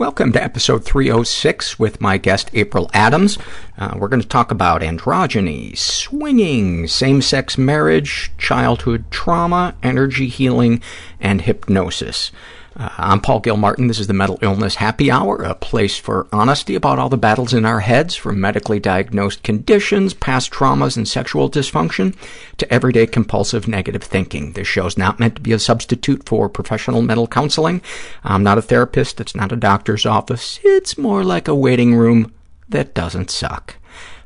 Welcome to episode 306 with my guest April Adams. Uh, we're going to talk about androgyny, swinging, same-sex marriage, childhood trauma, energy healing, and hypnosis. Uh, I'm Paul Gilmartin. This is the Mental Illness Happy Hour, a place for honesty about all the battles in our heads, from medically diagnosed conditions, past traumas, and sexual dysfunction, to everyday compulsive negative thinking. This is not meant to be a substitute for professional mental counseling. I'm not a therapist. It's not a doctor's office. It's more like a waiting room that doesn't suck.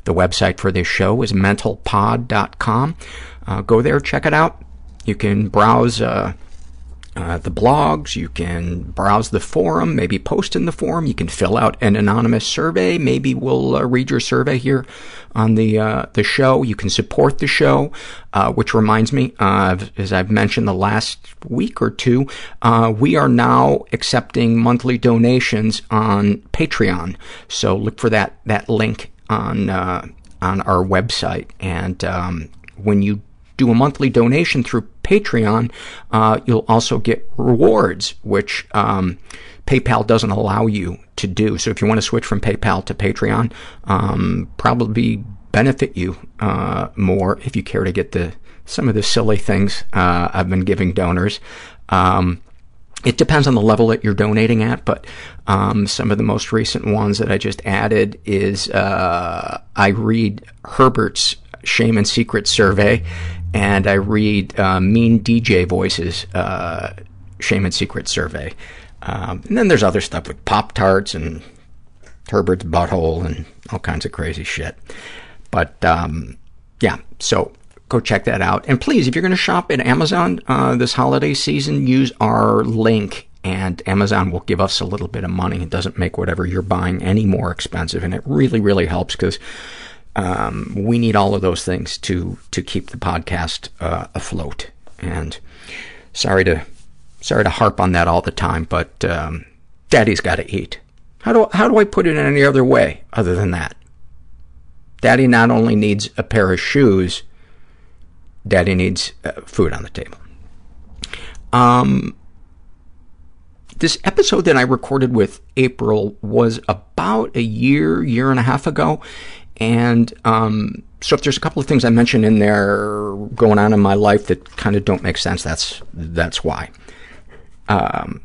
The website for this show is mentalpod.com. Uh, go there, check it out. You can browse uh, the blogs, you can browse the forum, maybe post in the forum, you can fill out an anonymous survey, maybe we'll uh, read your survey here on the uh, the show. You can support the show, uh, which reminds me, uh, as I've mentioned the last week or two, uh, we are now accepting monthly donations on Patreon. So look for that that link on uh, on our website, and um, when you do a monthly donation through Patreon, uh, you'll also get rewards, which um, PayPal doesn't allow you to do. So if you want to switch from PayPal to Patreon, um, probably benefit you uh, more if you care to get the some of the silly things uh, I've been giving donors. Um, it depends on the level that you're donating at, but um, some of the most recent ones that I just added is uh, I read Herbert's Shame and Secret survey, and I read uh, Mean DJ Voices uh, Shame and Secret survey. Um, and then there's other stuff like Pop-Tarts and Herbert's Butthole and all kinds of crazy shit. But, um, yeah, so go check that out. And please, if you're going to shop at Amazon uh, this holiday season, use our link and Amazon will give us a little bit of money. It doesn't make whatever you're buying any more expensive, and it really, really helps because um, we need all of those things to to keep the podcast uh, afloat. And sorry to sorry to harp on that all the time, but um, Daddy's got to eat. How do how do I put it in any other way other than that? Daddy not only needs a pair of shoes, Daddy needs uh, food on the table. Um, this episode that I recorded with April was about a year, year and a half ago, and um, so if there's a couple of things I mentioned in there going on in my life that kind of don't make sense, that's that's why. Um,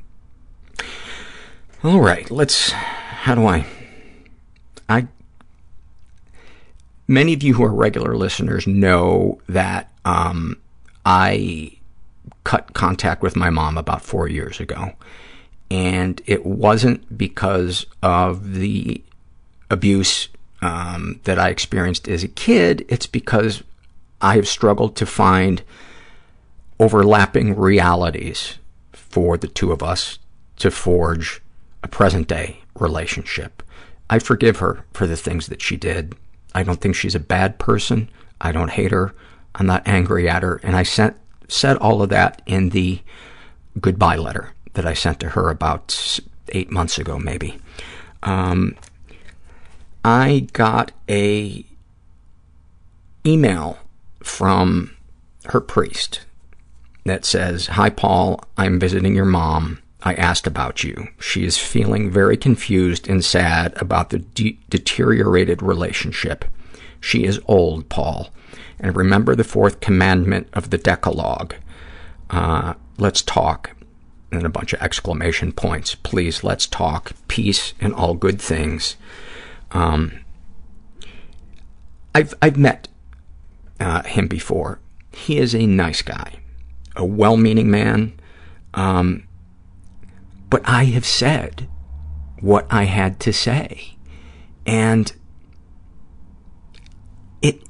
all right, let's. How do I? I. Many of you who are regular listeners know that um, I cut contact with my mom about four years ago, and it wasn't because of the abuse um, that I experienced as a kid, it's because I have struggled to find overlapping realities for the two of us to forge a present-day relationship. I forgive her for the things that she did. I don't think she's a bad person. I don't hate her. I'm not angry at her. And I sent, said all of that in the goodbye letter that I sent to her about eight months ago, maybe. Um, I got a email from her priest that says, Hi, Paul, I'm visiting your mom. I asked about you. She is feeling very confused and sad about the de- deteriorated relationship. She is old, Paul. And remember the fourth commandment of the Decalogue. Uh, let's talk. And a bunch of exclamation points. Please, let's talk. Peace and all good things. Um, I've I've met uh, him before. He is a nice guy, a well-meaning man. Um, but I have said what I had to say, and it.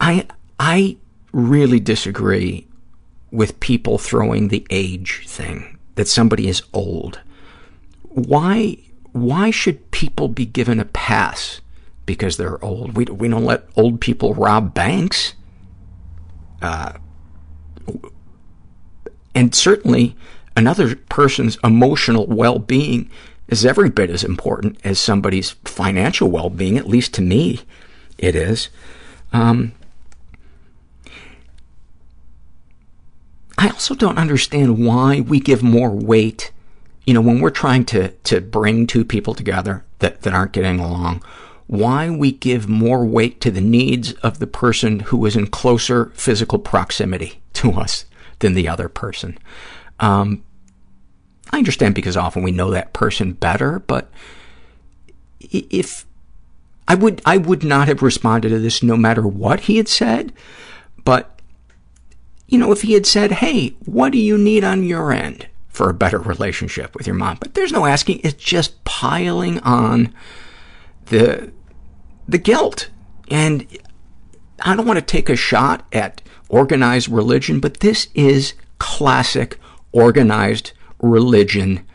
I I really disagree with people throwing the age thing that somebody is old. Why why should people be given a pass because they're old? We we don't let old people rob banks. Uh, and certainly another person's emotional well-being is every bit as important as somebody's financial well-being, at least to me it is. Um, I also don't understand why we give more weight, you know, when we're trying to, to bring two people together that, that aren't getting along, why we give more weight to the needs of the person who is in closer physical proximity to us than the other person. Um, I understand because often we know that person better, but if I would, I would not have responded to this no matter what he had said, but you know, if he had said, hey, what do you need on your end for a better relationship with your mom? But there's no asking. It's just piling on the, the guilt. And I don't want to take a shot at organized religion, but this is classic organized religion,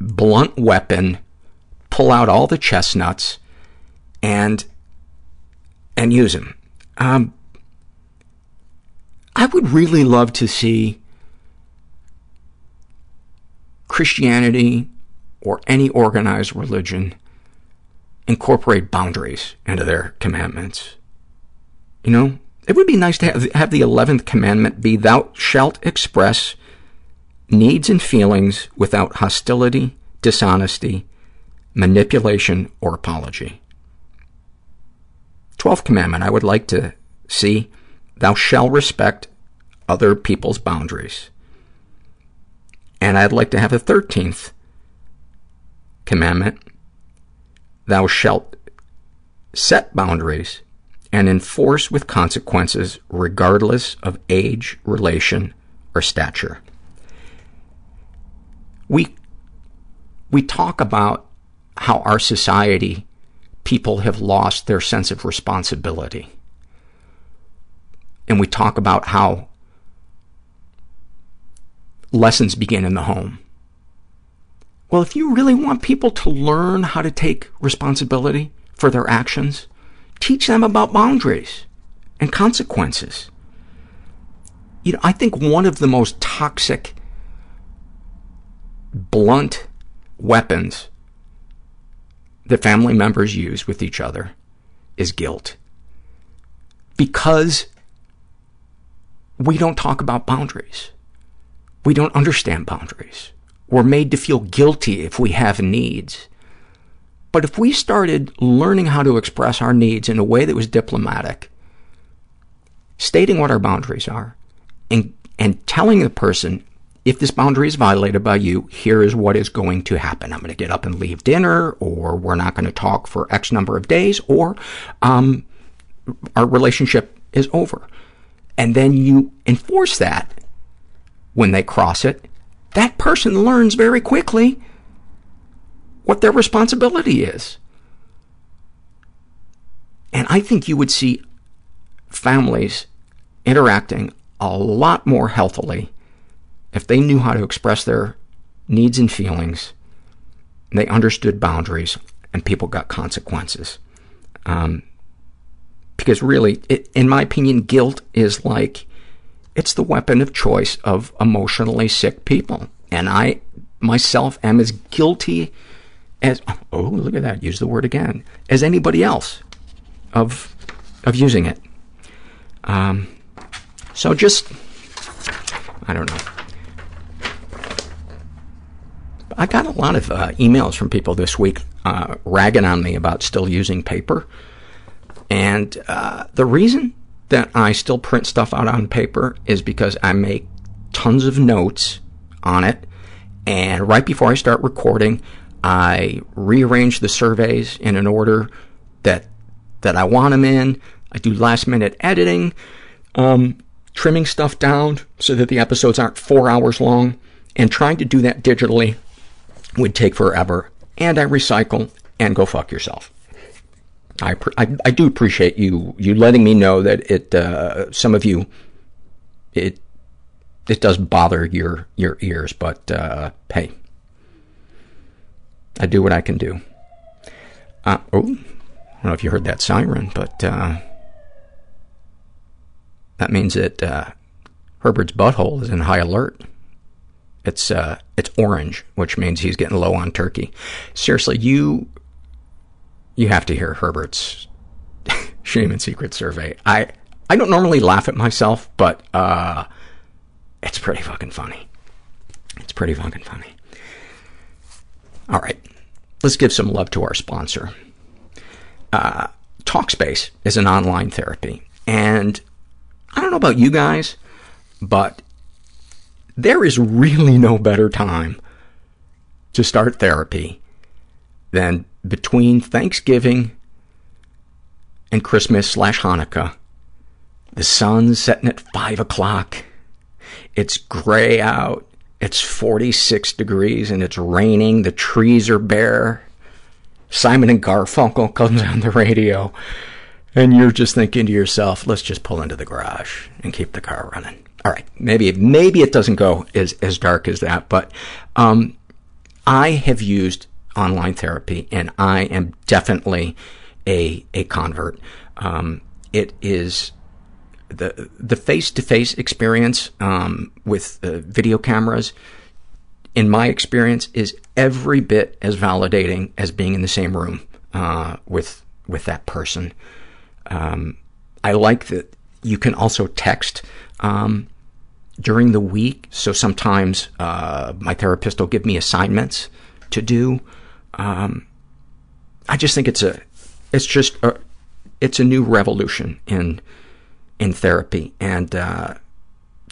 blunt weapon, pull out all the chestnuts and and use them. Um, I would really love to see Christianity or any organized religion incorporate boundaries into their commandments. You know, it would be nice to have, have the 11th commandment be, thou shalt express needs and feelings without hostility, dishonesty, manipulation, or apology. 12th commandment, I would like to see, thou shalt respect other people's boundaries. And I'd like to have a 13th commandment, thou shalt set boundaries and enforce with consequences regardless of age, relation, or stature. We, we talk about how our society, people have lost their sense of responsibility. And we talk about how lessons begin in the home. Well, if you really want people to learn how to take responsibility for their actions, teach them about boundaries and consequences. You know, I think one of the most toxic, blunt weapons that family members use with each other is guilt. Because we don't talk about boundaries. We don't understand boundaries. We're made to feel guilty if we have needs. But if we started learning how to express our needs in a way that was diplomatic, stating what our boundaries are, and, and telling the person, if this boundary is violated by you, here is what is going to happen. I'm going to get up and leave dinner, or we're not going to talk for X number of days, or um, our relationship is over. And then you enforce that when they cross it, that person learns very quickly what their responsibility is. And I think you would see families interacting a lot more healthily if they knew how to express their needs and feelings, they understood boundaries, and people got consequences. Um, because really, it, in my opinion, guilt is like, it's the weapon of choice of emotionally sick people. And I myself am as guilty as, oh, look at that, use the word again, as anybody else of, of using it. Um, so just, I don't know. I got a lot of uh, emails from people this week uh, ragging on me about still using paper. And uh, the reason that I still print stuff out on paper is because I make tons of notes on it. And right before I start recording, I rearrange the surveys in an order that that I want them in. I do last minute editing, um, trimming stuff down so that the episodes aren't four hours long, and trying to do that digitally would take forever. And I recycle and go fuck yourself. I, I, I do appreciate you you letting me know that it uh, some of you it it does bother your your ears, but uh, hey, I do what I can do. Uh, oh, I don't know if you heard that siren, but uh, that means that uh, Herbert's butthole is in high alert. It's uh, it's orange, which means he's getting low on turkey. Seriously, you you have to hear Herbert's shame and secret survey. I I don't normally laugh at myself, but uh, it's pretty fucking funny. It's pretty fucking funny. All right. Let's give some love to our sponsor. Uh, Talkspace is an online therapy. And I don't know about you guys, but there is really no better time to start therapy than between Thanksgiving and Christmas slash Hanukkah. The sun's setting at five o'clock. It's gray out. It's 46 degrees and it's raining. The trees are bare. Simon and Garfunkel comes on the radio and you're just thinking to yourself, let's just pull into the garage and keep the car running. All right, maybe maybe it doesn't go as as dark as that, but um, I have used online therapy, and I am definitely a a convert. Um, it is the the face to face experience um, with uh, video cameras. In my experience, is every bit as validating as being in the same room uh, with with that person. Um, I like that you can also text um, during the week. So sometimes uh, my therapist will give me assignments to do. Um, I just think it's a, it's just a, it's a new revolution in in therapy. And uh,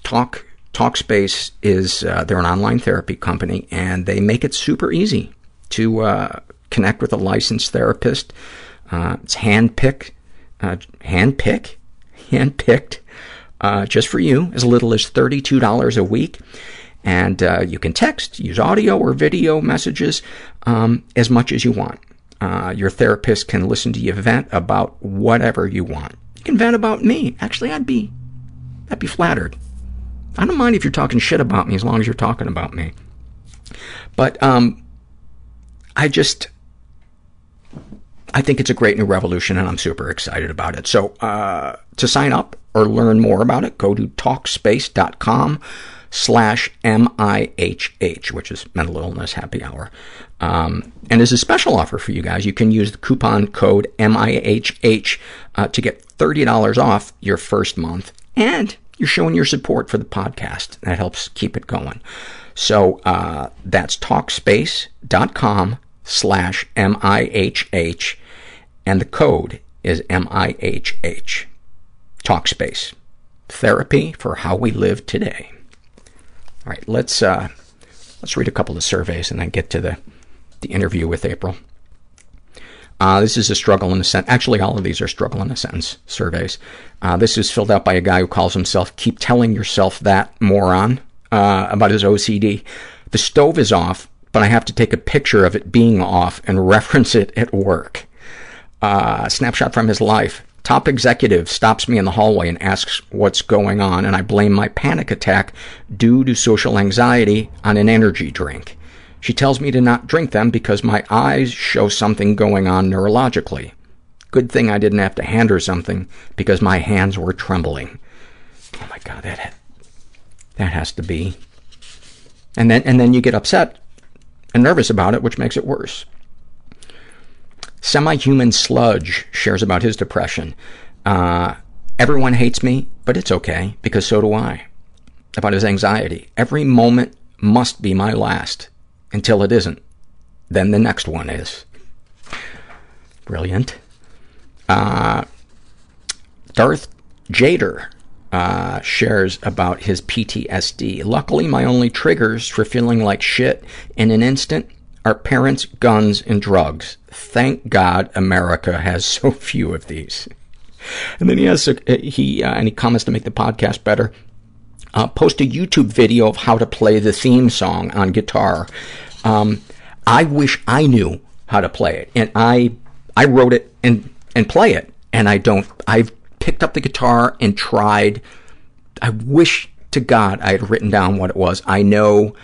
Talk Talkspace is uh, they're an online therapy company, and they make it super easy to uh, connect with a licensed therapist. Uh, it's handpicked, uh, handpick, handpicked uh, just for you, as little as $32 a week. And uh, you can text, use audio or video messages um, as much as you want. Uh, your therapist can listen to you vent about whatever you want. You can vent about me. Actually, I'd be, I'd be flattered. I don't mind if you're talking shit about me as long as you're talking about me. But um, I just, I think it's a great new revolution, and I'm super excited about it. So uh, to sign up or learn more about it, go to talkspace.com slash M-I-H-H, which is Mental Illness Happy Hour. Um, and as a special offer for you guys, you can use the coupon code M-I-H-H uh, to get $30 off your first month, and you're showing your support for the podcast. That helps keep it going. So uh, that's talkspace.com slash M-I-H-H, and the code is M-I-H-H. Talkspace. Therapy for how we live today. All right, let's, uh, let's read a couple of surveys and then get to the, the interview with April. Uh, this is a struggle in a sentence. Actually, all of these are struggle in a sentence surveys. Uh, this is filled out by a guy who calls himself Keep Telling Yourself That Moron uh, about his OCD. The stove is off, but I have to take a picture of it being off and reference it at work. Uh, snapshot from his life. Top executive stops me in the hallway and asks what's going on, and I blame my panic attack due to social anxiety on an energy drink. She tells me to not drink them because my eyes show something going on neurologically. Good thing I didn't have to hand her something because my hands were trembling. Oh my God, that that has to be. And then and then you get upset and nervous about it, which makes it worse. Semi-Human Sludge shares about his depression. Uh, everyone hates me, but it's okay, because so do I. About his anxiety. Every moment must be my last, until it isn't. Then the next one is. Brilliant. Uh, Darth Jader uh, shares about his PTSD. Luckily, my only triggers for feeling like shit in an instant are parents, guns, and drugs. Thank God America has so few of these. And then he has, a, he, uh, and he comments to make the podcast better, uh, post a YouTube video of how to play the theme song on guitar. Um, I wish I knew how to play it. And I, I wrote it and, and play it. And I don't, I've picked up the guitar and tried. I wish to God I had written down what it was. I know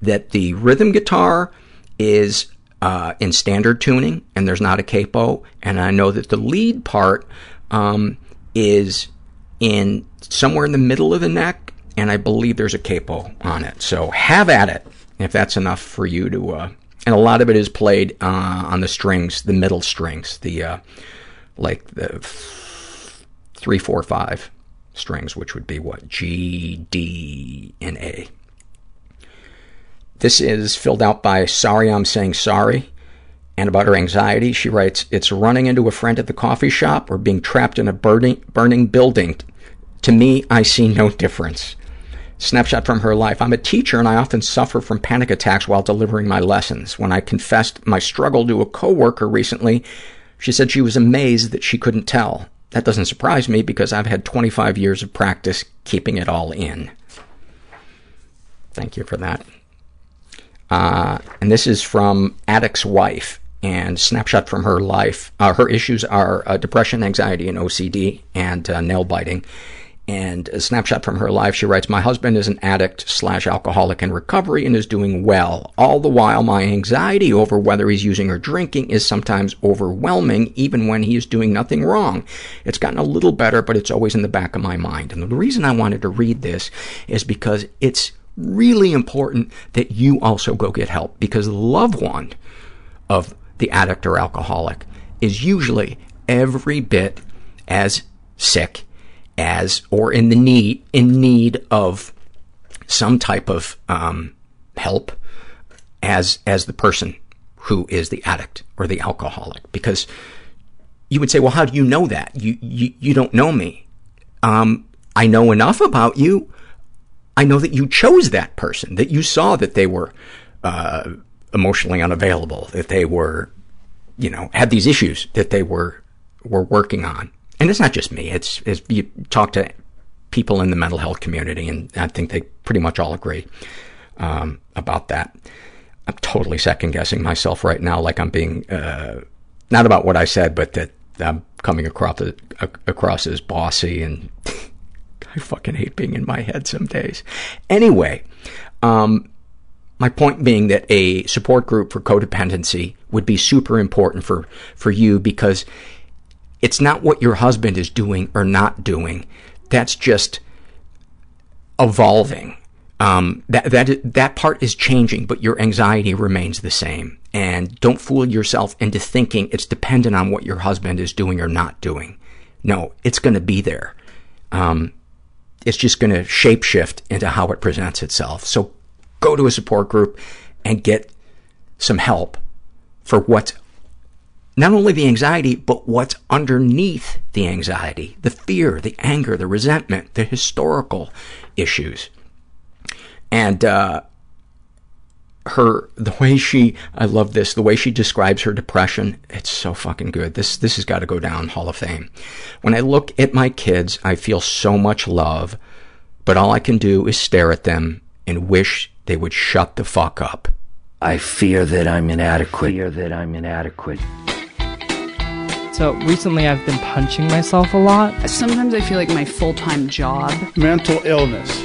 that the rhythm guitar is uh, in standard tuning and there's not a capo, and I know that the lead part um, is in somewhere in the middle of the neck, and I believe there's a capo on it. So have at it if that's enough for you to. Uh, and a lot of it is played uh, on the strings, the middle strings, the uh, like the f- three, four, five strings, which would be what? G, D, and A. This is filled out by Sorry I'm Saying Sorry. And about her anxiety, she writes, It's running into a friend at the coffee shop or being trapped in a burning, burning building. To me, I see no difference. Snapshot from her life. I'm a teacher and I often suffer from panic attacks while delivering my lessons. When I confessed my struggle to a coworker recently, she said she was amazed that she couldn't tell. That doesn't surprise me because I've had 25 years of practice keeping it all in. Thank you for that. Uh, and this is from Addict's Wife and snapshot from her life. Uh, her issues are uh, depression, anxiety, and OCD, and uh, nail biting. And a snapshot from her life, she writes, My husband is an addict slash alcoholic in recovery and is doing well. All the while, my anxiety over whether he's using or drinking is sometimes overwhelming, even when he is doing nothing wrong. It's gotten a little better, but it's always in the back of my mind. And the reason I wanted to read this is because it's really important that you also go get help, because the loved one of the addict or alcoholic is usually every bit as sick as or in the need in need of some type of um, help as as the person who is the addict or the alcoholic. Because you would say well how do you know that? You you, you don't know me. Um, I know enough about you I know that you chose that person that you saw that they were uh, emotionally unavailable that they were you know had these issues that they were were working on and it's not just me, it's, it's you talk to people in the mental health community, and I think they pretty much all agree um, about that. I'm totally second-guessing myself right now, like I'm being, uh, not about what I said, but that I'm coming across, across as bossy, and I fucking hate being in my head some days. Anyway, um, my point being that a support group for codependency would be super important for, for you because it's not what your husband is doing or not doing. That's just evolving. Um, that, that, that part is changing, but your anxiety remains the same. And don't fool yourself into thinking it's dependent on what your husband is doing or not doing. No, it's going to be there. Um, it's just going to shapeshift into how it presents itself. So go to a support group and get some help for what's not only the anxiety, but what's underneath the anxiety, the fear, the anger, the resentment, the historical issues. And uh, her, the way she, I love this, the way she describes her depression, it's so fucking good. This, this has got to go down Hall of Fame. When I look at my kids, I feel so much love, but all I can do is stare at them and wish they would shut the fuck up. I fear that I'm inadequate. Fear that I'm inadequate. So recently I've been punching myself a lot. Sometimes I feel like my full-time job mental illness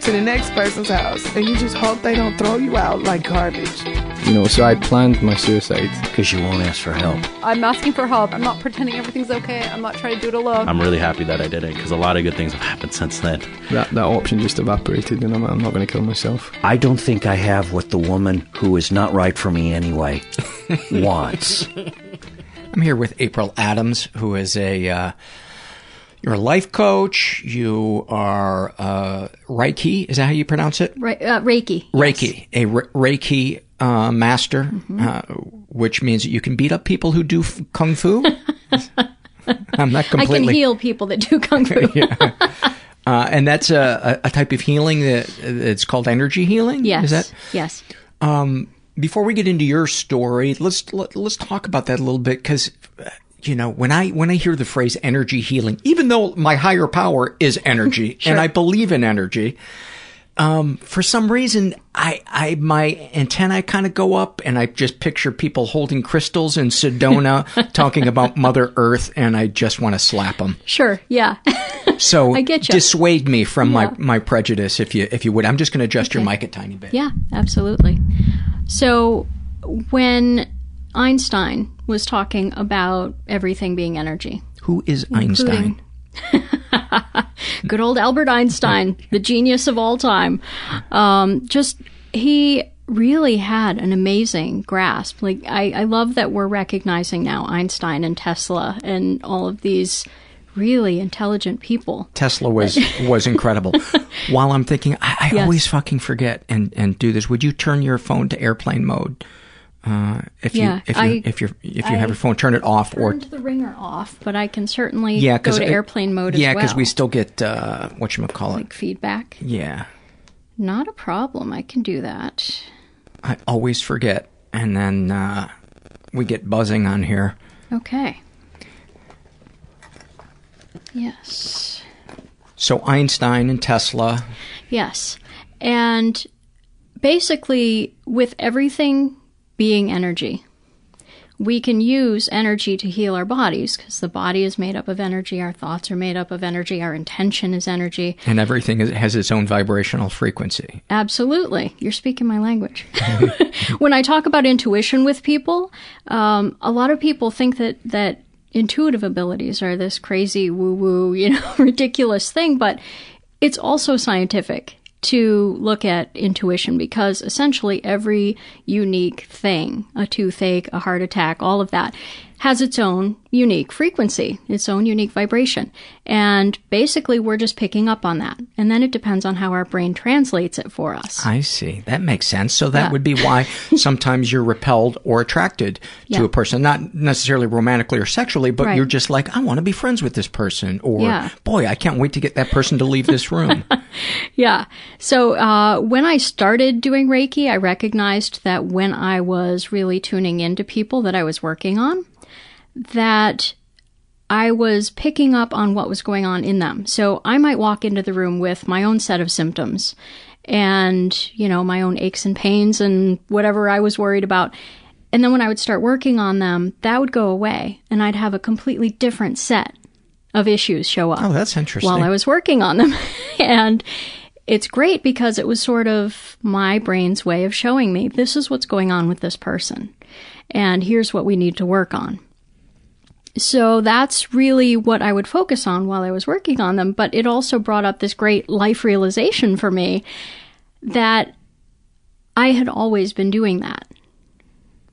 to the next person's house, and you just hope they don't throw you out like garbage. You know, so I planned my suicide. Because you won't ask for help. I'm asking for help. I'm not pretending everything's okay. I'm not trying to do it alone. I'm really happy that I did it because a lot of good things have happened since then. That, that option just evaporated, and I'm, I'm not going to kill myself. I don't think I have what the woman who is not right for me anyway wants. I'm here with April Adams, who is a uh, you're a life coach. You are uh, Reiki. Is that how you pronounce it? Re- uh, Reiki. Reiki, a Re- Reiki uh, master, Mm-hmm. uh, which means that you can beat up people who do f- kung fu. I'm not completely. I can heal people that do kung fu. Uh, and that's a, a type of healing that it's called energy healing. yes. Is that? Yes. before we get into your story, let's let, let's talk about that a little bit because you know when I when I hear the phrase energy healing, even though my higher power is energy and I believe in energy, um, for some reason, I, I, my antennae kind of go up, and I just picture people holding crystals in Sedona, talking about Mother Earth, and I just want to slap them. Sure. Yeah. So I get you. dissuade me from Yeah. my, my prejudice, if you if you would. I'm just going to adjust your mic a tiny bit. Yeah, absolutely. So when Einstein was talking about everything being energy, Who is Einstein? good old Albert Einstein, the genius of all time, um, just he really had an amazing grasp. Like I, I love that we're recognizing now Einstein and Tesla and all of these really intelligent people. Tesla was was incredible. While I'm thinking, I, I Yes. always fucking forget and and do this. Would you turn your phone to airplane mode? Uh, if Yeah, you if you I- if you if you I have your phone, turn it off or the ringer off, but I can certainly yeah, go to it- airplane mode Yeah, as well. because we still get uh, what you call it. like feedback. Yeah, Not a problem. I can do that. I always forget, and then uh, we get buzzing on here. Okay. Yes. So Einstein and Tesla. Yes. And basically, with everything being energy, we can use energy to heal our bodies because the body is made up of energy, our thoughts are made up of energy, our intention is energy. And everything is, has its own vibrational frequency. Absolutely. You're speaking my language. when I talk about intuition with people, um, a lot of people think that, that intuitive abilities are this crazy woo woo, you know, ridiculous thing, but it's also scientific to look at intuition because essentially every unique thing, a toothache, a heart attack, all of that, has its own unique frequency, its own unique vibration. And basically, we're just picking up on that. And then it depends on how our brain translates it for us. I see. That makes sense. So that Yeah. would be why sometimes you're repelled or attracted to Yeah. a person, not necessarily romantically or sexually, but Right. you're just like, I want to be friends with this person, or Yeah. boy, I can't wait to get that person to leave this room. Yeah. So uh, when I started doing Reiki, I recognized that when I was really tuning into people that I was working on, that I was picking up on what was going on in them. So I might walk into the room with my own set of symptoms and, you know, my own aches and pains and whatever I was worried about. And then when I would start working on them, that would go away and I'd have a completely different set of issues show up oh, that's interesting. while I was working on them. and it's great because it was sort of my brain's way of showing me this is what's going on with this person. And here's what we need to work on. So that's really what I would focus on while I was working on them. But it also brought up this great life realization for me that I had always been doing that.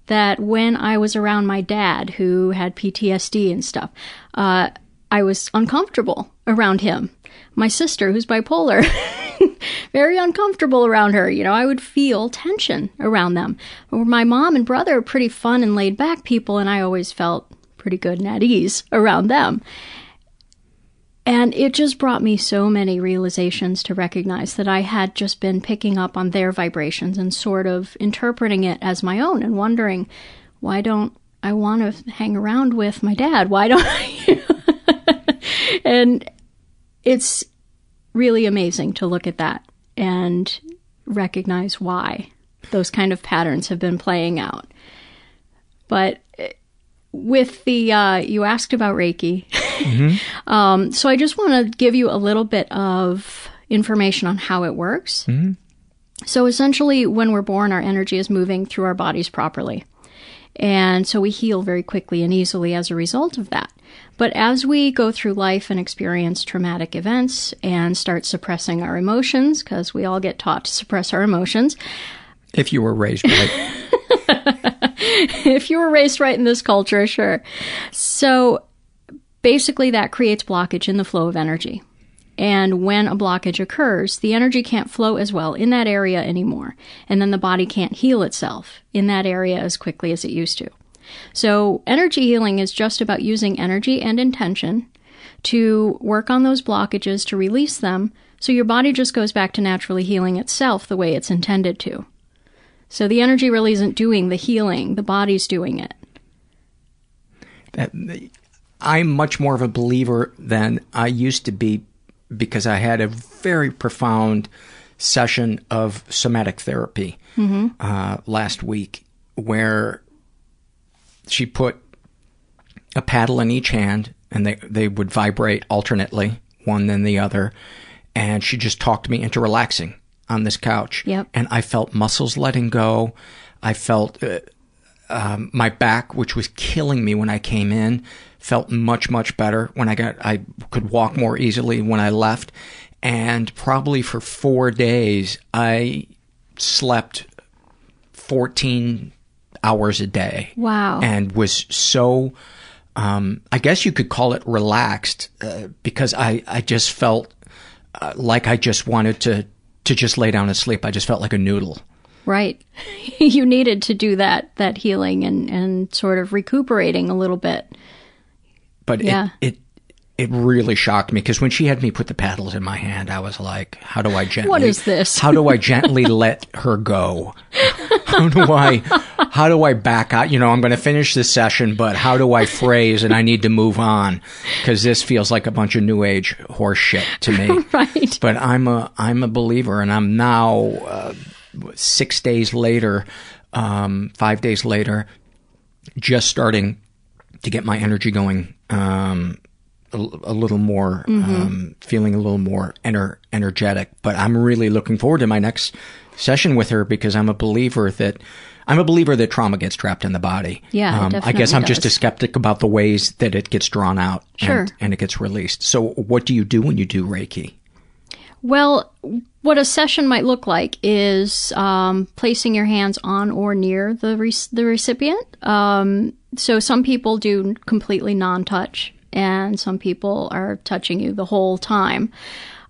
That when I was around my dad, who had PTSD and stuff, uh, I was uncomfortable around him. My sister, who's bipolar, very uncomfortable around her. You know, I would feel tension around them. My mom and brother are pretty fun and laid back people, and I always felt pretty good and at ease around them. And it just brought me so many realizations to recognize that I had just been picking up on their vibrations and sort of interpreting it as my own and wondering, why don't I want to hang around with my dad? Why don't I? and it's really amazing to look at that and recognize why those kind of patterns have been playing out. But with the, uh, you asked about Reiki. um, so I just want to give you a little bit of information on how it works. So essentially, when we're born, our energy is moving through our bodies properly. And so we heal very quickly and easily as a result of that. But as we go through life and experience traumatic events and start suppressing our emotions, because we all get taught to suppress our emotions, if you were raised right. if you were raised right in this culture, sure. So basically, that creates blockage in the flow of energy. And when a blockage occurs, the energy can't flow as well in that area anymore. And then the body can't heal itself in that area as quickly as it used to. So, energy healing is just about using energy and intention to work on those blockages to release them so your body just goes back to naturally healing itself the way it's intended to. So, the energy really isn't doing the healing, the body's doing it. that, I'm much more of a believer than I used to be because I had a very profound session of somatic therapy Mhm. uh, last week where she put a paddle in each hand and they, they would vibrate alternately, one then the other. And she just talked me into relaxing on this couch. Yep. And I felt muscles letting go. I felt uh, um, my back, which was killing me when I came in, felt much, much better when I got, I could walk more easily when I left. And probably for four days, I slept 14 hours a day. Wow. And was so, um, I guess you could call it relaxed, uh, because I, I just felt uh, like I just wanted to, to just lay down and sleep. I just felt like a noodle. Right. you needed to do that that healing and and sort of recuperating a little bit. But Yeah. it, it, it really shocked me because when she had me put the paddles in my hand, I was like, how do I gently, What is this? how do I gently let her go? How do I, how do I back out? You know, I'm going to finish this session, but how do I phrase and I need to move on because this feels like a bunch of new age horse shit to me. right. But I'm a, I'm a believer and I'm now, uh, six days later, um, five days later, just starting to get my energy going, um, a, a little more, Mhm. um, feeling a little more ener- energetic. But I'm really looking forward to my next session with her because I'm a believer that I'm a believer that trauma gets trapped in the body. Yeah, um, I guess I'm just a skeptic about the ways that it gets drawn out Sure. and, and it gets released. So, what do you do when you do Reiki? Well, what a session might look like is um, placing your hands on or near the re- the recipient. Um, so some people do completely non-touch, and some people are touching you the whole time.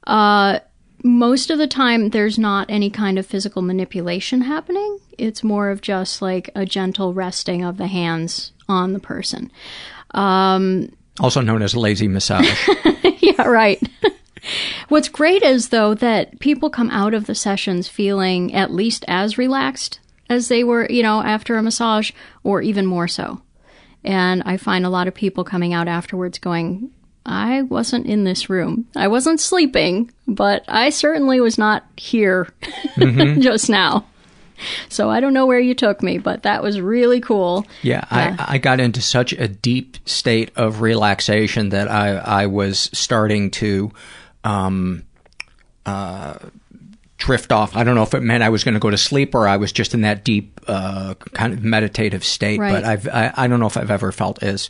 Uh, most of the time, there's not any kind of physical manipulation happening. It's more of just like a gentle resting of the hands on the person. Um, Also known as lazy massage. yeah, right. What's great is, though, that people come out of the sessions feeling at least as relaxed as they were, you know, after a massage, or even more so. And I find a lot of people coming out afterwards going, I wasn't in this room. I wasn't sleeping, but I certainly was not here Mhm. just now. So I don't know where you took me, but that was really cool. Yeah, Yeah. I, I got into such a deep state of relaxation that I, I was starting to um, uh, drift off. I don't know if it meant I was going to go to sleep or I was just in that deep uh, kind of meditative state. Right. But I've, I, I don't know if I've ever felt as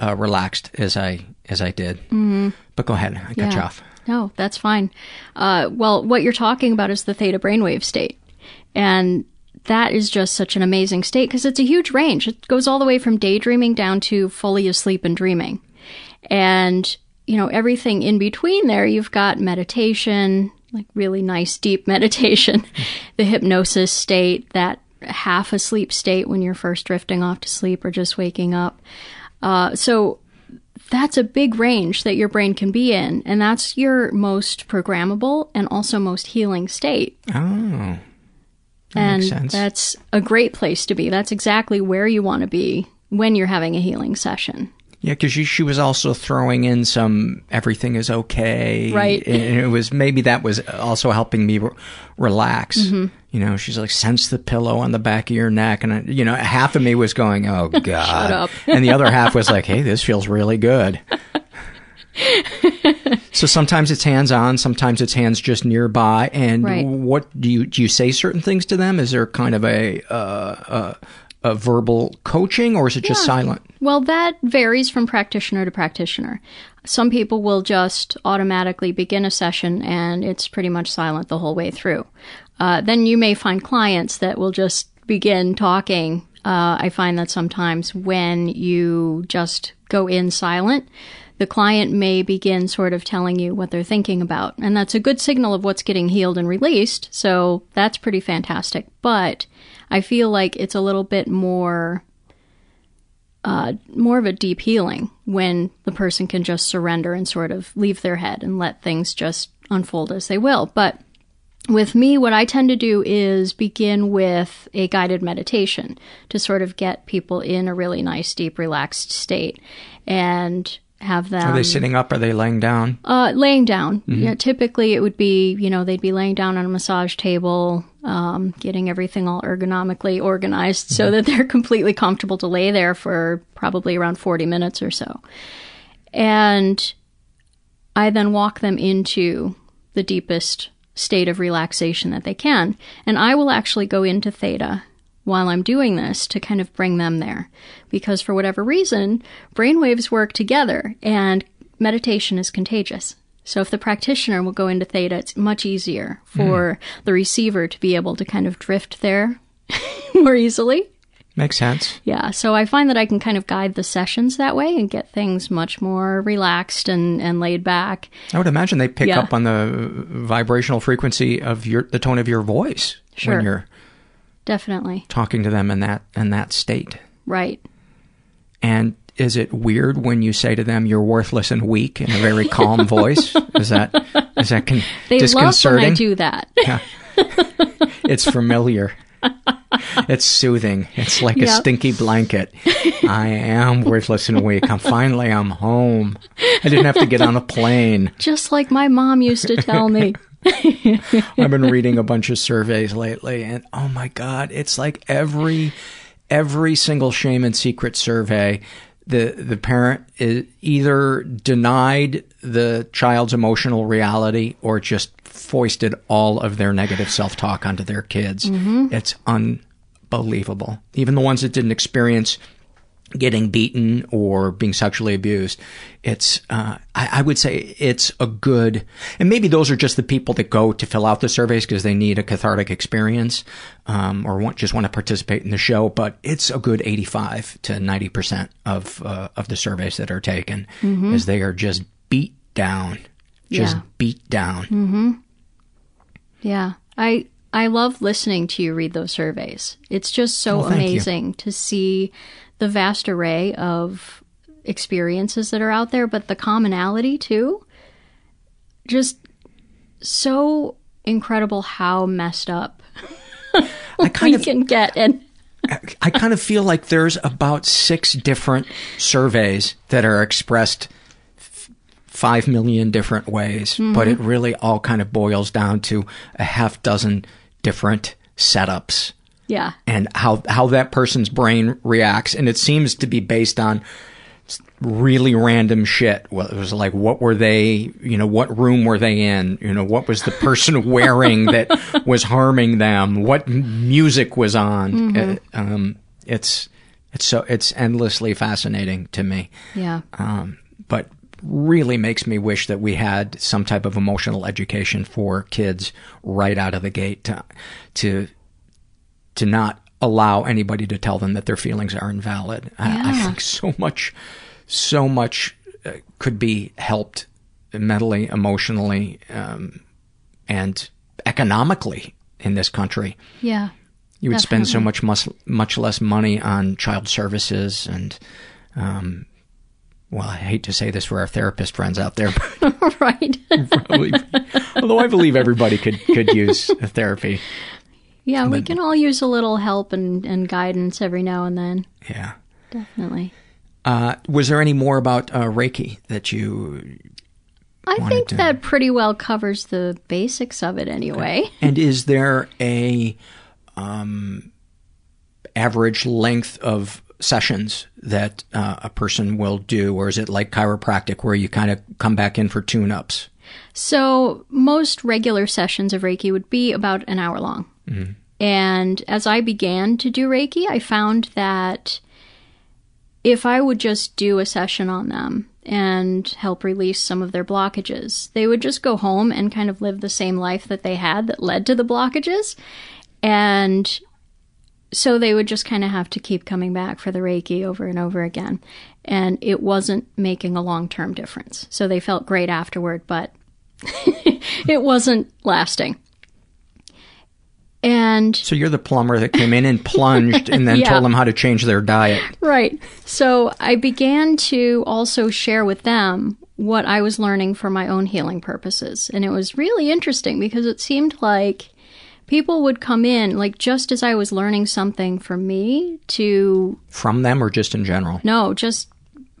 uh, relaxed as I as I did. Mhm. But go ahead, I cut you off. No, that's fine. Uh, well, what you're talking about is the theta brainwave state. And that is just such an amazing state because it's a huge range. It goes all the way from daydreaming down to fully asleep and dreaming. And, you know, everything in between there, you've got meditation, like really nice deep meditation, the hypnosis state, that half asleep state when you're first drifting off to sleep or just waking up. Uh, so that's a big range that your brain can be in, and that's your most programmable and also most healing state. Oh, that and makes sense. that's a great place to be. That's exactly where you want to be when you're having a healing session. Yeah, because she, she was also throwing in some everything is okay. Right. And it was maybe that was also helping me re- relax. Mhm. You know, she's like, sense the pillow on the back of your neck. And, I, you know, half of me was going, oh, God. up. and the other half was like, hey, this feels really good. so sometimes it's hands on, sometimes it's hands just nearby. And Right. what do you do? You say certain things to them? Is there kind of a uh, a, a verbal coaching, or is it just Yeah. silent? Well, that varies from practitioner to practitioner. Some people will just automatically begin a session and it's pretty much silent the whole way through. Uh, then you may find clients that will just begin talking. Uh, I find that sometimes when you just go in silent, the client may begin sort of telling you what they're thinking about. And that's a good signal of what's getting healed and released. So that's pretty fantastic. But I feel like it's a little bit more uh, more of a deep healing when the person can just surrender and sort of leave their head and let things just unfold as they will. But with me, what I tend to do is begin with a guided meditation to sort of get people in a really nice, deep, relaxed state. And have them Are they sitting up? Are they laying down? Uh, laying down. Mhm. Yeah, typically it would be, you know, they'd be laying down on a massage table, um, getting everything all ergonomically organized so that they're completely comfortable to lay there for probably around 40 minutes or so. And I then walk them into the deepest state of relaxation that they can. And I will actually go into theta while I'm doing this to kind of bring them there. Because for whatever reason, brainwaves work together and meditation is contagious. So if the practitioner will go into theta, it's much easier for hmm. the receiver to be able to kind of drift there more easily. Makes sense. Yeah, so I find that I can kind of guide the sessions that way and get things much more relaxed and, and laid back. I would imagine they pick Yeah. up on the vibrational frequency of your the tone of your voice Sure. when you're Definitely. talking to them in that in that state. Right. And is it weird when you say to them you're worthless and weak in a very calm voice? Is that is that con- They love when disconcerting? I do that. Yeah. it's familiar. It's soothing. It's like a stinky blanket. I am worthless and weak. I'm finally I'm home. I didn't have to get on a plane. Just like my mom used to tell me. I've been reading a bunch of surveys lately and oh my god, it's like every every single shame and secret survey the the parent is either denied the child's emotional reality or just foisted all of their negative self-talk onto their kids. Mhm. It's unbelievable. Even the ones that didn't experience getting beaten or being sexually abused. It's, uh, I, I would say it's a good, and maybe those are just the people that go to fill out the surveys because they need a cathartic experience, um, or want, just want to participate in the show, but it's a good 85 to 90% of, uh, of the surveys that are taken Mhm. as they are just beat down, just Yeah. beat down. hmm Yeah. I I love listening to you read those surveys. It's just so Well, thank you. amazing to see the vast array of experiences that are out there, but the commonality too. Just so incredible how messed up I kind we of can get and I kind of feel like there's about six different surveys that are expressed f- five million different ways, but Mhm. it really all kind of boils down to a half dozen different setups yeah. and how how that person's brain reacts, and it seems to be based on really random shit. Well, it was like, what were they? You know, what room were they in? You know, what was the person wearing that was harming them? What music was on? Mhm. Uh, um, it's it's so it's endlessly fascinating to me. Yeah. Um, but really makes me wish that we had some type of emotional education for kids right out of the gate to to to not allow anybody to tell them that their feelings are invalid. I, I think so much so much uh, could be helped mentally, emotionally, um, and economically in this country. Yeah. You would spend so much much much less money on child services and um well, I hate to say this for our therapist friends out there, but right. probably, although I believe everybody could could use a therapy. Yeah, we can all use a little help and, and guidance every now and then. Yeah. Definitely. Uh, was there any more about uh, Reiki that you? I think to- that pretty well covers the basics of it anyway. And is there a um, average length of sessions that uh, a person will do, or is it like chiropractic where you kind of come back in for tune-ups? So, most regular sessions of Reiki would be about an hour long. Mhm. And as I began to do Reiki, I found that if I would just do a session on them and help release some of their blockages, they would just go home and kind of live the same life that they had that led to the blockages. And so they would just kind of have to keep coming back for the Reiki over and over again. And it wasn't making a long term difference. So they felt great afterward, but it wasn't lasting. And So you're the plumber that came in and plunged, and then Yeah. told them how to change their diet. Right. So I began to also share with them what I was learning for my own healing purposes. And it was really interesting because it seemed like people would come in, like just as I was learning something for me to, From them or just in general? no, just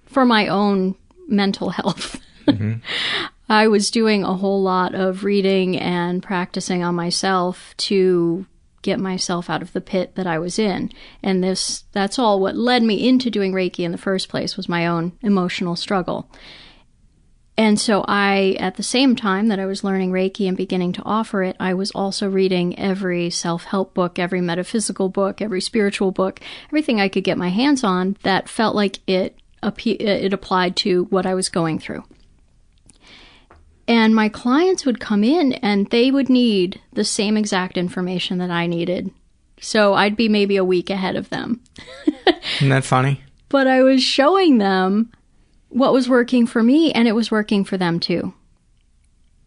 for my own mental health. Mm-hmm. I was doing a whole lot of reading and practicing on myself to get myself out of the pit that I was in. And this that's all what led me into doing Reiki in the first place was my own emotional struggle. And so I at the same time that I was learning Reiki and beginning to offer it, I was also reading every self-help book, every metaphysical book, every spiritual book, everything I could get my hands on that felt like it it applied to what I was going through. And my clients would come in and they would need the same exact information that I needed. So I'd be maybe a week ahead of them. Isn't that funny? But I was showing them what was working for me and it was working for them too.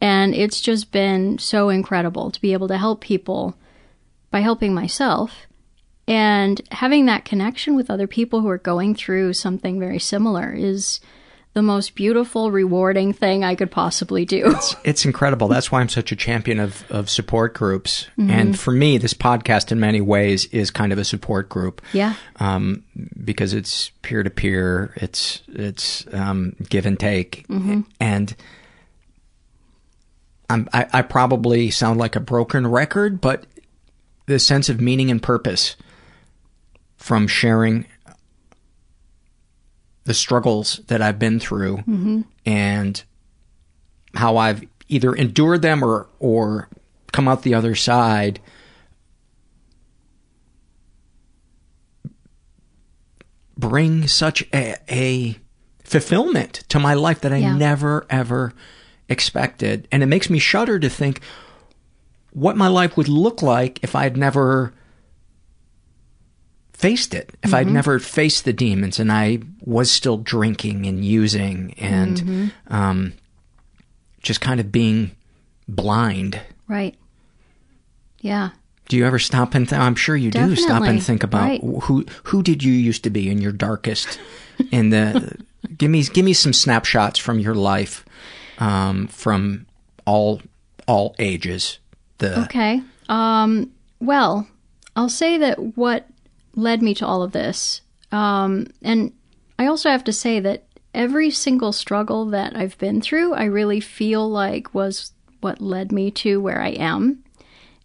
And it's just been so incredible to be able to help people by helping myself and having that connection with other people who are going through something very similar is the most beautiful, rewarding thing I could possibly do. It's, it's incredible. That's why I'm such a champion of, of support groups. And for me, this podcast in many ways is kind of a support group. Yeah. Um, because it's peer to peer, it's it's um, give and take, and I'm, I, I probably sound like a broken record, but the sense of meaning and purpose from sharing the struggles that I've been through and how I've either endured them or or come out the other side bring such a, a fulfillment to my life that I Yeah. never ever expected and it makes me shudder to think what my life would look like if I'd never faced it. If I'd never faced the demons and I was still drinking and using and um, just kind of being blind. Right. Yeah. Do you ever stop and th- I'm sure you do stop and think about Right. who who did you used to be in your darkest in the give me give me some snapshots from your life um, from all all ages. The Okay. Um, well, I'll say that what led me to all of this, um, and I also have to say that every single struggle that I've been through, I really feel like was what led me to where I am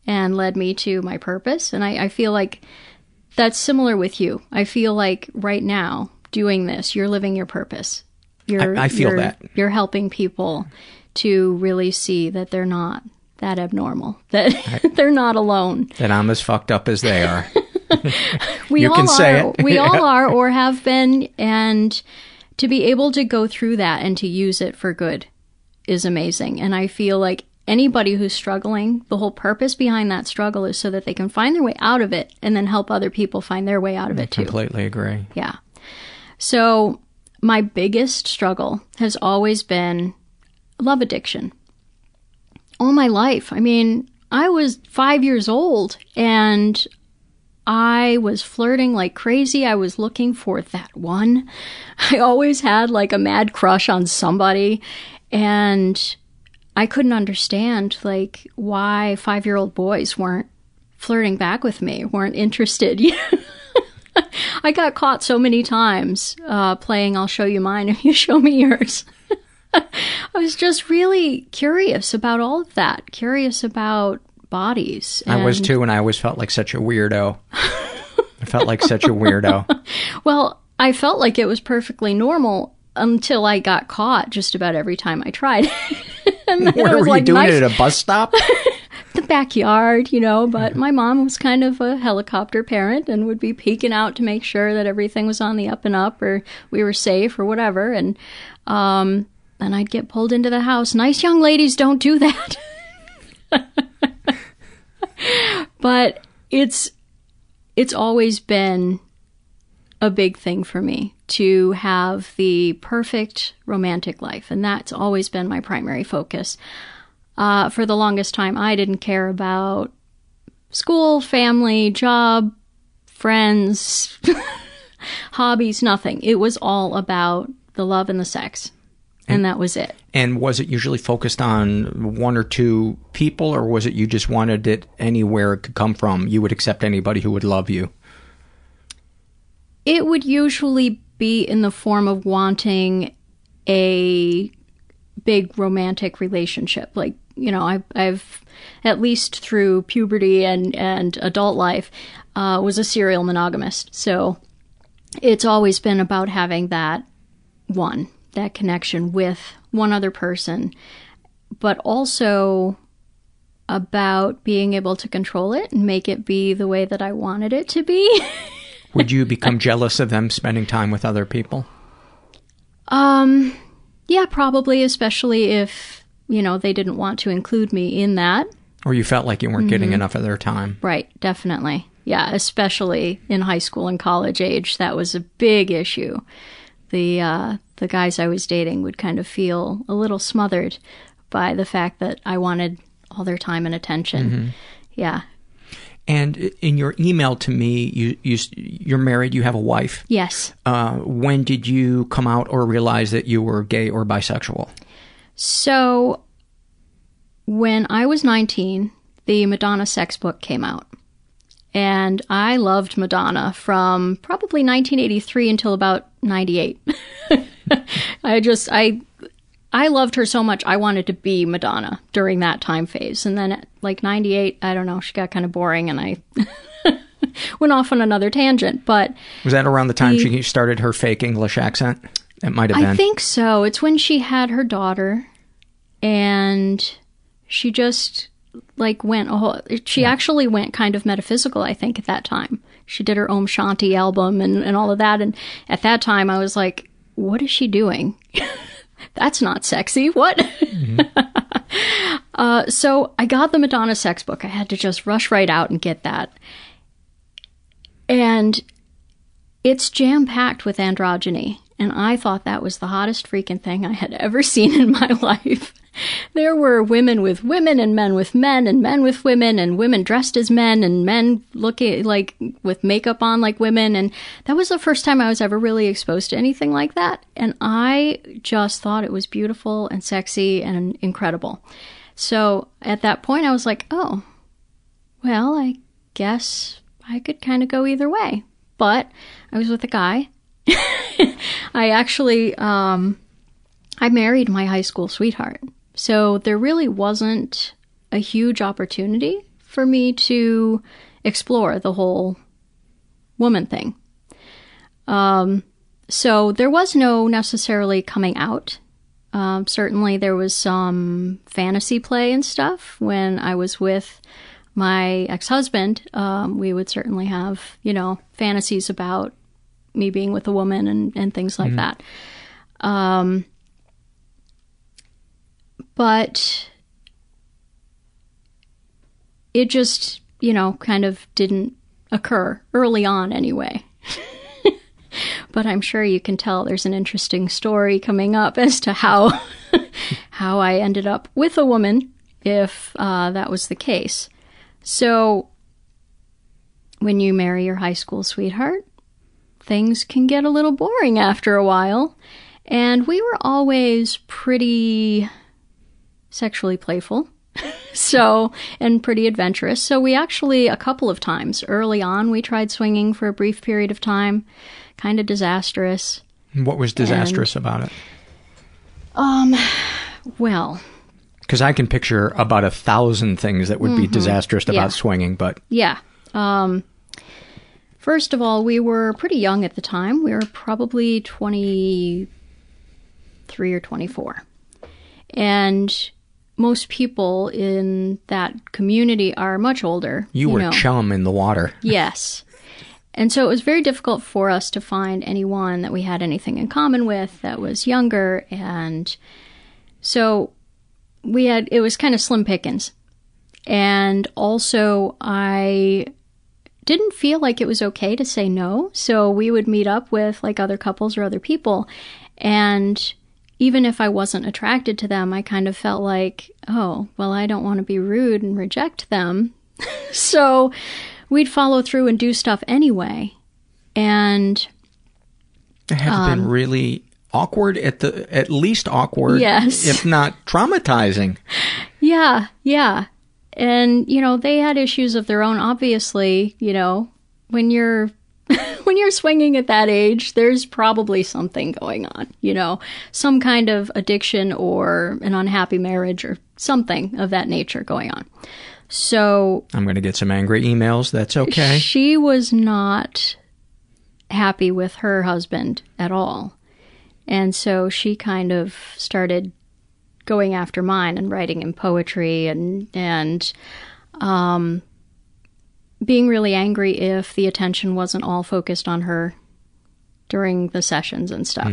and led me to my purpose. And I, I feel like that's similar with you. I feel like right now, doing this, you're living your purpose. You're, I- I feel you're- that. You're helping people to really see that they're not that abnormal, that they're not alone. that I'm as fucked up as they are. We You all are. we all are or have been and to be able to go through that and to use it for good is amazing. And I feel like anybody who's struggling, the whole purpose behind that struggle is so that they can find their way out of it and then help other people find their way out of it too. Completely agree. Yeah. So my biggest struggle has always been love addiction. All my life. I mean, I was five years old and I was flirting like crazy. I was looking for that one. I always had like a mad crush on somebody and I couldn't understand like why five year old boys weren't flirting back with me, weren't interested. I got caught so many times uh, playing I'll show you mine if you show me yours. I was just really curious about all of that, curious about bodies. I was too, and I always felt like such a weirdo. I felt like such a weirdo. Well, I felt like it was perfectly normal until I got caught just about every time I tried. and Where was were like doing nice- it at a bus stop? the backyard, you know, but my mom was kind of a helicopter parent and would be peeking out to make sure that everything was on the up and up or we were safe or whatever. And um, then I'd get pulled into the house. Nice young ladies don't do that. but it's it's always been a big thing for me to have the perfect romantic life, and that's always been my primary focus. Uh, for the longest time, I didn't care about school, family, job, friends, hobbies, nothing. It was all about the love and the sex. And that was it. and was it usually focused on one or two people, or was it you just wanted it anywhere it could come from? You would accept anybody who would love you. It would usually be in the form of wanting a big romantic relationship. Like, you know, I've, I've at least through puberty and, and adult life, uh, was a serial monogamist. So it's always been about having that one, that connection with one other person, but also about being able to control it and make it be the way that I wanted it to be. Would you become jealous of them spending time with other people? Um, yeah, probably, especially if, you know, they didn't want to include me in that. Or you felt like you weren't getting Mhm. enough of their time? Right, definitely. Yeah, especially in high school and college age, that was a big issue. The uh, the guys I was dating would kind of feel a little smothered by the fact that I wanted all their time and attention. Mhm. Yeah. And in your email to me, you, you you're married. You have a wife. Yes. Uh, when did you come out or realize that you were gay or bisexual? So when I was 19, the Madonna sex book came out. And I loved Madonna from probably 1983 until about 98. I just I I loved her so much I wanted to be Madonna during that time phase. And then at like 98, I don't know, she got kind of boring and I went off on another tangent, but Was that around the time The- she started her fake English accent? It might have been. I think so. It's when she had her daughter, and she just like went a whole. She actually went kind of metaphysical. I think at that time she did her Om Shanti album and and all of that. And at that time, I was like, "What is she doing? That's not sexy. What?" uh, so I got the Madonna sex book. I had to just rush right out and get that, and it's jam packed with androgyny, and I thought that was the hottest freaking thing I had ever seen in my life. There were women with women, and men with men, and men with women, and women dressed as men, and men looking like with makeup on like women. And that was the first time I was ever really exposed to anything like that. And I just thought it was beautiful and sexy and incredible. So at that point, I was like, oh, well, I guess I could kind of go either way. But I was with a guy. I actually, um, I married my high school sweetheart. So there really wasn't a huge opportunity for me to explore the whole woman thing. Um, so there was no necessarily coming out. Um, certainly there was some fantasy play and stuff when I was with my ex-husband. Um, we would certainly have, you know, fantasies about me being with a woman and, and things like Mhm. that. Um, but it just, you know, kind of didn't occur early on anyway. but I'm sure you can tell there's an interesting story coming up as to how how I ended up with a woman if uh, that was the case. So when you marry your high school sweetheart, things can get a little boring after a while. And we were always pretty sexually playful. so, and pretty adventurous. So, we actually, a couple of times early on, we tried swinging for a brief period of time. Kind of disastrous. What was disastrous about it? Um, well, Because I can picture about a thousand things that would be Mhm. disastrous about Yeah. swinging, but Yeah. Um, first of all, we were pretty young at the time. We were probably 23 or 24. And most people in that community are much older. you, were know. chum in the water. Yes. And so it was very difficult for us to find anyone that we had anything in common with that was younger. And so we had, it was kind of slim pickings. And also, I didn't feel like it was okay to say no. So we would meet up with like other couples or other people. And even if I wasn't attracted to them, I kind of felt like, oh, well, I don't want to be rude and reject them. so we'd follow through and do stuff anyway. And It had have been Um, really awkward at the at least awkward, Yes. if not traumatizing. yeah, yeah. And, you know, they had issues of their own, obviously, you know, when you're when you're swinging at that age, there's probably something going on, you know, some kind of addiction or an unhappy marriage or something of that nature going on. So I'm going to get some angry emails. That's okay. she was not happy with her husband at all. And so she kind of started going after mine and writing him poetry and and um, being really angry if the attention wasn't all focused on her during the sessions and stuff.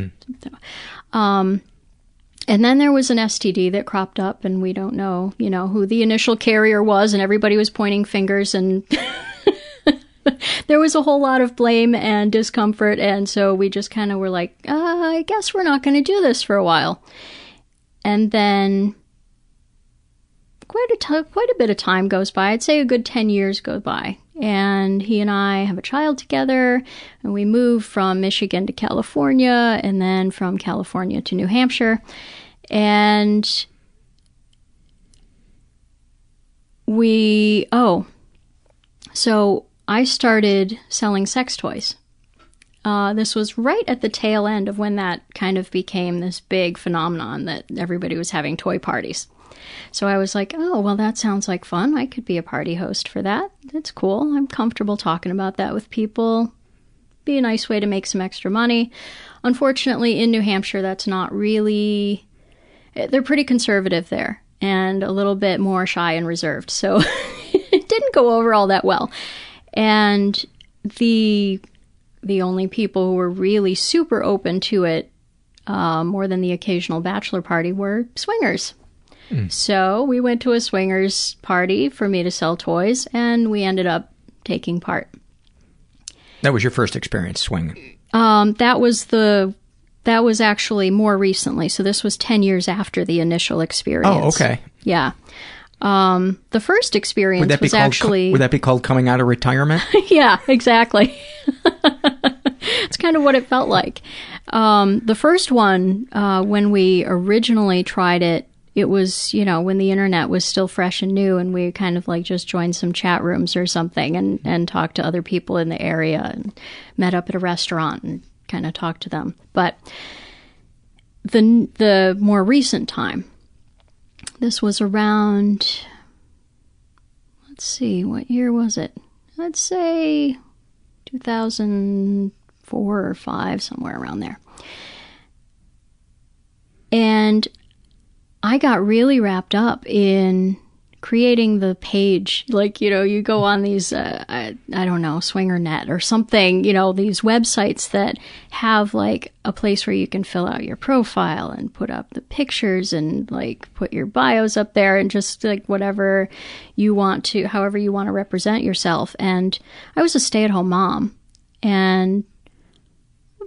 Um, and then there was an STD that cropped up, and we don't know, you know, who the initial carrier was, and everybody was pointing fingers, and there was a whole lot of blame and discomfort, and so we just kind of were like, uh, I guess we're not going to do this for a while. And then quite a t- quite a bit of time goes by. I'd say a good 10 years go by. And he and I have a child together, and we move from Michigan to California, and then from California to New Hampshire. And we, oh, so I started selling sex toys. Uh, this was right at the tail end of when that kind of became this big phenomenon that everybody was having toy parties. So I was like, oh, well, that sounds like fun. I could be a party host for that. That's cool. I'm comfortable talking about that with people. Be a nice way to make some extra money. Unfortunately, in New Hampshire, that's not really. They're pretty conservative there and a little bit more shy and reserved. So it didn't go over all that well. And the the only people who were really super open to it, uh, more than the occasional bachelor party, were swingers. So we went to a swingers party for me to sell toys, and we ended up taking part. That was your first experience swinging. Um, that was the that was actually more recently. So this was ten years after the initial experience. Oh, okay. Yeah. Um, the first experience Would that be was called? actually Would that be called coming out of retirement? yeah, exactly. it's kind of what it felt like. Um, the first one, uh, when we originally tried it, it was, you know, when the internet was still fresh and new, and we kind of like just joined some chat rooms or something and, and talked to other people in the area and met up at a restaurant and kind of talked to them. But the, the more recent time, this was around, let's see, what year was it? I'd say 2004 or 5, somewhere around there. And I got really wrapped up in creating the page. Like, you know, you go on these, uh, I, I don't know swinger net or something, you know, these websites that have like a place where you can fill out your profile and put up the pictures and like put your bios up there and just like whatever you want to, however you want to represent yourself. And I was a stay at home mom. And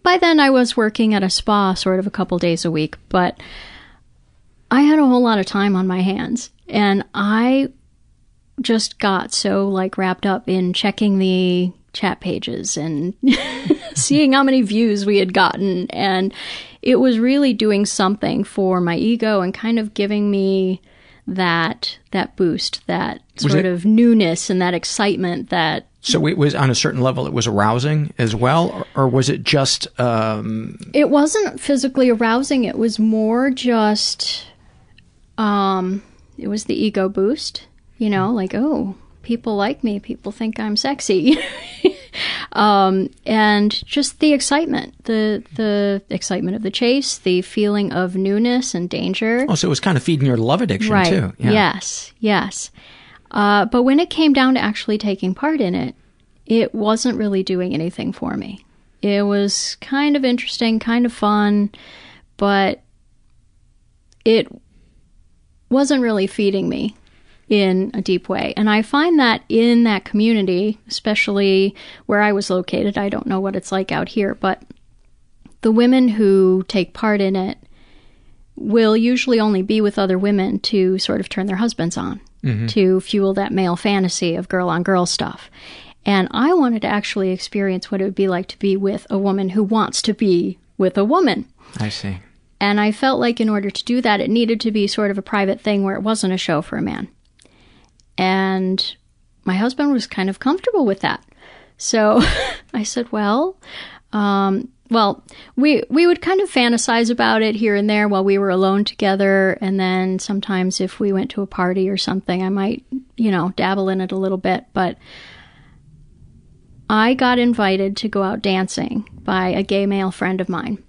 by then I was working at a spa sort of a couple days a week, but I had a whole lot of time on my hands and I just got so like wrapped up in checking the chat pages and seeing how many views we had gotten and it was really doing something for my ego and kind of giving me that that boost that Was sort it- of newness and that excitement that So it was on a certain level. It was arousing as well, or, or was it just? Um, it wasn't physically arousing it was more just um it was the ego boost you know like oh people like me. People think i'm sexy. Um and just the excitement the the excitement of the chase the feeling of newness and danger. Oh, so it was kind of feeding your love addiction right. too. Yeah. yes. Yes. Uh, but when it came down to actually taking part in it it wasn't really doing anything for me. It was kind of interesting kind of fun but it wasn't really feeding me in a deep way. And I find that in that community, especially where I was located, I don't know what it's like out here, but the women who take part in it will usually only be with other women to sort of turn their husbands on, mm-hmm. to fuel that male fantasy of girl on girl stuff. And I wanted to actually experience what it would be like to be with a woman who wants to be with a woman. I see. And I felt like in order to do that, it needed to be sort of a private thing where it wasn't a show for a man. And my husband was kind of comfortable with that. So I said, well, um, well, we we would kind of fantasize about it here and there while we were alone together, and then sometimes if we went to a party or something, I might, you know, dabble in it a little bit. But I got invited to go out dancing by a gay male friend of mine,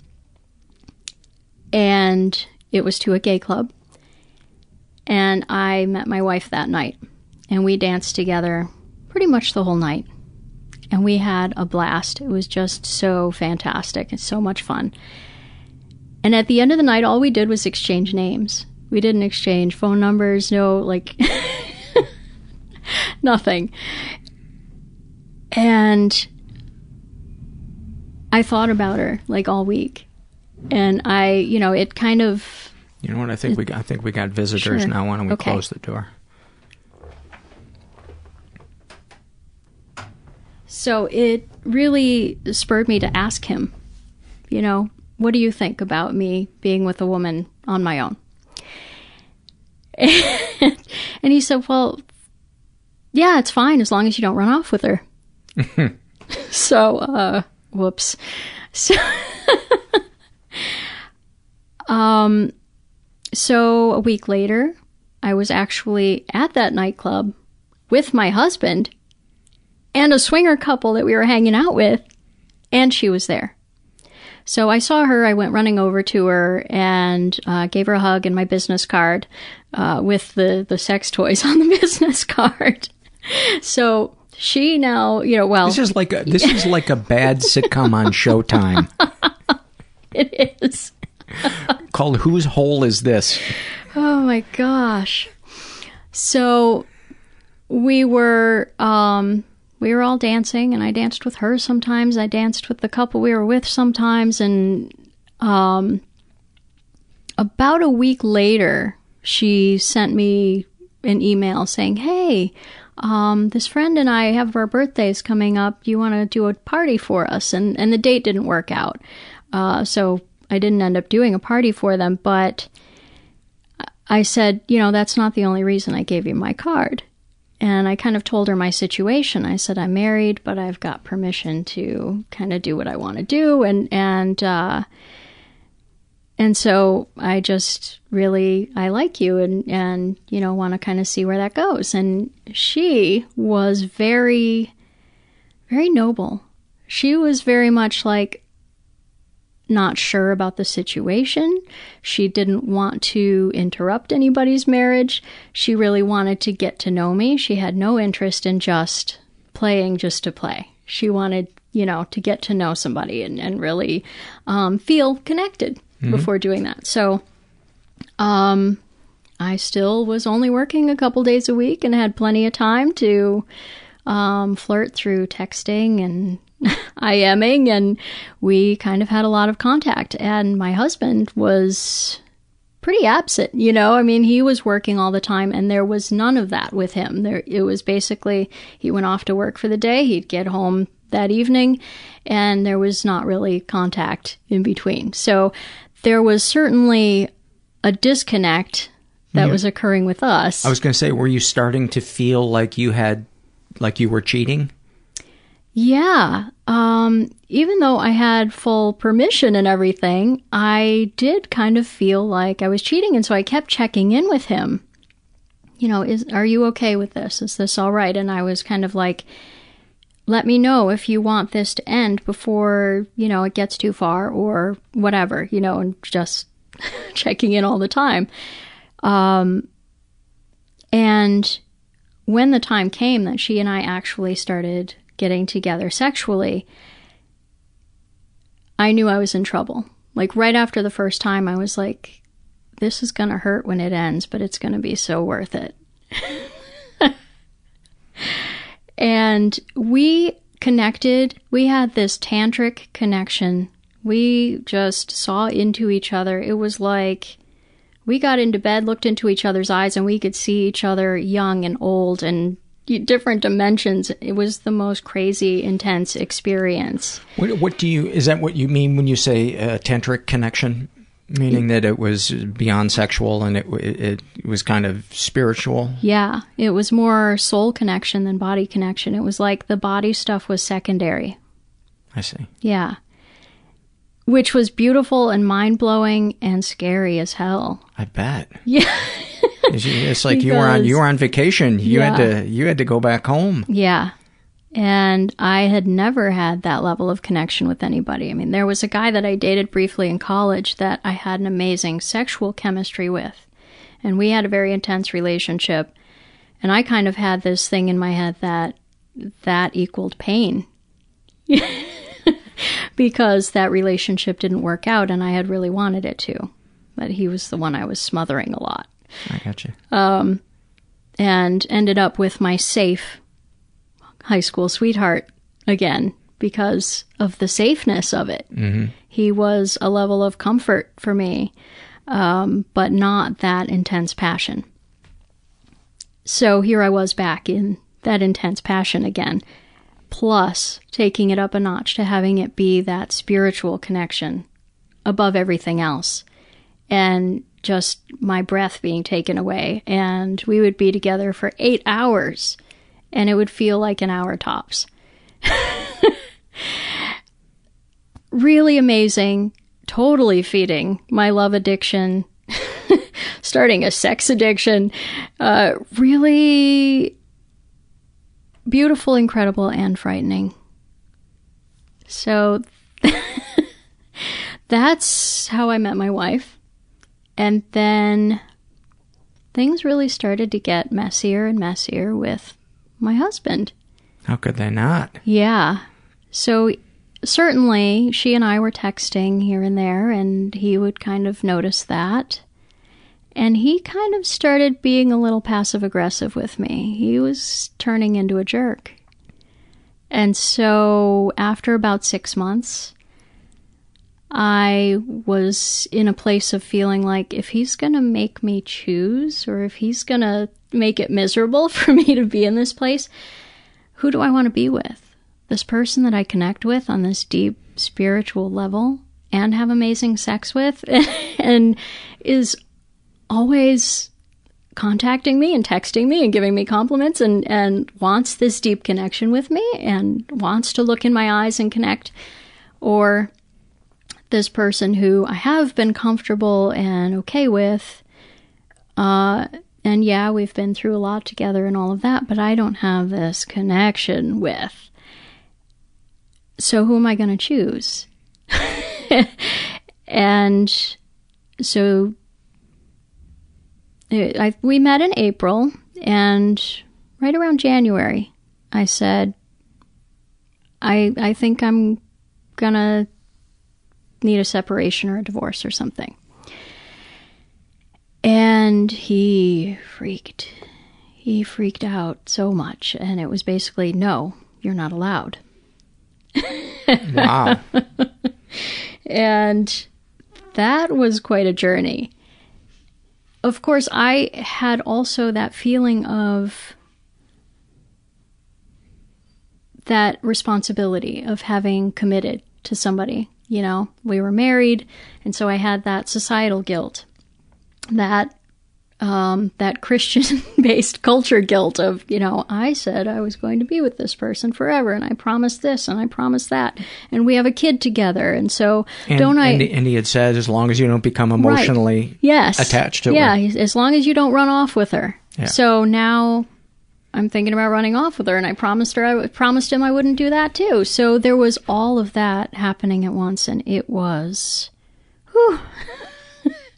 and it was to a gay club, and I met my wife that night, and we danced together pretty much the whole night and we had a blast. It was just so fantastic and so much fun. And at the end of the night, all we did was exchange names. We didn't exchange phone numbers, no, like, nothing. And I thought about her like all week. And I, you know, it kind of. You know what? I think we got, I think we got visitors Sure. now. Why don't we Okay. close the door? So it really spurred me to ask him, you know, what do you think about me being with a woman on my own? and he said, well, yeah, it's fine as long as you don't run off with her. so, uh, whoops. So, um, so a week later, I was actually at that nightclub with my husband and a swinger couple that we were hanging out with, and she was there. So I saw her. I went running over to her and uh, gave her a hug and my business card uh, with the the sex toys on the business card. So she now, you know, well, This is like a, this is like a bad sitcom on Showtime it is. called "Whose Hole Is This?" Oh my gosh. So we were um we were all dancing and I danced with her sometimes. I danced with the couple we were with sometimes and um about a week later she sent me an email saying, "Hey, um, this friend and I have our birthdays coming up. Do you want to do a party for us?" And and the date didn't work out, uh, so I didn't end up doing a party for them. But I said, you know, that's not the only reason I gave you my card. And I kind of told her my situation. I said, I'm married, but I've got permission to kind of do what I want to do. And, and, uh, and so I just really, I like you and, and, you know, want to kind of see where that goes. And she was very, very noble. She was very much like, not sure about the situation. She didn't want to interrupt anybody's marriage. She really wanted to get to know me. She had no interest in just playing just to play. She wanted, you know, to get to know somebody and, and really um, feel connected before doing that. So, um, I still was only working a couple days a week and had plenty of time to um, flirt through texting and IMing, and we kind of had a lot of contact. And my husband was pretty absent, you know. I mean, he was working all the time, and there was none of that with him. There, it was basically he went off to work for the day, he'd get home that evening, and there was not really contact in between. So there was certainly a disconnect that Yeah. was occurring with us. I was going to say, were you starting to feel like you had, like you were cheating? Yeah. Um, even though I had full permission and everything, I did kind of feel like I was cheating. And so I kept checking in with him. You know, is, are you okay with this? Is this all right? And I was kind of like, let me know if you want this to end before, you know, it gets too far or whatever, you know, and just checking in all the time. Um, and when the time came that she and I actually started getting together sexually, I knew I was in trouble. Like right after the first time, I was like, this is going to hurt when it ends, but it's going to be so worth it. and we connected. We had this tantric connection. We just saw into each other. It was like we got into bed, looked into each other's eyes, and we could see each other young and old and different dimensions. It was the most crazy, intense experience. What, what do you, is that what you mean when you say uh, tantric connection? Meaning that it was beyond sexual and it, it, it was kind of spiritual. Yeah, it was more soul connection than body connection. It was like the body stuff was secondary. I see. Yeah. Which was beautiful and mind blowing and scary as hell. I bet. Yeah. It's, like you were on you were on vacation. You had to you had to go back home. Yeah. And I had never had that level of connection with anybody. I mean, there was a guy that I dated briefly in college that I had an amazing sexual chemistry with. And we had a very intense relationship. And I kind of had this thing in my head that that equaled pain. because that relationship didn't work out and I had really wanted it to. But he was the one I was smothering a lot I got you. um, and ended up with my safe high school sweetheart again because of the safeness of it. Mhm. He was a level of comfort for me, um, but not that intense passion. So here I was back in that intense passion again, plus taking it up a notch to having it be that spiritual connection above everything else. And just my breath being taken away. And we would be together for eight hours, and it would feel like an hour tops. really amazing, totally feeding my love addiction, starting a sex addiction. Uh, really beautiful, incredible, and frightening. So that's how I met my wife. And then things really started to get messier and messier with my husband. How could they not? Yeah. So certainly she and I were texting here and there, and he would kind of notice that. And he kind of started being a little passive aggressive with me. He was turning into a jerk. And so after about six months, I was in a place of feeling like if he's going to make me choose or if he's going to make it miserable for me to be in this place, who do I want to be with? This person that I connect with on this deep spiritual level and have amazing sex with and is always contacting me and texting me and giving me compliments and, and wants this deep connection with me and wants to look in my eyes and connect or this person who I have been comfortable and okay with. Uh, and yeah, we've been through a lot together and all of that, but I don't have this connection with. So who am I going to choose? and so it, I, we met in April, and right around January, I said, I, I think I'm gonna need a separation or a divorce or something. And he freaked. He freaked out so much. And it was basically, no, you're not allowed. Wow. and that was quite a journey. Of course, I had also that feeling of that responsibility of having committed to somebody. You know, we were married, and so I had that societal guilt, that um, that Christian-based culture guilt of you know I said I was going to be with this person forever, and I promised this, and I promised that, and we have a kid together, and so And, don't I? And, and he had said, as long as you don't become emotionally Right. yes. attached to yeah, her. as long as you don't run off with her. Yeah. So now I'm thinking about running off with her, and I promised her, I w- promised him I wouldn't do that too. So there was all of that happening at once, and it was, whew.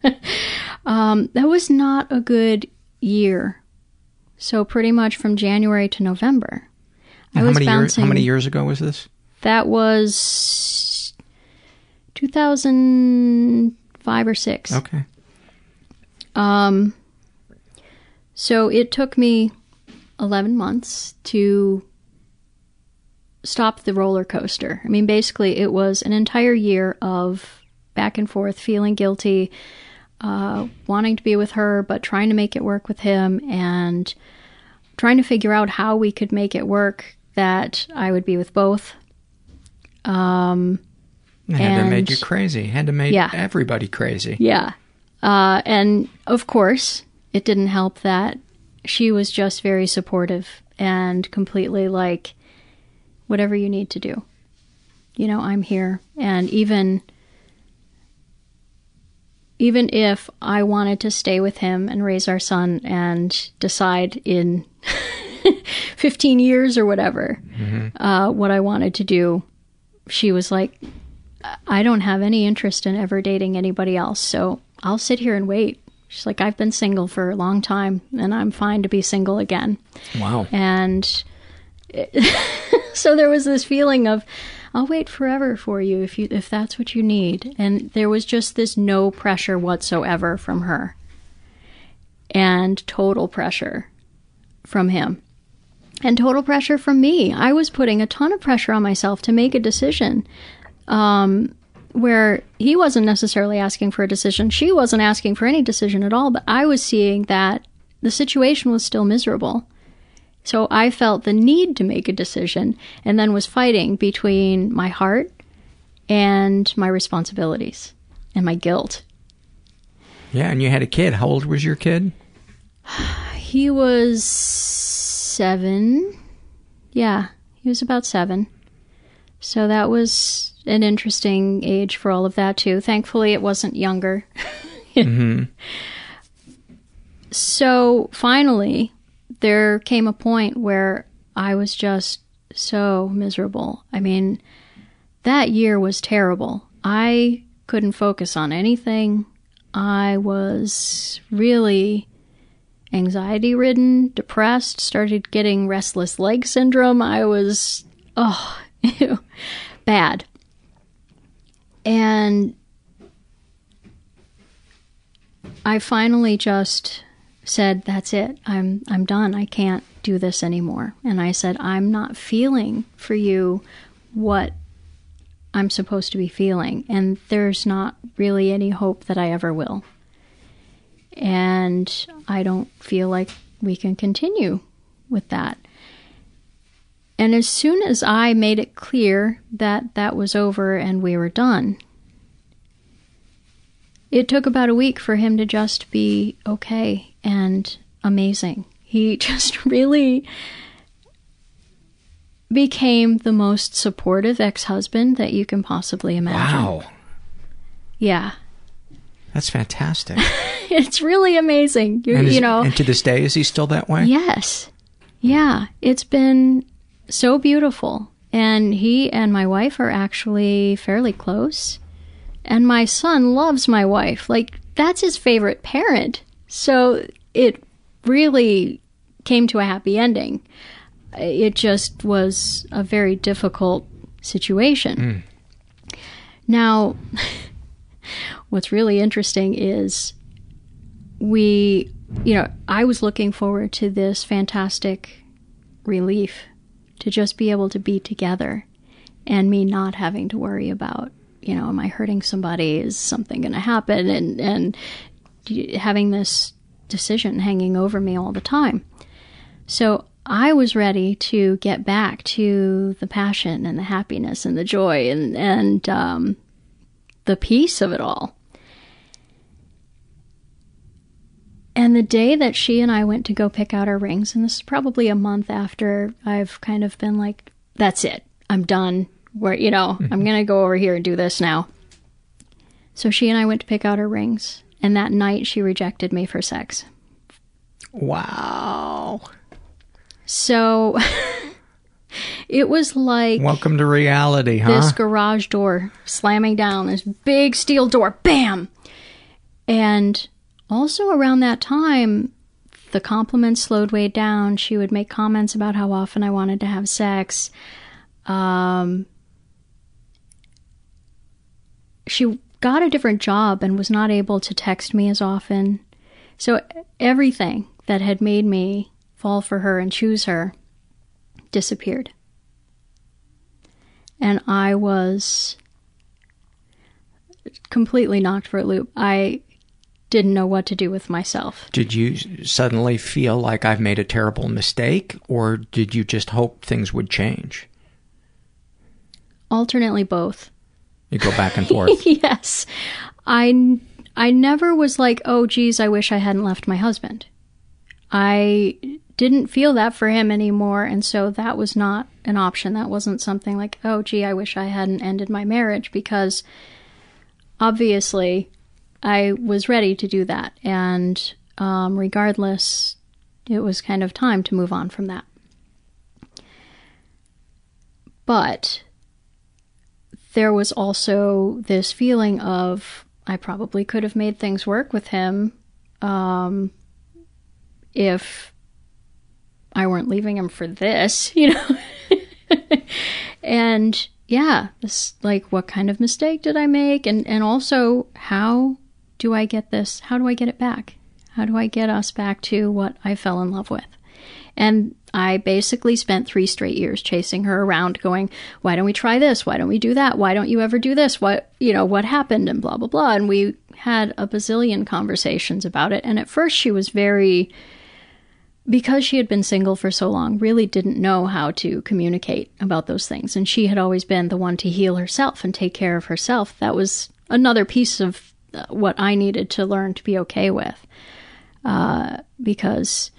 um, that was not a good year. So pretty much from January to November, I And how was many years? bouncing. How many years ago was this? That was 2005 or six. Okay. Um, so it took me 11 months to stop the roller coaster. I mean, basically, it was an entire year of back and forth, feeling guilty, uh, wanting to be with her, but trying to make it work with him, and trying to figure out how we could make it work that I would be with both. Um, It had to And- make you crazy. Had to make Yeah. everybody crazy. Yeah. Uh, and of course, it didn't help that she was just very supportive and completely like, whatever you need to do. You know, I'm here. And even even if I wanted to stay with him and raise our son and decide in 15 years or whatever uh, what I wanted to do, she was like, I don't have any interest in ever dating anybody else, so I'll sit here and wait. She's like, I've been single for a long time, and I'm fine to be single again. Wow. And so there was this feeling of, I'll wait forever for you if you if that's what you need. And there was just this no pressure whatsoever from her, and total pressure from him, and total pressure from me. I was putting a ton of pressure on myself to make a decision um, where he wasn't necessarily asking for a decision. She wasn't asking for any decision at all, but I was seeing that the situation was still miserable. So I felt the need to make a decision and then was fighting between my heart and my responsibilities and my guilt. Yeah, and you had a kid. How old was your kid? He was seven. Yeah, he was about seven. So that was an interesting age for all of that, too. Thankfully, it wasn't younger. hmm So finally, there came a point where I was just so miserable. I mean, that year was terrible. I couldn't focus on anything. I was really anxiety ridden, depressed, started getting restless leg syndrome. I was, oh, bad. And I finally just said, "That's it. I'm I'm done. I can't do this anymore." And I said, "I'm not feeling for you what I'm supposed to be feeling, and there's not really any hope that I ever will. And I don't feel like we can continue with that." And as soon as I made it clear that that was over and we were done, it took about a week for him to just be okay and amazing. He just really became the most supportive ex husband that you can possibly imagine. Wow. Yeah. That's fantastic. It's really amazing. You, is- you know, and to this day, is he still that way? Yes. Yeah. It's been so beautiful. And he and my wife are actually fairly close. And my son loves my wife. Like, that's his favorite parent. So it really came to a happy ending. It just was a very difficult situation. Hmm. Now, what's really interesting is we, you know, I was looking forward to this fantastic relief to just be able to be together and me not having to worry about, you know, am I hurting somebody? Is something going to happen? And, and having this decision hanging over me all the time. So I was ready to get back to the passion and the happiness and the joy and, and, um, the peace of it all. And the day that she and I went to go pick out our rings, and this is probably a month after I've kind of been like, that's it, I'm done. Where, you know, I'm going to go over here and do this now. So she and I went to pick out our rings, and that night she rejected me for sex. Wow. So it was like Welcome to reality, huh? this garage door slamming down, this big steel door, bam! And also around that time, the compliments slowed way down. She would make comments about how often I wanted to have sex. Um, she got a different job and was not able to text me as often. So everything that had made me fall for her and choose her disappeared. And I was completely knocked for a loop. I didn't know what to do with myself. Did you suddenly feel like I've made a terrible mistake, or did you just hope things would change? Alternately both. You go back and forth. yes. I I never was like, "Oh geez, I wish I hadn't left my husband." I didn't feel that for him anymore, and so that was not an option. That wasn't something like, "Oh gee, I wish I hadn't ended my marriage," because obviously I was ready to do that, and um, regardless, it was kind of time to move on from that. But there was also this feeling of I probably could have made things work with him um, if I weren't leaving him for this, you know. and yeah, this like what kind of mistake did I make, and and also how do I get this? How do I get it back? How do I get us back to what I fell in love with? And I basically spent three straight years chasing her around, going, "Why don't we try this? Why don't we do that? Why don't you ever do this? What you know? What happened?" And blah blah blah. And we had a bazillion conversations about it. And at first, she was very, because she had been single for so long, really didn't know how to communicate about those things. And she had always been the one to heal herself and take care of herself. That was another piece of uh, what I needed to learn to be okay with, uh, because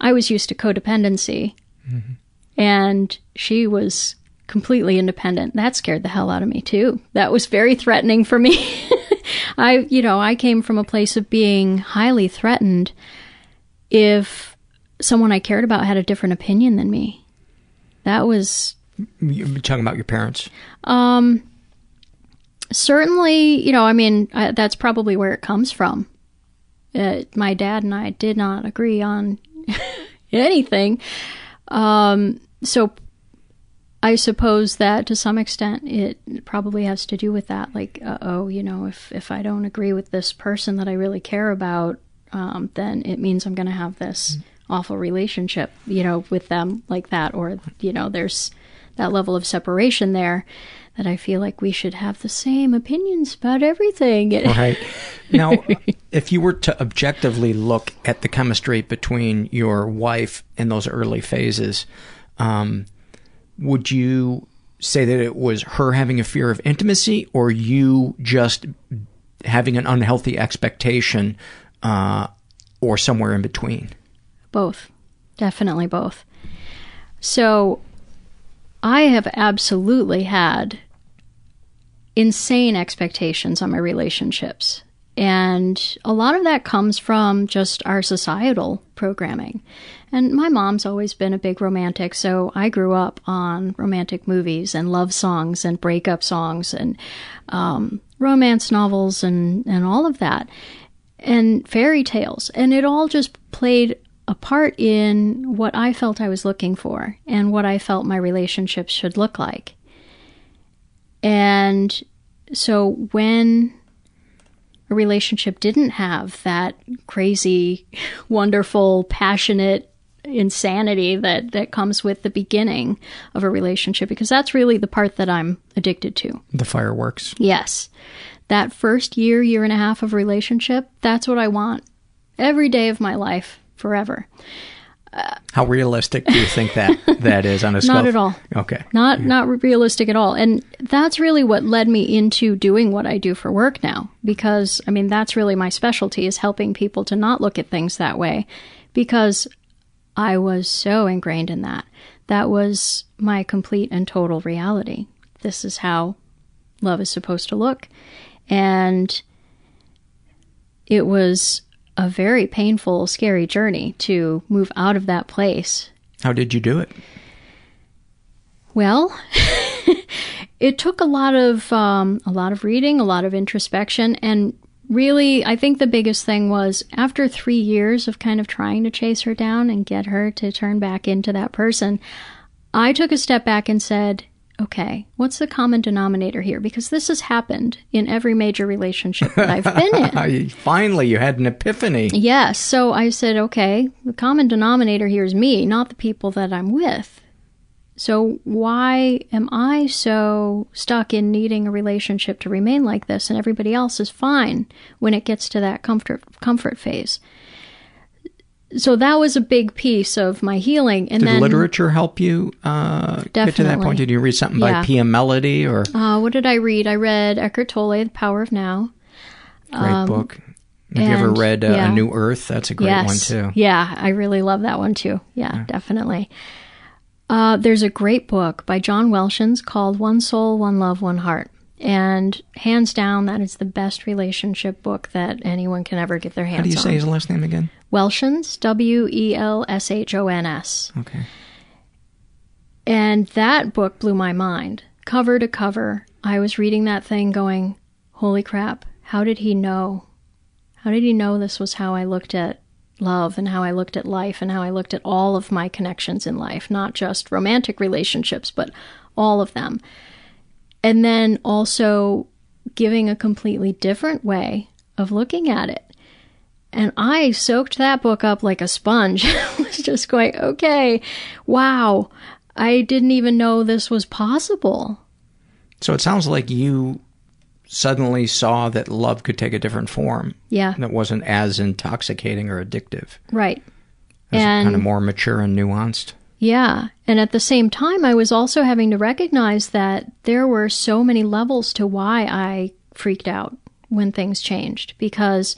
I was used to codependency, mm-hmm. and she was completely independent. That scared the hell out of me too. That was very threatening for me. I, you know, I came from a place of being highly threatened if someone I cared about had a different opinion than me. That was. You're talking about your parents? Um, certainly, you know, I mean, I, that's probably where it comes from. Uh, my dad and I did not agree on anything. Um, so I suppose that to some extent it probably has to do with that. Like, uh, oh, you know, if, if I don't agree with this person that I really care about, um, then it means I'm going to have this mm-hmm. awful relationship, you know, with them like that. Or, you know, there's that level of separation there that I feel like we should have the same opinions about everything. right. Now, if you were to objectively look at the chemistry between your wife in those early phases, um, would you say that it was her having a fear of intimacy or you just having an unhealthy expectation uh, or somewhere in between? Both. Definitely both. So I have absolutely had insane expectations on my relationships. And a lot of that comes from just our societal programming. And my mom's always been a big romantic, so I grew up on romantic movies and love songs and breakup songs and um, romance novels and, and all of that, and fairy tales. And it all just played a part in what I felt I was looking for and what I felt my relationships should look like. And so when a relationship didn't have that crazy, wonderful, passionate insanity that, that comes with the beginning of a relationship, because that's really the part that I'm addicted to. The fireworks. Yes. That first year, year and a half of relationship, that's what I want every day of my life, forever. How realistic do you think that that is on a scale? Not at all. Okay. Not yeah. not realistic at all. And that's really what led me into doing what I do for work now because I mean that's really my specialty is helping people to not look at things that way because I was so ingrained in that. That was my complete and total reality. This is how love is supposed to look. And it was a very painful, scary journey to move out of that place. How did you do it? Well, it took a lot of um, a lot of reading, a lot of introspection, and really, I think the biggest thing was after three years of kind of trying to chase her down and get her to turn back into that person, I took a step back and said, okay, what's the common denominator here? Because this has happened in every major relationship that I've been in. Finally, you had an epiphany. Yes. So I said, okay, the common denominator here is me, not the people that I'm with. So why am I so stuck in needing a relationship to remain like this and everybody else is fine when it gets to that comfort comfort phase? So that was a big piece of my healing. And Did then literature help you uh, get to that point? Did you read something Yeah. by Pia Mellody or Uh, what did I read? I read Eckhart Tolle, The Power of Now. great Um, book? Have you ever read uh, yeah. A New Earth? That's a great yes. one too. Yeah, I really love that one too. Yeah, definitely. Uh, there's a great book by John Welshons called One Soul, One Love, One Heart. And hands down, that is the best relationship book that anyone can ever get their hands How do you on. say his last name again? Welshons, W E L S H O N S. Okay. And that book blew my mind. Cover to cover, I was reading that thing going, holy crap, how did he know? How did he know this was how I looked at love and how I looked at life and how I looked at all of my connections in life, not just romantic relationships, but all of them. And then also giving a completely different way of looking at it. And I soaked that book up like a sponge. I was just going, okay, wow, I didn't even know this was possible. So it sounds like you suddenly saw that love could take a different form. Yeah. That wasn't as intoxicating or addictive. Right. And kind of more mature and nuanced. yeah, and at the same time I was also having to recognize that there were so many levels to why I freaked out when things changed because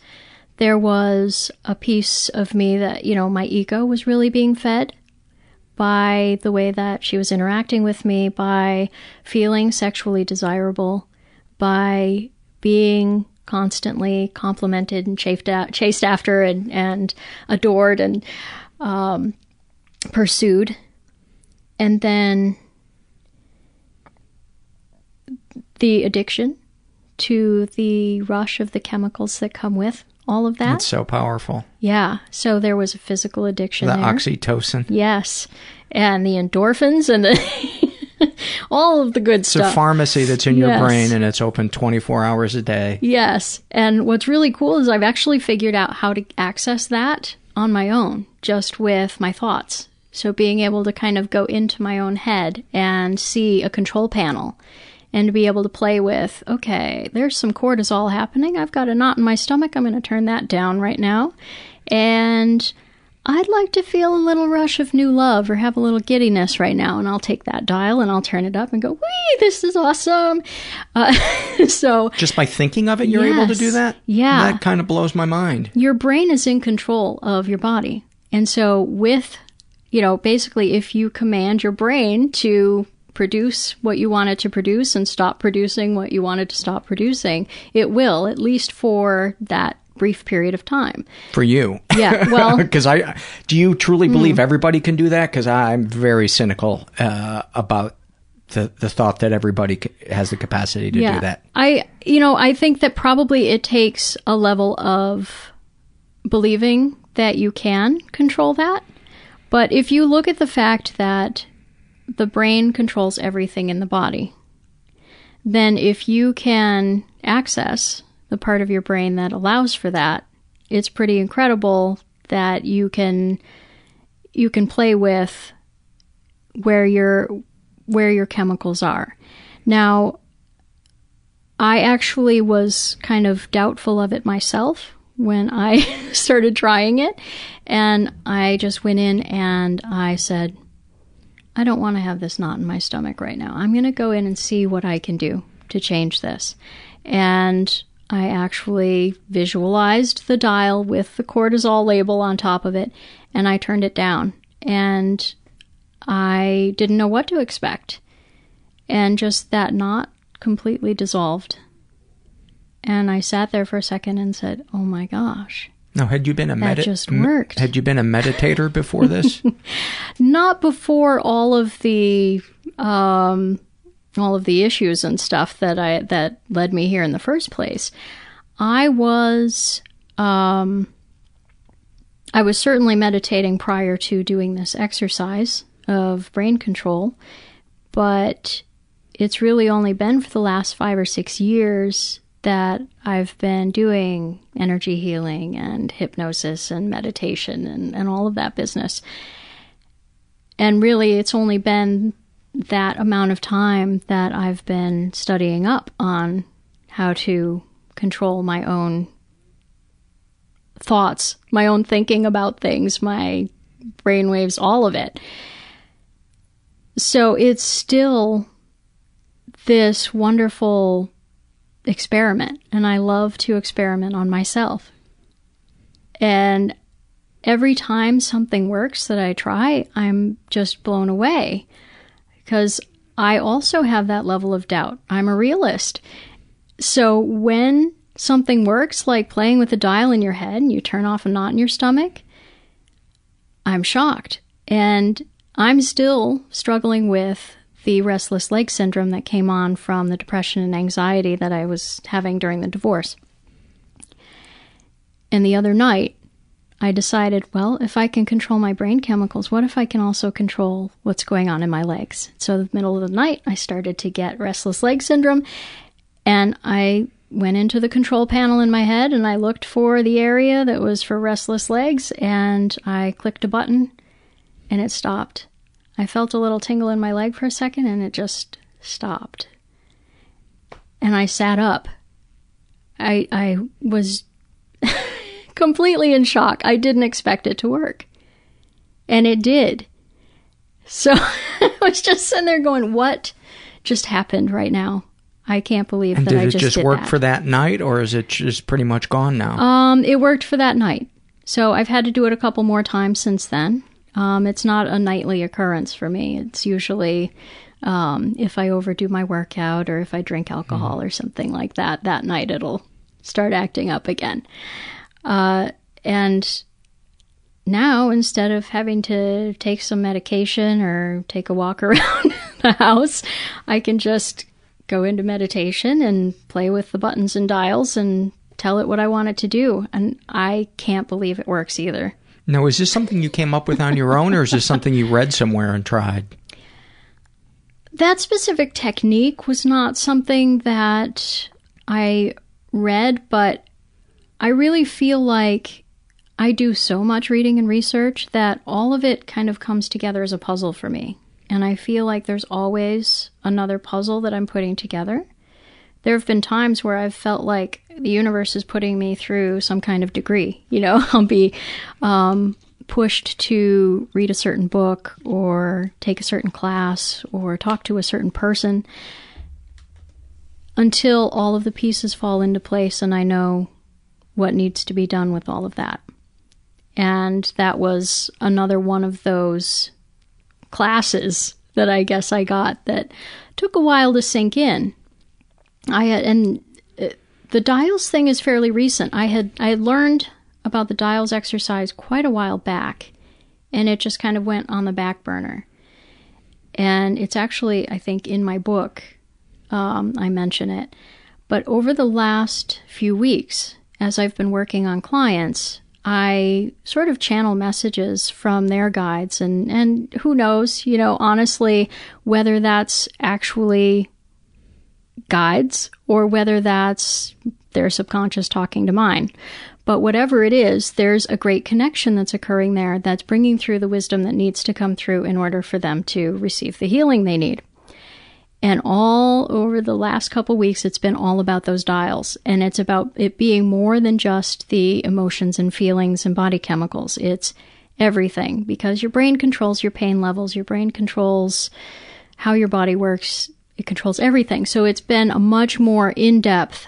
there was a piece of me that, you know, my ego was really being fed by the way that she was interacting with me, by feeling sexually desirable, by being constantly complimented and chafed chased after and, and adored and um, pursued. And then the addiction to the rush of the chemicals that come with all of that. It's so powerful. Yeah. So there was a physical addiction The there. oxytocin. Yes. And the endorphins and the all of the good It's stuff. a pharmacy that's in your brain and it's open 24 hours a day. Yes. And what's really cool is I've actually figured out how to access that on my own, just with my thoughts. So being able to kind of go into my own head and see a control panel and to be able to play with, okay, there's some cortisol happening. I've got a knot in my stomach. I'm going to turn that down right now. And I'd like to feel a little rush of new love or have a little giddiness right now. And I'll take that dial and I'll turn it up and go, wee, this is awesome. Uh, so Just by thinking of it, you're able to do that? Yeah. That kind of blows my mind. your brain is in control of your body. And so, with, you know, basically, if you command your brain to produce what you wanted to produce and stop producing what you wanted to stop producing, it will, at least for that brief period of time. For you. Yeah, well- Hmm. because I do you truly believe everybody can do that? Because I'm very cynical uh, about the the thought that everybody has the capacity to do that. I, you know, I think that probably it takes a level of believing that you can control that. But if you look at the fact that the brain controls everything in the body, then if you can access the part of your brain that allows for that, it's pretty incredible that you can you can play with where your where your chemicals are. Now, I actually was kind of doubtful of it myself when I started trying it. And I just went in and I said, I don't want to have this knot in my stomach right now. I'm going to go in and see what I can do to change this. And I actually visualized the dial with the cortisol label on top of it and I turned it down. And I didn't know what to expect. And just that knot completely dissolved. And I sat there for a second and said, "Oh my gosh." Now, had you been a That medi- just worked. Had you been a meditator before this? Not before all of the um all of the issues and stuff that I that led me here in the first place. I was um I was certainly meditating prior to doing this exercise of brain control, but it's really only been for the last five or six years that I've been doing energy healing and hypnosis and meditation and, and all of that business. And really, it's only been that amount of time that I've been studying up on how to control my own thoughts, my own thinking about things, my brainwaves, all of it. So it's still this wonderful experiment, and I love to experiment on myself. And every time something works that I try, I'm just blown away because I also have that level of doubt. I'm a realist. So when something works, like playing with a dial in your head and you turn off a knot in your stomach, I'm shocked. And I'm still struggling with the restless leg syndrome that came on from the depression and anxiety that I was having during the divorce. And the other night, I decided, well, if I can control my brain chemicals, what if I can also control what's going on in my legs? So, the middle of the night, I started to get restless leg syndrome, and I went into the control panel in my head and I looked for the area that was for restless legs, and I clicked a button, and it stopped. I felt a little tingle in my leg for a second, and it just stopped. And I sat up. I I was completely in shock. I didn't expect it to work. And it did. So I was just sitting there going, what just happened right now? I can't believe And that did I it just, just did work that. for that night, or is it just pretty much gone now? Um, it worked for that night. So I've had to do it a couple more times since then. Um, it's not a nightly occurrence for me. It's usually um, if I overdo my workout or if I drink alcohol or something like that. That night it'll start acting up again. Uh, and now instead of having to take some medication or take a walk around the house, I can just go into meditation and play with the buttons and dials and tell it what I want it to do. And I can't believe it works either. Now, is this something you came up with on your own, or is this something you read somewhere and tried? That specific technique was not something that I read, but I really feel like I do so much reading and research that all of it kind of comes together as a puzzle for me. And I feel like there's always another puzzle that I'm putting together. There have been times where I've felt like the universe is putting me through some kind of degree. You know, I'll be um, pushed to read a certain book or take a certain class or talk to a certain person until all of the pieces fall into place and I know what needs to be done with all of that. And that was another one of those classes that I guess I got that took a while to sink in. I had, and uh, the dials thing is fairly recent. I had I had learned about the dials exercise quite a while back, and it just kind of went on the back burner. And it's actually, I think, in my book, um, I mention it. But over the last few weeks, as I've been working on clients, I sort of channel messages from their guides, and, and who knows, you know, honestly, whether that's actually guides or whether that's their subconscious talking to mine. But whatever it is, there's a great connection that's occurring there that's bringing through the wisdom that needs to come through in order for them to receive the healing they need. And all over the last couple weeks, it's been all about those dials. And it's about it being more than just the emotions and feelings and body chemicals. It's everything because your brain controls your pain levels, your brain controls how your body works, it controls everything. So it's been a much more in depth,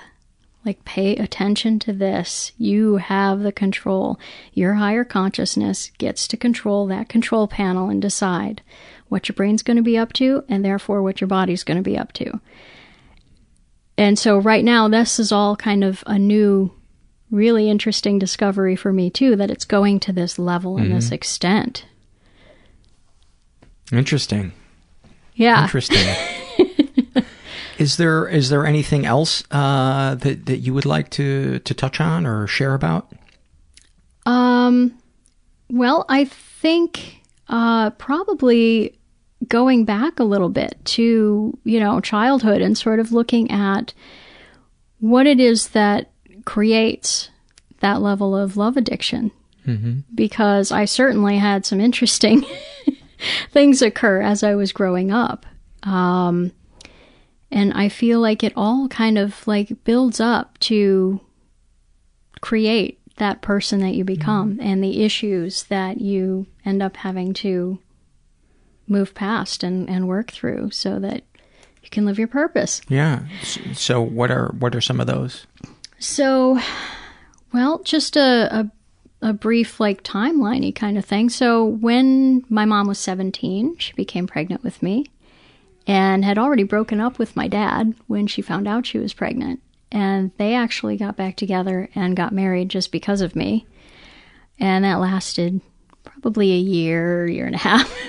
like, pay attention to this. You have the control. Your higher consciousness gets to control that control panel and decide what your brain's going to be up to and therefore what your body's going to be up to. And so right now, this is all kind of a new, really interesting discovery for me too, that it's going to this level and this Mhm. extent. Interesting. Yeah. Interesting. is there is there anything else uh, that that you would like to to touch on or share about? Um, well, I think uh, probably going back a little bit to, you know, childhood and sort of looking at what it is that creates that level of love addiction. Mm-hmm. Because I certainly had some interesting things occur as I was growing up. Um, and I feel like it all kind of like builds up to create that person that you become mm-hmm. and the issues that you end up having to move past and, and work through so that you can live your purpose. Yeah. So what are what are some of those? So, well, just a, a, a brief like timeliney kind of thing. So when my mom was 17, she became pregnant with me and had already broken up with my dad when she found out she was pregnant. And they actually got back together and got married just because of me. And that lasted probably a year, year and a half.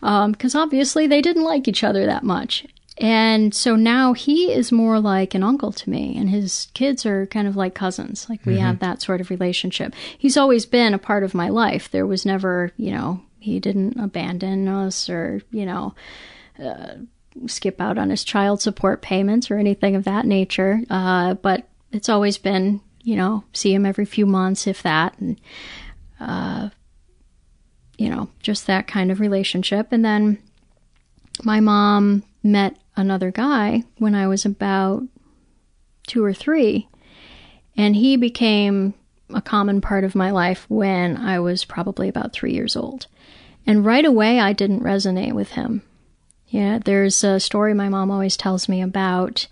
Because obviously they didn't like each other that much. And so now he is more like an uncle to me, and his kids are kind of like cousins. Like we Mhm. have that sort of relationship. He's always been a part of my life. There was never, you know, he didn't abandon us or, you know, uh, skip out on his child support payments or anything of that nature. Uh, but it's always been, you know, see him every few months, if that. And, uh, you know, just that kind of relationship. And then my mom met another guy when I was about two or three, and he became a common part of my life when I was probably about three years old. And right away, I didn't resonate with him. Yeah, there's a story my mom always tells me about.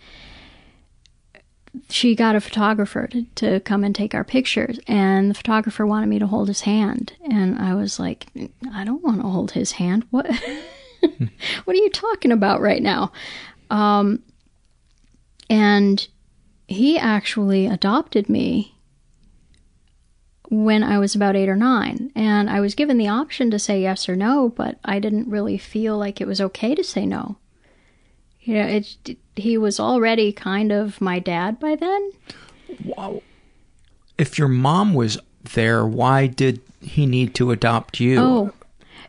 She got a photographer to, to come and take our pictures, and the photographer wanted me to hold his hand. And I was like, I don't want to hold his hand. What? what are you talking about right now? Um, and he actually adopted me when I was about eight or nine. And I was given the option to say yes or no, but I didn't really feel like it was okay to say no. You know, it, he was already kind of my dad by then. Wow. If your mom was there, why did he need to adopt you? Oh,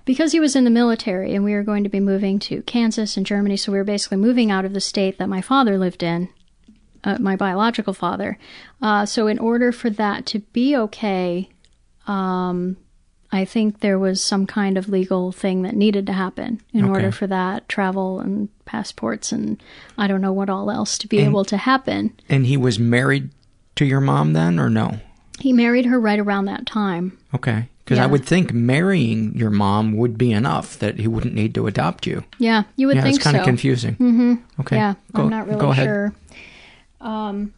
because he was in the military and we were going to be moving to Kansas and Germany, so we were basically moving out of the state that my father lived in, uh, my biological father. Uh, so, in order for that to be okay, um, I think there was some kind of legal thing that needed to happen in Okay. order for that travel and passports and I don't know what all else to be And- able to happen. And he was married to your mom then, or no? He married her right around that time. Okay. Because I would think marrying your mom would be enough that he wouldn't need to adopt you. Yeah, you would Yeah, think it's kinda so. confusing. hmm Okay, Yeah, go- I'm not really go ahead. sure. Um.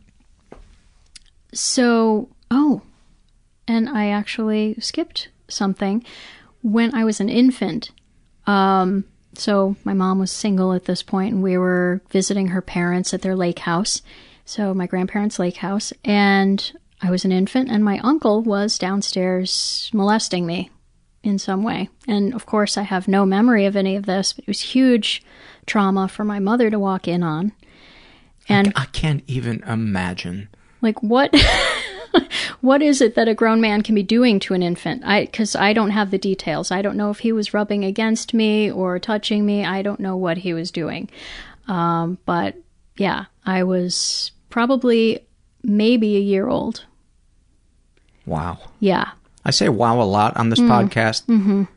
So, oh, and I actually skipped something. When I was an infant, um, so my mom was single at this point, and we were visiting her parents at their lake house. So my grandparents' lake house, and I was an infant, and my uncle was downstairs molesting me in some way. And of course, I have no memory of any of this, but it was huge trauma for my mother to walk in on. And I can't even imagine. like what what is it that a grown man can be doing to an infant? I cuz I don't have the details. I don't know if he was rubbing against me or touching me. I don't know what he was doing. Um, but yeah, I was probably maybe a year old. Wow. Yeah. I say wow a lot on this Mm. podcast, Mhm.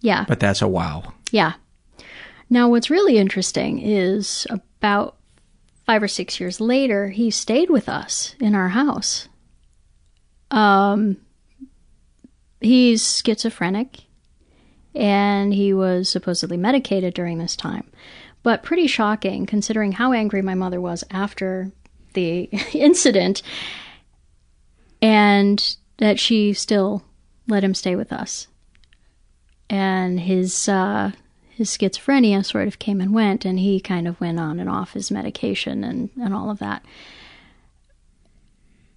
Yeah. but that's a wow. Yeah. Now, what's really interesting is about five or six years later, he stayed with us in our house. Um, he's schizophrenic, and he was supposedly medicated during this time. But pretty shocking considering how angry my mother was after the incident, and that she still let him stay with us and his uh, his schizophrenia sort of came and went, and he kind of went on and off his medication and and all of that.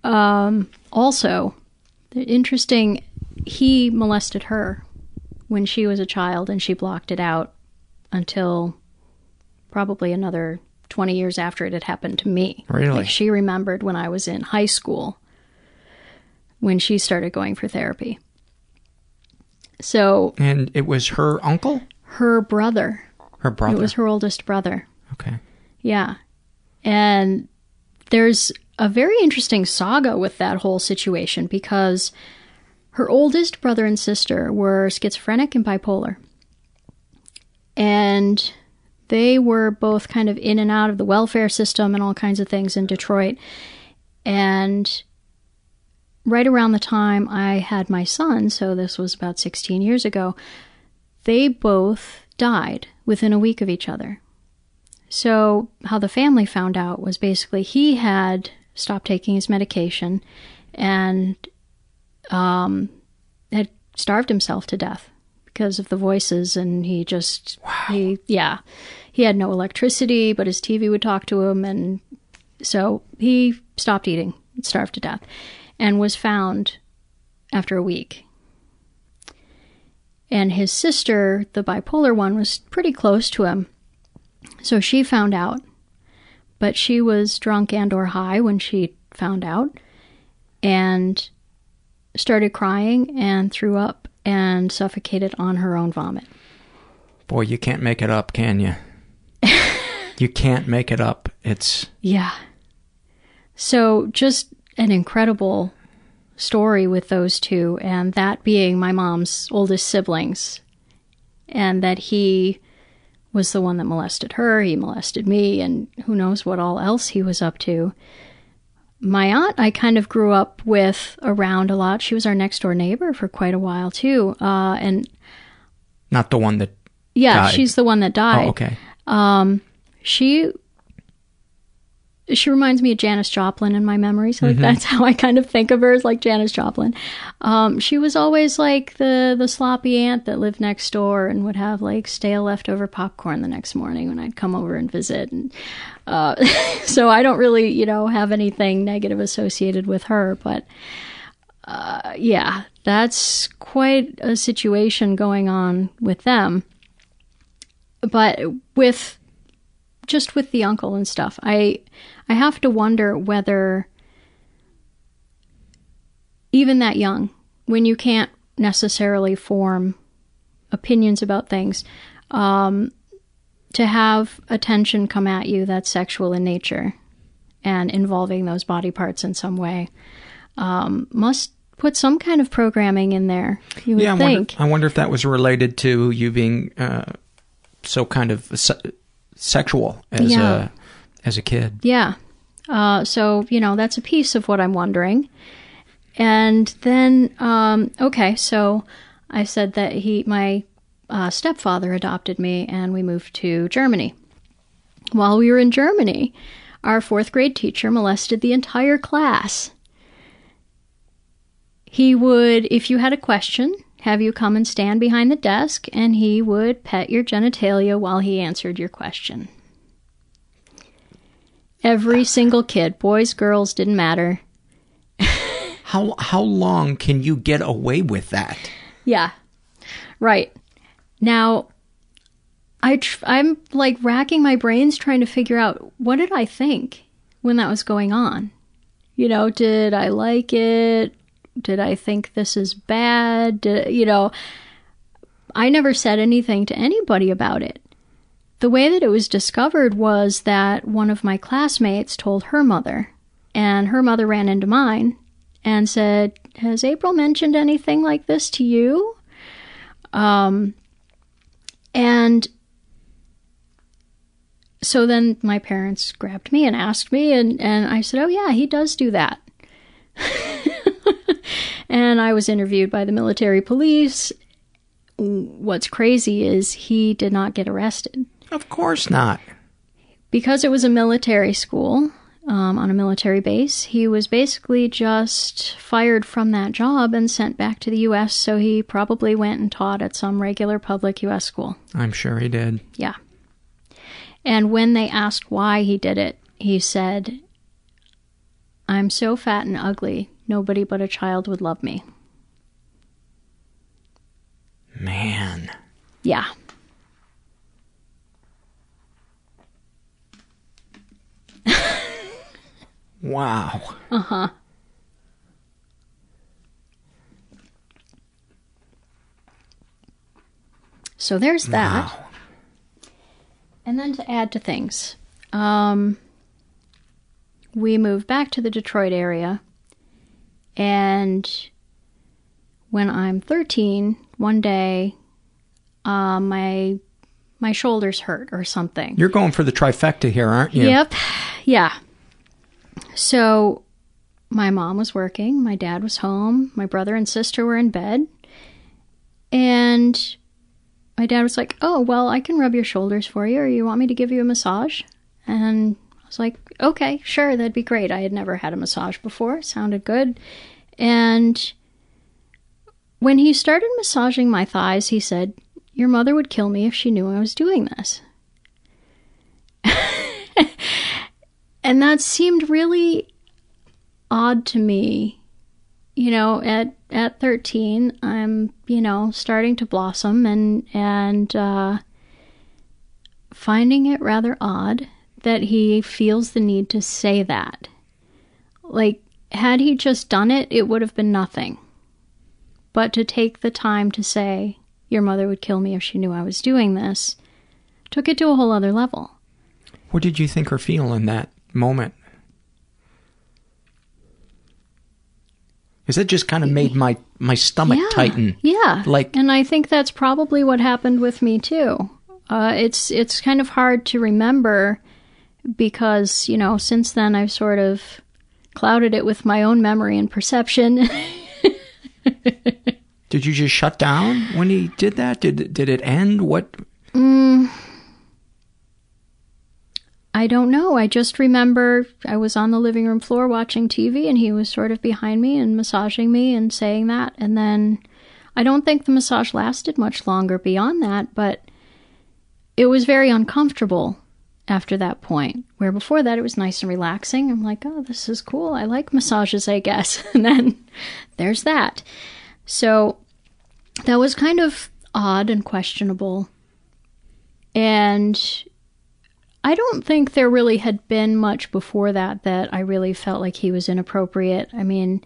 Um, also, interesting, he molested her when she was a child, and she blocked it out until probably another twenty years after it had happened to me. Really? Like she remembered when I was in high school when she started going for therapy. So And it was her uncle? Her brother. Her brother. It was her oldest brother. Okay. Yeah. And there's a very interesting saga with that whole situation because her oldest brother and sister were schizophrenic and bipolar. And they were both kind of in and out of the welfare system and all kinds of things in Detroit. And right around the time I had my son, so this was about 16 years ago, they both died within a week of each other. So, how the family found out was basically he had stopped taking his medication and um, had starved himself to death because of the voices, and he just, he, yeah, he had no electricity, but his TV would talk to him, and so he stopped eating, starved to death, and was found after a week. And his sister, the bipolar one, was pretty close to him. So she found out, but she was drunk and or high when she found out and started crying and threw up and suffocated on her own vomit. Boy, you can't make it up, can you? you can't make it up. It's Yeah. So just an incredible story with those two, and that being my mom's oldest siblings, and that he was the one that molested her, he molested me, and who knows what all else he was up to. My aunt, I kind of grew up with around a lot. She was our next door neighbor for quite a while, too. Uh, and not the one that. yeah, died. she's the one that died. Oh, okay. Um, she she reminds me of Janis Joplin in my memories. Like Mhm. that's how I kind of think of her as like Janis Joplin. Um, she was always like the the sloppy aunt that lived next door and would have like stale leftover popcorn the next morning when I'd come over and visit. And uh, so I don't really you know have anything negative associated with her, but uh, yeah, that's quite a situation going on with them. But with just with the uncle and stuff, I I have to wonder whether even that young, when you can't necessarily form opinions about things, um, to have attention come at you that's sexual in nature and involving those body parts in some way um, must put some kind of programming in there. You would yeah, I think. wonder, I wonder if that was related to you being uh, so kind of sexual as Yeah. a as a kid. Yeah. Uh, so, you know, that's a piece of what I'm wondering. And then, um, okay, so I said that he, my uh, stepfather adopted me and we moved to Germany. While we were in Germany, our fourth grade teacher molested the entire class. He would, if you had a question, have you come and stand behind the desk and he would pet your genitalia while he answered your question. Every single kid, boys, girls, didn't matter. How how long can you get away with that? Yeah. Right. Now, I tr- I'm like racking my brains trying to figure out what did I think when that was going on? You know, did I like it? Did I think this is bad? Did, you know, I never said anything to anybody about it. The way that it was discovered was that one of my classmates told her mother, and her mother ran into mine and said, Has April mentioned anything like this to you? Um, and so then my parents grabbed me and asked me, and, and I said, Oh, yeah, he does do that. and I was interviewed by the military police. What's crazy is he did not get arrested. Of course not. Because it was a military school um, on a military base, he was basically just fired from that job and sent back to the U.S. So he probably went and taught at some regular public U.S. school. I'm sure he did. Yeah. And when they asked why he did it, he said, I'm so fat and ugly, nobody but a child would love me. Man. Yeah. Wow. Uh huh. So there's that. Wow. And then to add to things, um, we moved back to the Detroit area, and when I'm 13, one day, uh, my my shoulders hurt or something. You're going for the trifecta here, aren't you? Yep. Yeah. So my mom was working, my dad was home, my brother and sister were in bed. And my dad was like, Oh, well, I can rub your shoulders for you, or you want me to give you a massage? And I was like, Okay, sure, that'd be great. I had never had a massage before, sounded good. And when he started massaging my thighs, he said, Your mother would kill me if she knew I was doing this. and that seemed really odd to me. You know, at at 13, I'm, you know, starting to blossom and and uh, finding it rather odd that he feels the need to say that. Like had he just done it, it would have been nothing. But to take the time to say, your mother would kill me if she knew I was doing this, took it to a whole other level. What did you think or feel in that moment? Because that just kind of made my, my stomach yeah, tighten. Yeah. Like, and I think that's probably what happened with me too. Uh, it's it's kind of hard to remember because you know since then I've sort of clouded it with my own memory and perception. did you just shut down when he did that? Did did it end? What? Mm, I don't know. I just remember I was on the living room floor watching TV and he was sort of behind me and massaging me and saying that. And then I don't think the massage lasted much longer beyond that, but it was very uncomfortable after that point. Where before that it was nice and relaxing. I'm like, oh, this is cool. I like massages, I guess. and then there's that. So that was kind of odd and questionable. And I don't think there really had been much before that that I really felt like he was inappropriate. I mean,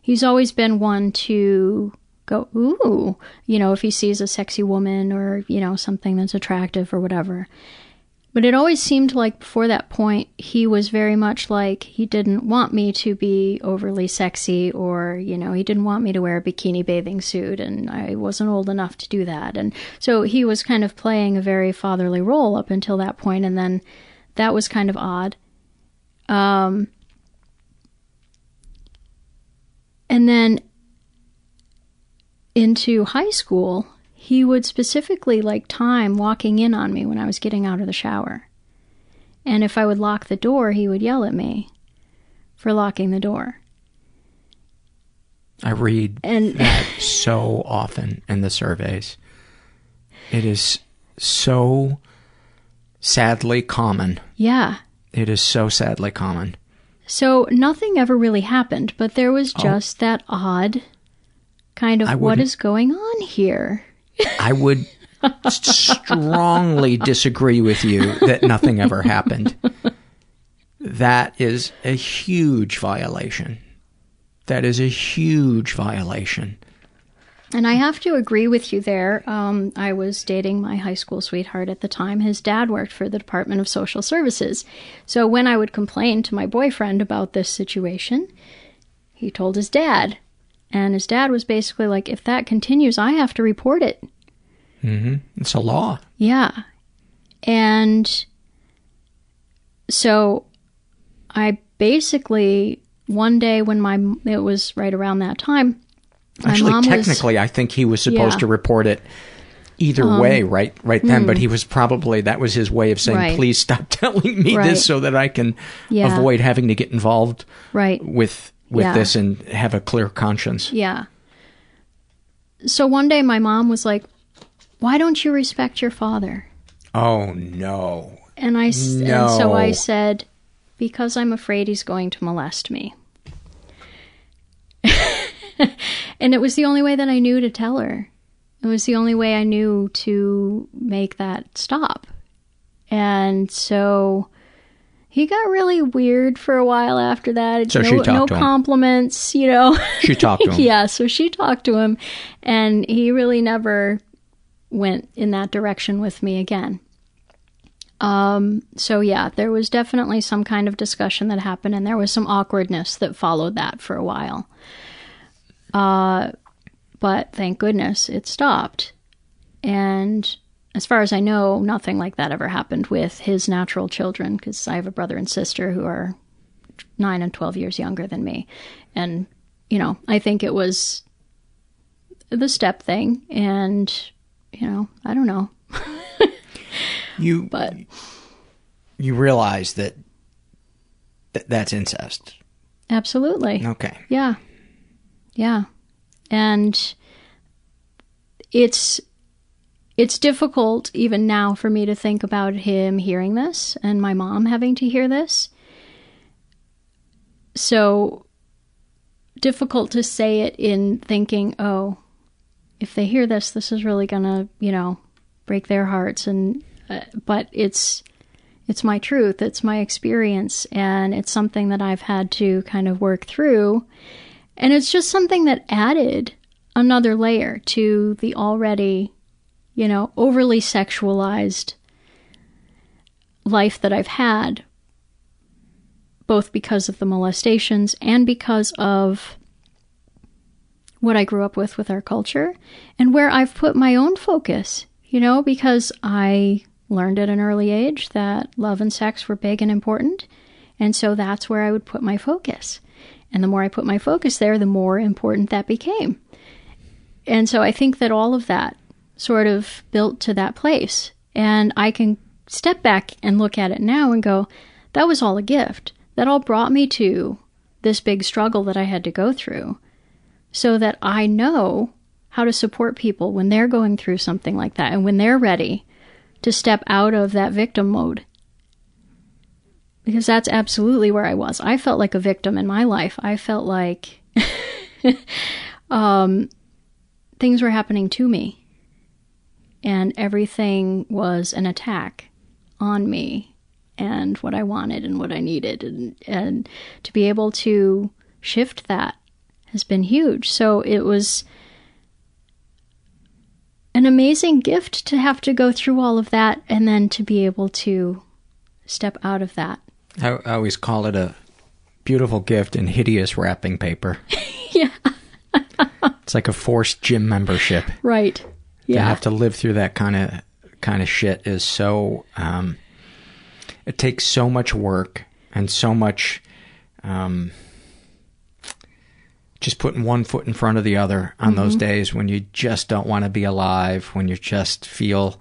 he's always been one to go, ooh, you know, if he sees a sexy woman or, you know, something that's attractive or whatever. But it always seemed like before that point, he was very much like he didn't want me to be overly sexy or, you know, he didn't want me to wear a bikini bathing suit and I wasn't old enough to do that. And so he was kind of playing a very fatherly role up until that point, and then that was kind of odd. Um, and then into high school, he would specifically like time walking in on me when I was getting out of the shower. And if I would lock the door, he would yell at me for locking the door. I read and that so often in the surveys. It is so sadly common. Yeah. It is so sadly common. So nothing ever really happened, but there was oh. just oh. that odd kind of what is going on here? I would strongly disagree with you that nothing ever happened. That is a huge violation. That is a huge violation. And I have to agree with you there. Um, I was dating my high school sweetheart at the time. His dad worked for the Department of Social Services. So when I would complain to my boyfriend about this situation, he told his dad. And his dad was basically like, if that continues, I have to report it. Mm-hmm. It's a law. Yeah. And so I basically, one day when my, it was right around that time, Actually, technically, was, I think he was supposed yeah. to report it either Um, way, right, right then. hmm. But he was probably that was his way of saying, Right. "Please stop telling me Right. this, so that I can Yeah. avoid having to get involved right. with with Yeah. this and have a clear conscience." Yeah. So one day my mom was like, why don't you respect your father? Oh no! And I s- and so I said, because I'm afraid he's going to molest me. and it was the only way that I knew to tell her. It was the only way I knew to make that stop. And so he got really weird for a while after that. So no, she talked no to him. compliments, you know. She talked to him. yeah, so she talked to him, and he really never went in that direction with me again. Um, so yeah, there was definitely some kind of discussion that happened, and there was some awkwardness that followed that for a while. Uh, but thank goodness it stopped. And as far as I know, nothing like that ever happened with his natural children, because I have a brother and sister who are nine and 12 years younger than me. And, you know, I think it was the step thing. And, you know, I don't know. You But you realize that th- that's incest. absolutely. Okay. Yeah. Yeah. And it's it's difficult even now for me to think about him hearing this and my mom having to hear this. So difficult to say it in thinking, "Oh, if they hear this, this is really going to, you know, break their hearts and uh, but it's it's my truth, it's my experience, and it's something that I've had to kind of work through. And it's just something that added another layer to the already, you know, overly sexualized life that I've had, both because of the molestations and because of what I grew up with with our culture and where I've put my own focus, you know, because I learned at an early age that love and sex were big and important. And so that's where I would put my focus. And the more I put my focus there, the more important that became. And so I think that all of that sort of built to that place. And I can step back and look at it now and go, that was all a gift. That all brought me to this big struggle that I had to go through so that I know how to support people when they're going through something like that and when they're ready to step out of that victim mode. Because that's absolutely where I was. I felt like a victim in my life. I felt like um, things were happening to me, and everything was an attack on me and what I wanted and what I needed. And, and to be able to shift that has been huge. So it was an amazing gift to have to go through all of that and then to be able to step out of that. I, I always call it a beautiful gift in hideous wrapping paper. yeah. It's like a forced gym membership. Right. To have to live through that kind of kind of shit is so um it takes so much work and so much um just putting one foot in front of the other on those Mhm. days when you just don't want to be alive, when you just feel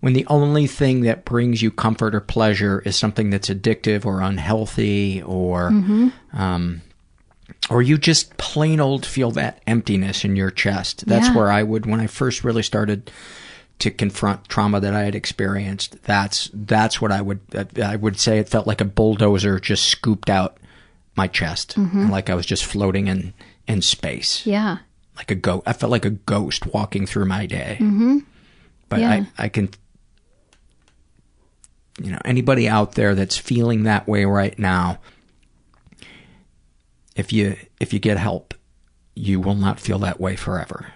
when the only thing that brings you comfort or pleasure is something that's addictive or unhealthy or Mhm. um or you just plain old feel that emptiness in your chest. That's Yeah. where I would when I first really started to confront trauma that I had experienced. That's that's what I would I would say it felt like a bulldozer just scooped out my chest, Mhm. and like I was just floating in in space, Yeah. like a ghost. I felt like a ghost walking through my day. Mhm. But Yeah. I I can you know anybody out there that's feeling that way right now if you if you get help you will not feel that way forever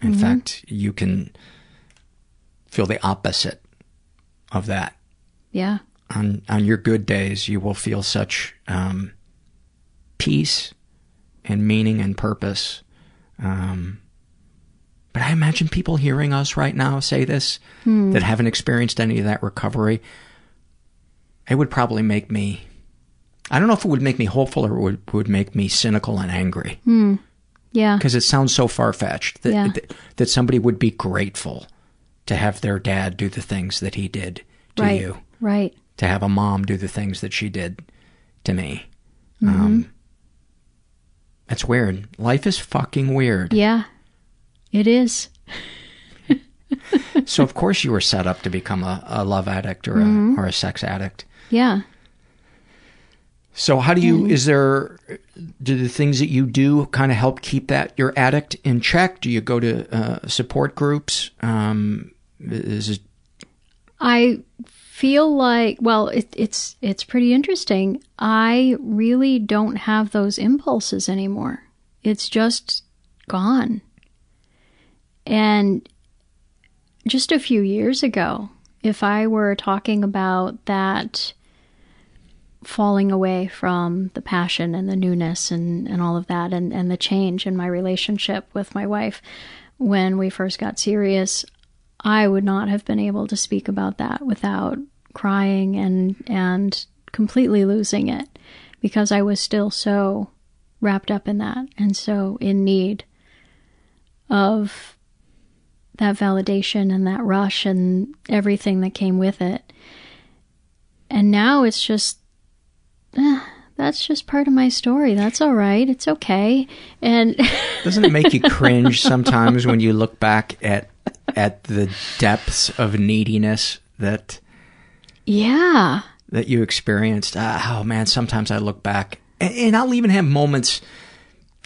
in Mhm. fact you can feel the opposite of that Yeah. on on your good days you will feel such um, peace and meaning and purpose um, but I imagine people hearing us right now say this Hmm. that haven't experienced any of that recovery. It would probably make me. I don't know if it would make me hopeful or it would, would make me cynical and angry. Hmm. Yeah. Because it sounds so far fetched that, Yeah. that that somebody would be grateful to have their dad do the things that he did to right. you, Right. to have a mom do the things that she did to me. Mhm. Um, it's weird. Life is fucking weird. Yeah. It is. so of course you were set up to become a, a love addict or a or a sex addict. Yeah. So how do you Mhm. is there do the things that you do kind of help keep that your addict in check? Do you go to uh, support groups? Um, is it I feel like well, it, it's it's pretty interesting. I really don't have those impulses anymore. It's just gone. And just a few years ago, if I were talking about that falling away from the passion and the newness and, and all of that and, and the change in my relationship with my wife when we first got serious, I would not have been able to speak about that without crying and and completely losing it because I was still so wrapped up in that and so in need of that validation and that rush and everything that came with it. And now it's just, eh, that's just part of my story. That's all right. It's okay. And Doesn't it make you cringe sometimes when you look back at at the depths of neediness that yeah, that you experienced? Ah, oh man, sometimes I look back and, and I'll even have moments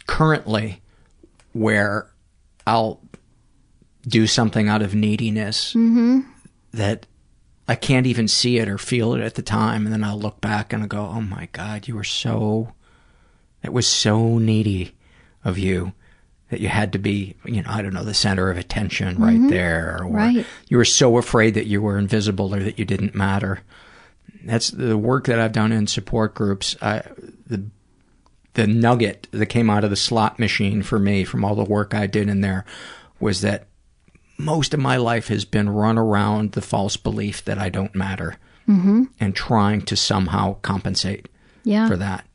currently where I'll do something out of neediness mm-hmm. that I can't even see it or feel it at the time, and then I'll look back and I'll go, "Oh my God, you were so that was so needy of you that you had to be, you know, I don't know, the center of attention right Mhm. there, or Right. you were so afraid that you were invisible or that you didn't matter." That's the work that I've done in support groups. I, the the nugget that came out of the slot machine for me from all the work I did in there was that most of my life has been run around the false belief that I don't matter Mm-hmm. and trying to somehow compensate Yeah. for that.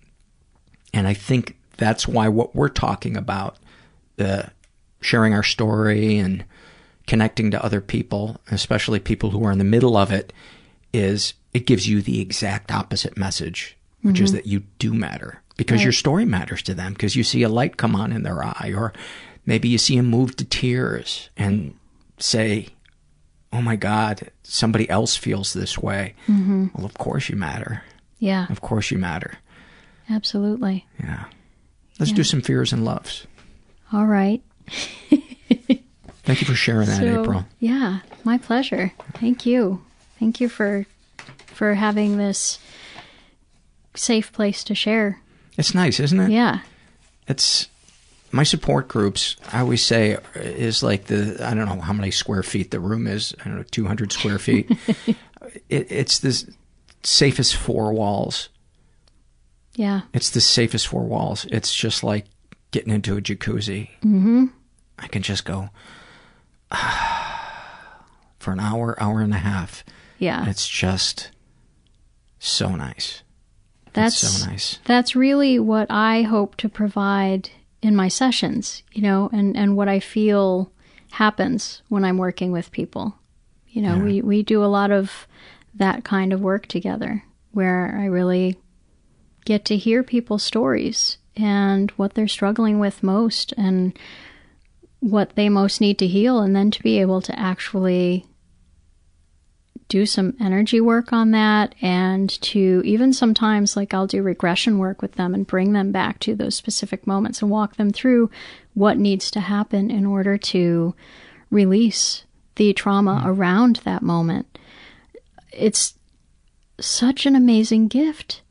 And I think that's why what we're talking about, the sharing our story and connecting to other people, especially people who are in the middle of it, is it gives you the exact opposite message, which is Mhm. that you do matter because Right. your story matters to them because you see a light come on in their eye or maybe you see them move to tears and say, Oh my God, somebody else feels this way. Mhm. Well, of course you matter. Yeah, Of course you matter. absolutely. Yeah. Let's Yeah. do some fears and loves. All right. Thank you for sharing that, So, April. Yeah, my pleasure. Thank you. Thank you for for having this safe place to share. It's nice, isn't it? Yeah. It's my support groups. I always say is like the I don't know how many square feet the room is. I don't know, two hundred square feet. it, it's the safest four walls. Yeah. It's the safest four walls. It's just like getting into a jacuzzi. Mm-hmm. I can just go for an hour, hour and a half. Yeah. It's just so nice. That's it's so nice. That's really what I hope to provide in my sessions, you know, and, and what I feel happens when I'm working with people. You know, Yeah. we, we do a lot of that kind of work together where I really get to hear people's stories and what they're struggling with most and what they most need to heal, and then to be able to actually do some energy work on that and to even sometimes like I'll do regression work with them and bring them back to those specific moments and walk them through what needs to happen in order to release the trauma around that moment. It's such an amazing gift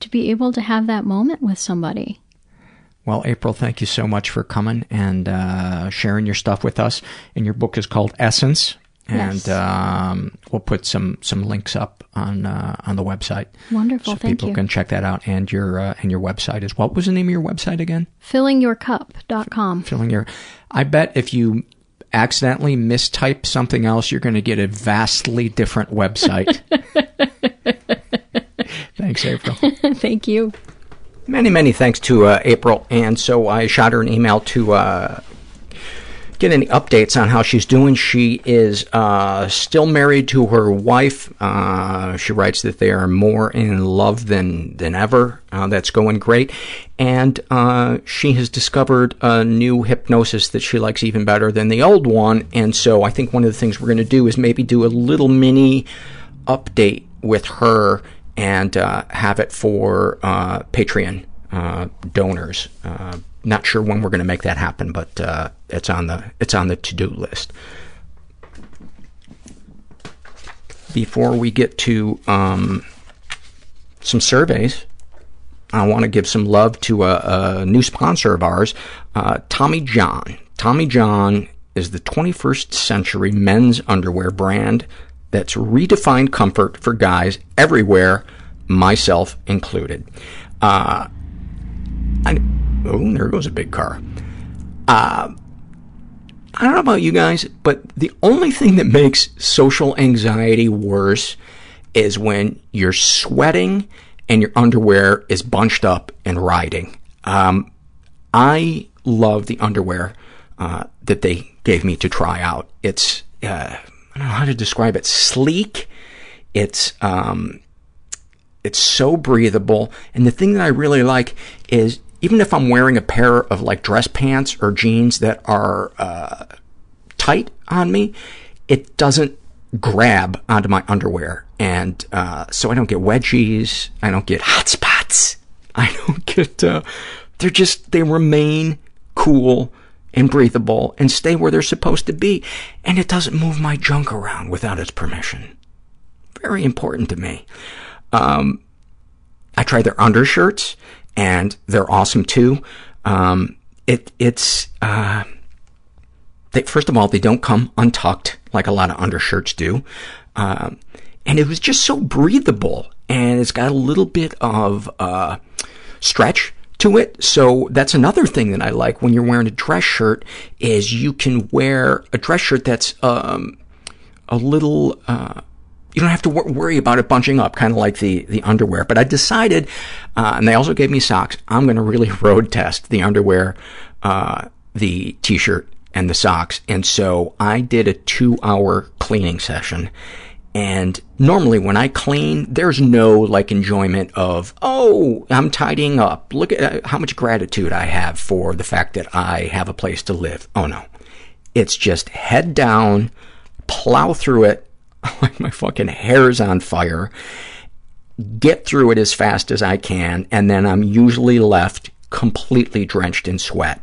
to be able to have that moment with somebody. Well, April, thank you so much for coming and uh, sharing your stuff with us. And your book is called Essence, and Yes. um, we'll put some some links up on uh, on the website. Wonderful, so thank people you. can check that out and your uh, and your website is what was the name of your website again? Fillingyourcup.com. Filling your. I bet if you accidentally mistype something else, you're going to get a vastly different website. Thanks, April. Thank you. Many, many thanks to uh, April. And so I shot her an email to uh, get any updates on how she's doing. She is uh, still married to her wife. Uh, she writes that they are more in love than, than ever. Uh, that's going great. And uh, she has discovered a new hypnosis that she likes even better than the old one. And so I think one of the things we're going to do is maybe do a little mini update with her and uh, have it for uh, Patreon donors. Not sure when we're going to make that happen, but uh, it's on the it's on the to do list. Before we get to um, some surveys, I want to give some love to a, a new sponsor of ours, uh, Tommy John. Tommy John is the 21st century men's underwear brand that's redefined comfort for guys everywhere, myself included. Uh, I, oh, there goes a big car. Uh, I don't know about you guys, but the only thing that makes social anxiety worse is when you're sweating and your underwear is bunched up and riding. Um, I love the underwear uh, that they gave me to try out. It's, uh, I don't know how to describe it, sleek. It's, um, it's so breathable. And the thing that I really like is even if I'm wearing a pair of like dress pants or jeans that are uh, tight on me, it doesn't grab onto my underwear. And uh, so I don't get wedgies. I don't get hot spots. I don't get, uh, they're just, they remain cool and breathable and stay where they're supposed to be. And it doesn't move my junk around without its permission. Very important to me. Um, I try their undershirts, and they're awesome too. Um, it it's uh, they, first of all, they don't come untucked like a lot of undershirts do, um, and it was just so breathable, and it's got a little bit of uh, stretch to it. So that's another thing that I like when you're wearing a dress shirt is you can wear a dress shirt that's um, a little. Uh, you don't have to wor- worry about it bunching up, kind of like the, the underwear. But I decided, uh, and they also gave me socks, I'm going to really road test the underwear, uh, the T-shirt, and the socks. And so I did a two-hour cleaning session. And normally when I clean, there's no, like, enjoyment of, oh, I'm tidying up. Look at uh, how much gratitude I have for the fact that I have a place to live. Oh, no. It's just head down, plow through it, like my fucking hair's on fire, get through it as fast as I can, and then I'm usually left completely drenched in sweat.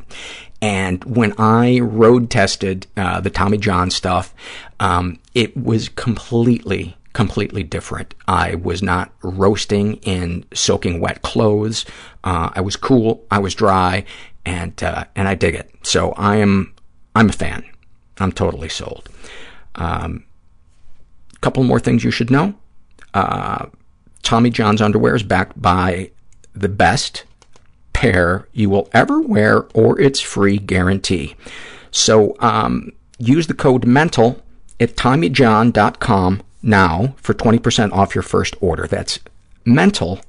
And when I road tested uh, the Tommy John stuff, um, it was completely, completely different. I was not roasting in soaking wet clothes. Uh, I was cool. I was dry, and uh, and I dig it. So I am I'm a fan. I'm totally sold. Um, couple more things you should know. Uh, Tommy John's underwear is backed by the best pair you will ever wear or its free guarantee. So um, use the code MENTAL at TommyJohn.com now for 20% off your first order. That's MENTAL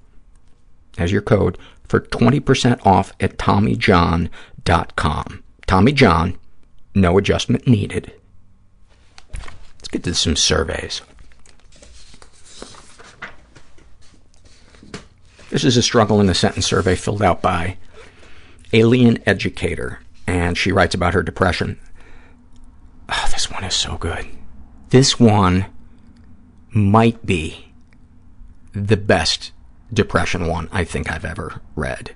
as your code for 20% off at TommyJohn.com. Tommy John, no adjustment needed. Let's get to some surveys. This is a struggle in a sentence survey filled out by Alien Educator, and she writes about her depression. Oh, this one is so good. This one might be the best depression one I think I've ever read.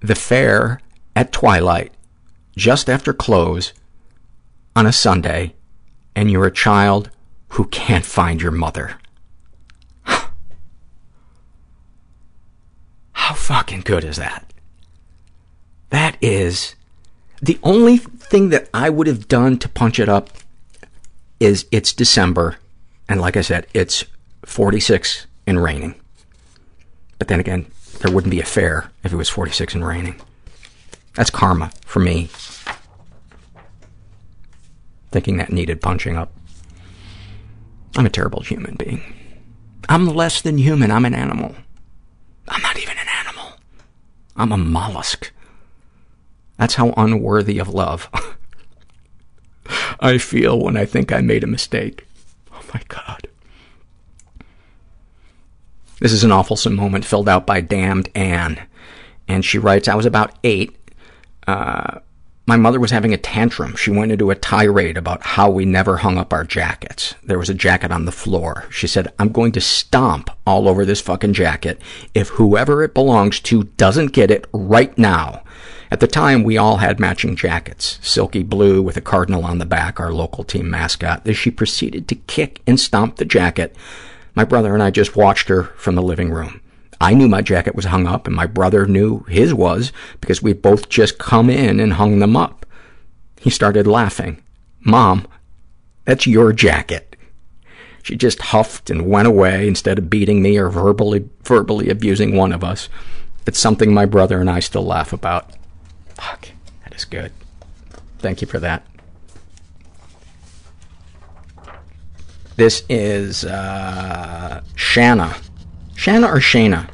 The fair at twilight, just after close, on a Sunday, and you're a child who can't find your mother. How fucking good is that? That is the only thing that I would have done to punch it up is it's December, and like I said, it's 46 and raining. But then again, there wouldn't be a fair if it was 46 and raining. That's karma for me thinking that needed punching up. I'm a terrible human being. I'm less than human. I'm an animal. I'm not even an animal. I'm a mollusk. That's how unworthy of love I feel when I think I made a mistake. Oh my God. This is an awfulsome moment filled out by Damned Anne. And she writes, I was about eight. Uh, my mother was having a tantrum. She went into a tirade about how we never hung up our jackets. There was a jacket on the floor. She said, I'm going to stomp all over this fucking jacket if whoever it belongs to doesn't get it right now. At the time, we all had matching jackets, silky blue with a cardinal on the back, our local team mascot. As she proceeded to kick and stomp the jacket, my brother and I just watched her from the living room. I knew my jacket was hung up, and my brother knew his was because we both just come in and hung them up. He started laughing. Mom, that's your jacket. She just huffed and went away instead of beating me or verbally verbally abusing one of us. It's something my brother and I still laugh about. Fuck, that is good. Thank you for that. This is uh, Shanna. Shanna or Shayna,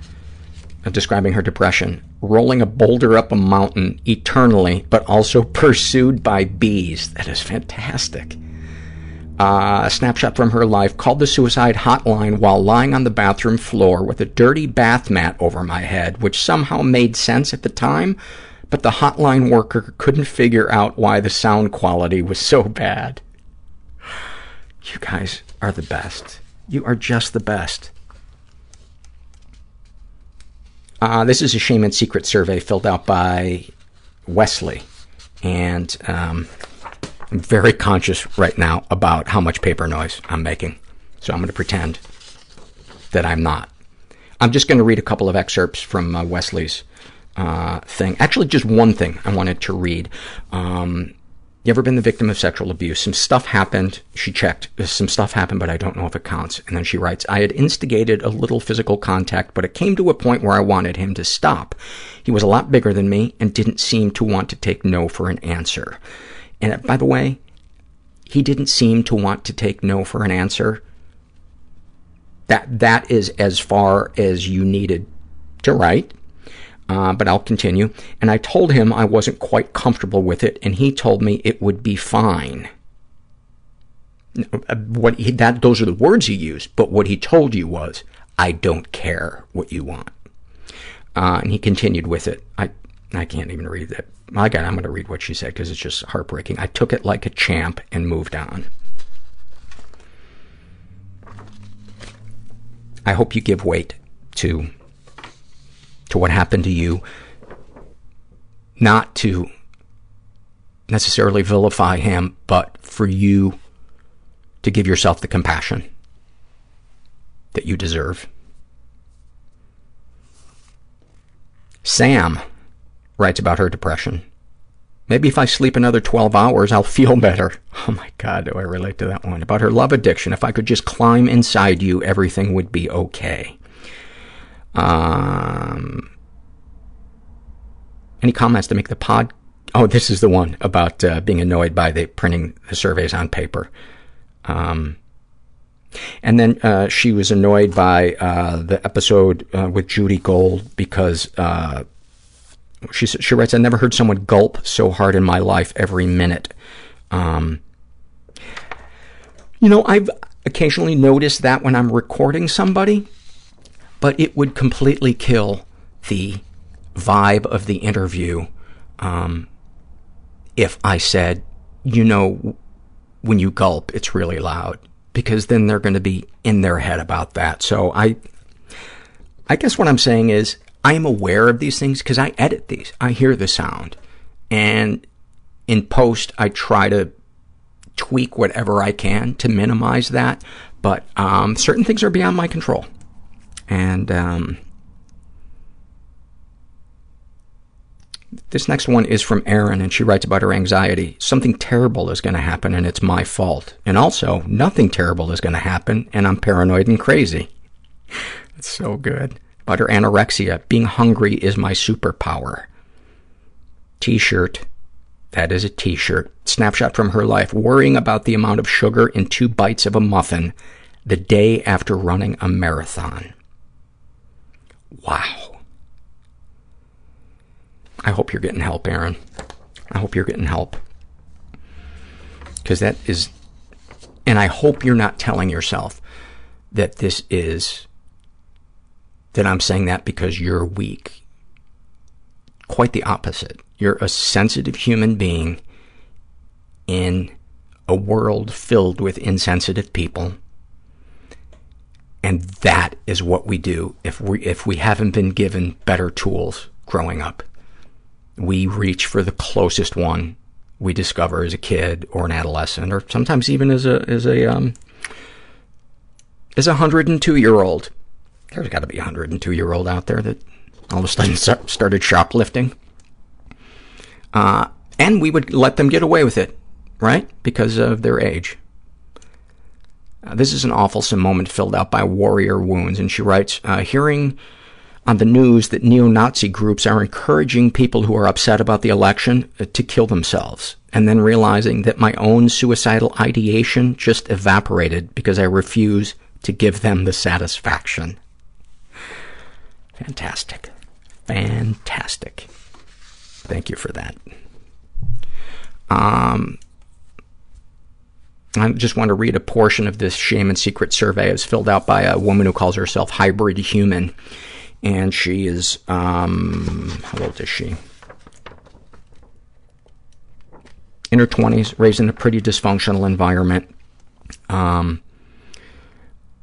uh, describing her depression, rolling a boulder up a mountain eternally, but also pursued by bees. That is fantastic. Uh, a snapshot from her life, called the suicide hotline while lying on the bathroom floor with a dirty bath mat over my head, which somehow made sense at the time, but the hotline worker couldn't figure out why the sound quality was so bad. You guys are the best. You are just the best. Uh, this is a shame and secret survey filled out by Wesley. And um, I'm very conscious right now about how much paper noise I'm making. So I'm going to pretend that I'm not. I'm just going to read a couple of excerpts from uh, Wesley's uh, thing. Actually, just one thing I wanted to read. Um, you ever been the victim of sexual abuse? Some stuff happened. She checked. Some stuff happened, but I don't know if it counts. And then she writes, I had instigated a little physical contact, but it came to a point where I wanted him to stop. He was a lot bigger than me and didn't seem to want to take no for an answer. And uh, by the way, he didn't seem to want to take no for an answer. That That is as far as you needed to write. Uh, but I'll continue. And I told him I wasn't quite comfortable with it, and he told me it would be fine. What he, that those are the words he used, but what he told you was, "I don't care what you want." Uh, and he continued with it. I I can't even read that. My God, I'm going to read what she said because it's just heartbreaking. I took it like a champ and moved on. I hope you give weight to to what happened to you, not to necessarily vilify him, but for you to give yourself the compassion that you deserve. Sam writes about her depression. Maybe if I sleep another 12 hours, I'll feel better. Oh my God, do I relate to that one. About her love addiction. If I could just climb inside you, everything would be okay. Um, any comments to make the pod? Oh, this is the one about uh, being annoyed by the printing the surveys on paper. Um, and then uh, she was annoyed by uh, the episode uh, with Judy Gold because uh, she she writes, "I never heard someone gulp so hard in my life every minute." Um, you know, I've occasionally noticed that when I'm recording somebody, but it would completely kill the vibe of the interview um, if I said, you know, when you gulp, it's really loud, because then they're going to be in their head about that. So I, I guess what I'm saying is I am aware of these things because I edit these. I hear the sound. And in post, I try to tweak whatever I can to minimize that. But um, certain things are beyond my control. And um, this next one is from Erin, and she writes about her anxiety. Something terrible is going to happen, and it's my fault. And also, nothing terrible is going to happen, and I'm paranoid and crazy. That's so good. About her anorexia. Being hungry is my superpower. T-shirt. That is a T-shirt. Snapshot from her life. Worrying about the amount of sugar in two bites of a muffin the day after running a marathon. Wow. I hope you're getting help, Erin. I hope you're getting help. Because that is, and I hope you're not telling yourself that this is, that I'm saying that because you're weak. Quite the opposite. You're a sensitive human being in a world filled with insensitive people and that is what we do if we if we haven't been given better tools growing up. We reach for the closest one we discover as a kid or an adolescent or sometimes even as a as a um as a 102-year-old. There's got to be a 102-year-old out there that all of a sudden started shoplifting. Uh, and we would let them get away with it, right? Because of their age. Uh, this is an awful moment filled out by Warrior Wounds, and she writes, uh, hearing on the news that neo-Nazi groups are encouraging people who are upset about the election uh, to kill themselves, and then realizing that my own suicidal ideation just evaporated because I refuse to give them the satisfaction. Fantastic. Fantastic. Thank you for that. Um, I just want to read a portion of this shame and secret survey. It was filled out by a woman who calls herself hybrid human. And she is, um, how old is she? In her 20s, raised in a pretty dysfunctional environment. Um,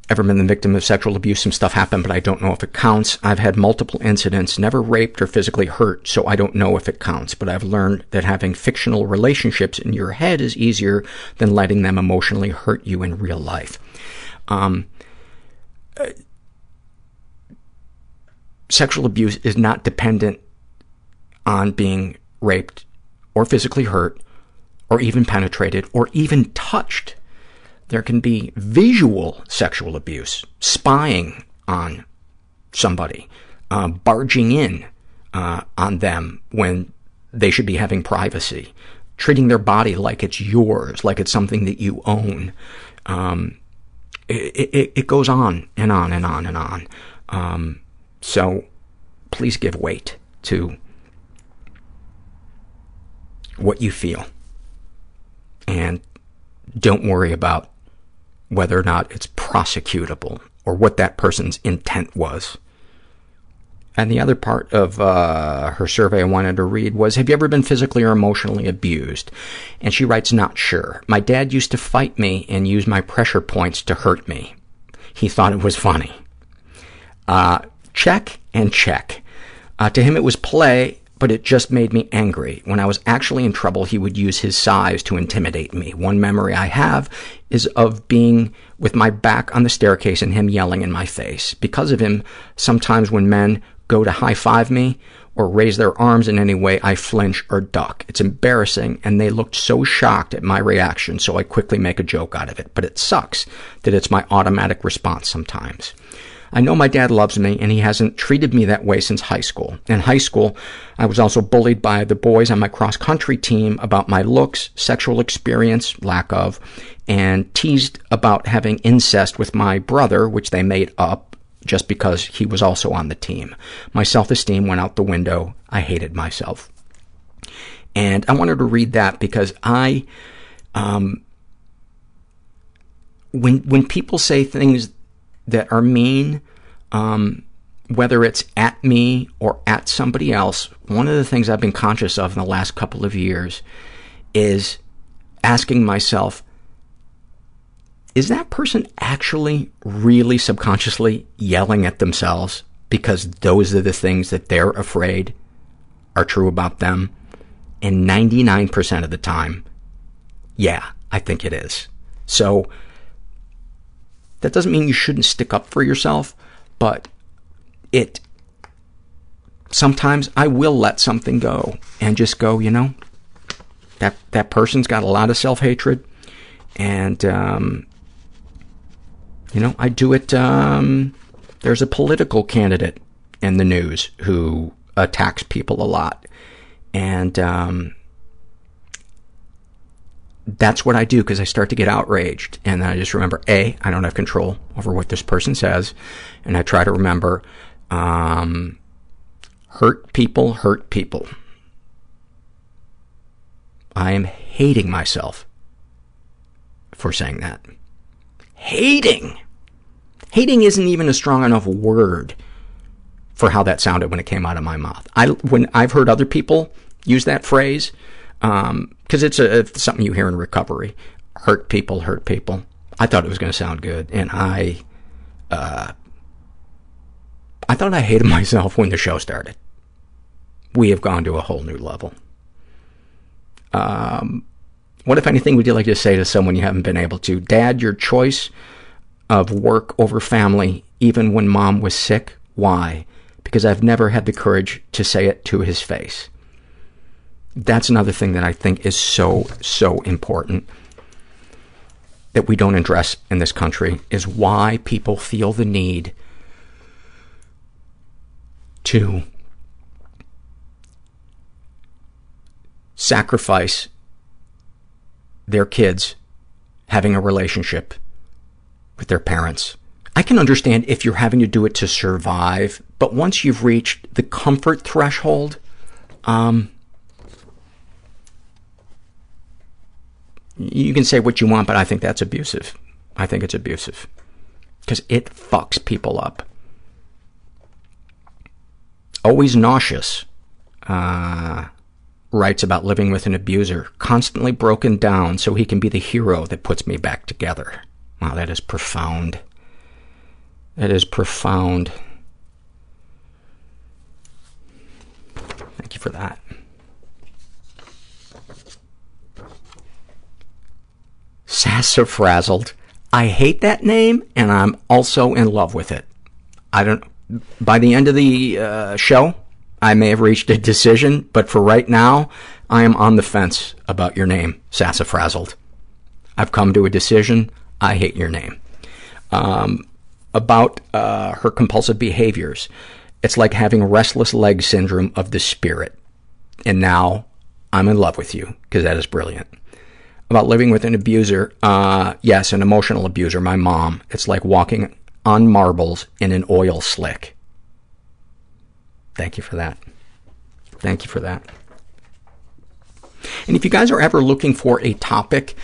ever been the victim of sexual abuse? Some stuff happened, but I don't know if it counts. I've had multiple incidents, never raped or physically hurt, so I don't know if it counts. But I've learned that having fictional relationships in your head is easier than letting them emotionally hurt you in real life. Um, uh, sexual abuse is not dependent on being raped or physically hurt or even penetrated or even touched. There can be visual sexual abuse, spying on somebody, uh, barging in uh, on them when they should be having privacy, treating their body like it's yours, like it's something that you own. Um, it, it, it goes on and on and on and on. Um, so please give weight to what you feel. And don't worry about whether or not it's prosecutable or what that person's intent was. And the other part of uh, her survey I wanted to read was, have you ever been physically or emotionally abused? And she writes, not sure. My dad used to fight me and use my pressure points to hurt me. He thought it was funny. Uh, check and check. Uh, to him it was play, but it just made me angry. When I was actually in trouble, he would use his size to intimidate me. One memory I have is of being with my back on the staircase and him yelling in my face. Because of him, sometimes when men go to high-five me or raise their arms in any way, I flinch or duck. It's embarrassing, and they looked so shocked at my reaction, so I quickly make a joke out of it. But it sucks that it's my automatic response sometimes. I know my dad loves me, and he hasn't treated me that way since high school. In high school, I was also bullied by the boys on my cross-country team about my looks, sexual experience, lack of, and teased about having incest with my brother, which they made up just because he was also on the team. My self-esteem went out the window. I hated myself. And I wanted to read that because I, um, when, when people say things that are mean, um, whether it's at me or at somebody else, one of the things I've been conscious of in the last couple of years is asking myself, is that person actually really subconsciously yelling at themselves because those are the things that they're afraid are true about them? And 99% of the time, yeah, I think it is. So that doesn't mean you shouldn't stick up for yourself, but it, sometimes I will let something go and just go, you know, that, that person's got a lot of self-hatred and, um, you know, I do it, um, there's a political candidate in the news who attacks people a lot. And, um, that's what I do because I start to get outraged. And then I just remember, A, I don't have control over what this person says. And I try to remember, um, hurt people hurt people. I am hating myself for saying that. Hating. Hating isn't even a strong enough word for how that sounded when it came out of my mouth. I, when I've heard other people use that phrase, um, because it's, a, something you hear in recovery. Hurt people, hurt people. I thought it was going to sound good, and I, uh, I thought I hated myself when the show started. We have gone to a whole new level. Um, what, if anything, would you like to say to someone you haven't been able to? Dad, your choice of work over family, even when mom was sick, why? Because I've never had the courage to say it to his face. That's another thing that I think is so, so important that we don't address in this country is why people feel the need to sacrifice their kids having a relationship with their parents. I can understand if you're having to do it to survive, but once you've reached the comfort threshold, um, you can say what you want, but I think that's abusive. I think it's abusive because it fucks people up. Always nauseous uh, writes about living with an abuser, constantly broken down so he can be the hero that puts me back together. Wow, that is profound. That is profound. Thank you for that. Sassafrazzled. I hate that name, and I'm also in love with it. I don't. By the end of the uh, show, I may have reached a decision, but for right now, I am on the fence about your name, Sassafrazzled. I've come to a decision. I hate your name. Um, about uh, her compulsive behaviors, it's like having restless leg syndrome of the spirit. And now I'm in love with you because that is brilliant about living with an abuser, uh, yes, an emotional abuser, my mom. It's like walking on marbles in an oil slick. Thank you for that. Thank you for that. And if you guys are ever looking for a topic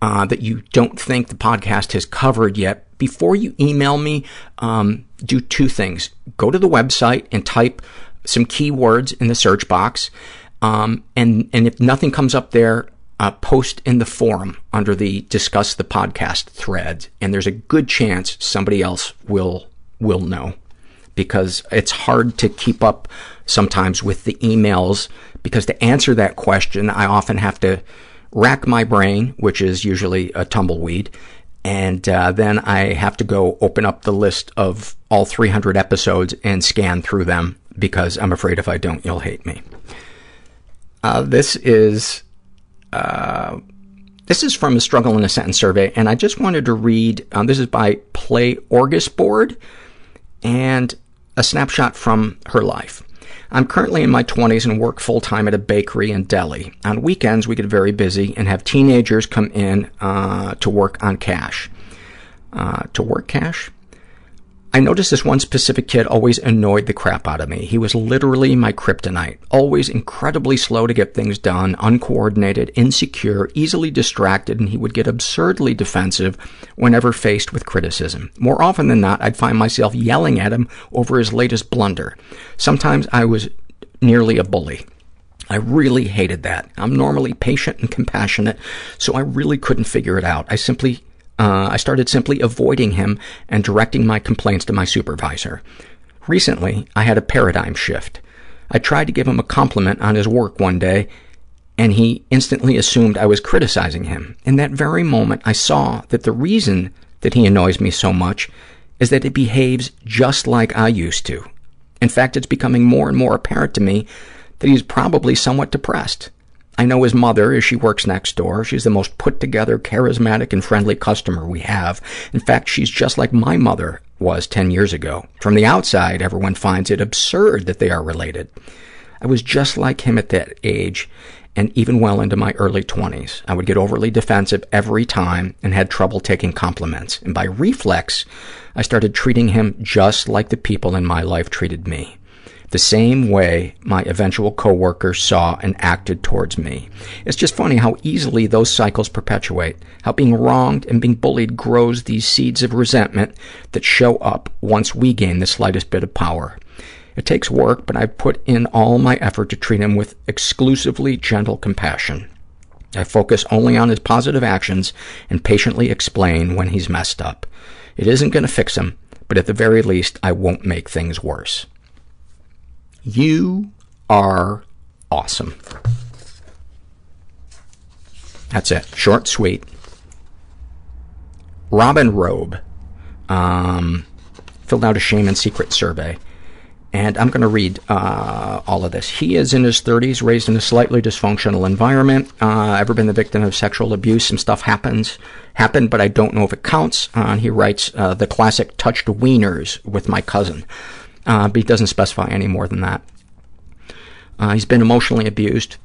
uh, that you don't think the podcast has covered yet, before you email me, um, do two things. Go to the website and type some keywords in the search box. Um, and, and if nothing comes up there, uh, post in the forum under the discuss the podcast thread, and there's a good chance somebody else will will know because it's hard to keep up sometimes with the emails because to answer that question, I often have to rack my brain, which is usually a tumbleweed, and uh, then I have to go open up the list of all 300 episodes and scan through them because I'm afraid if I don't, you'll hate me. Uh, this is uh, this is from a Struggle in a Sentence survey, and I just wanted to read, um, this is by Play Board, and a snapshot from her life. I'm currently in my 20s and work full-time at a bakery in Delhi. On weekends, we get very busy and have teenagers come in uh, to work on cash. Uh, to work cash? I noticed this one specific kid always annoyed the crap out of me. He was literally my kryptonite, always incredibly slow to get things done, uncoordinated, insecure, easily distracted, and he would get absurdly defensive whenever faced with criticism. More often than not, I'd find myself yelling at him over his latest blunder. Sometimes I was nearly a bully. I really hated that. I'm normally patient and compassionate, so I really couldn't figure it out. I simply Uh, I started simply avoiding him and directing my complaints to my supervisor. Recently, I had a paradigm shift. I tried to give him a compliment on his work one day, and he instantly assumed I was criticizing him. In that very moment, I saw that the reason that he annoys me so much is that he behaves just like I used to. In fact, it's becoming more and more apparent to me that he's probably somewhat depressed. I know his mother as she works next door. She's the most put-together, charismatic, and friendly customer we have. In fact, she's just like my mother was 10 years ago. From the outside, everyone finds it absurd that they are related. I was just like him at that age and even well into my early 20s. I would get overly defensive every time and had trouble taking compliments. And by reflex, I started treating him just like the people in my life treated me the same way my eventual coworkers saw and acted towards me. It's just funny how easily those cycles perpetuate, how being wronged and being bullied grows these seeds of resentment that show up once we gain the slightest bit of power. It takes work, but I've put in all my effort to treat him with exclusively gentle compassion. I focus only on his positive actions and patiently explain when he's messed up. It isn't going to fix him, but at the very least, I won't make things worse. You are awesome. That's it. Short, sweet. Robin Robe um, filled out a shame and secret survey. And I'm going to read uh, all of this. He is in his 30s, raised in a slightly dysfunctional environment, uh, ever been the victim of sexual abuse. Some stuff happens, happened, but I don't know if it counts. Uh, he writes, uh, the classic touched wieners with my cousin uh, but he doesn't specify any more than that. Uh, he's been emotionally abused.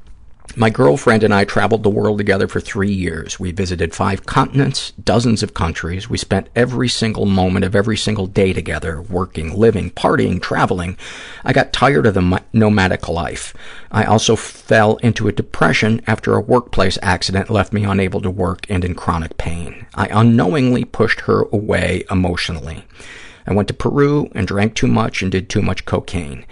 My girlfriend and I traveled the world together for three years. We visited five continents, dozens of countries. We spent every single moment of every single day together, working, living, partying, traveling. I got tired of the nomadic life. I also fell into a depression after a workplace accident left me unable to work and in chronic pain. I unknowingly pushed her away emotionally. I went to Peru and drank too much and did too much cocaine.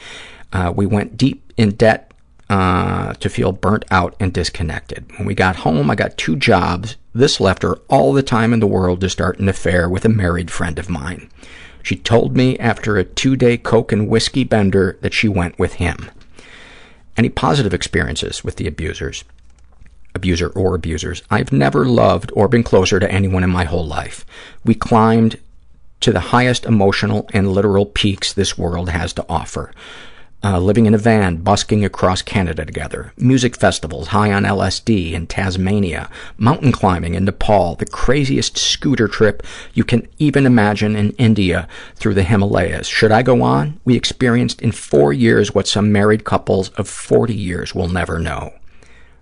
Uh, we went deep in debt uh, to feel burnt out and disconnected. When we got home, I got two jobs. This left her all the time in the world to start an affair with a married friend of mine. She told me after a two-day coke and whiskey bender that she went with him. Any positive experiences with the abusers? Abuser or abusers. I've never loved or been closer to anyone in my whole life. We climbed to the highest emotional and literal peaks this world has to offer uh, living in a van, busking across Canada together, music festivals, high on LSD in Tasmania, mountain climbing in Nepal, the craziest scooter trip you can even imagine in India through the Himalayas. Should I go on? We experienced in four years what some married couples of 40 years will never know.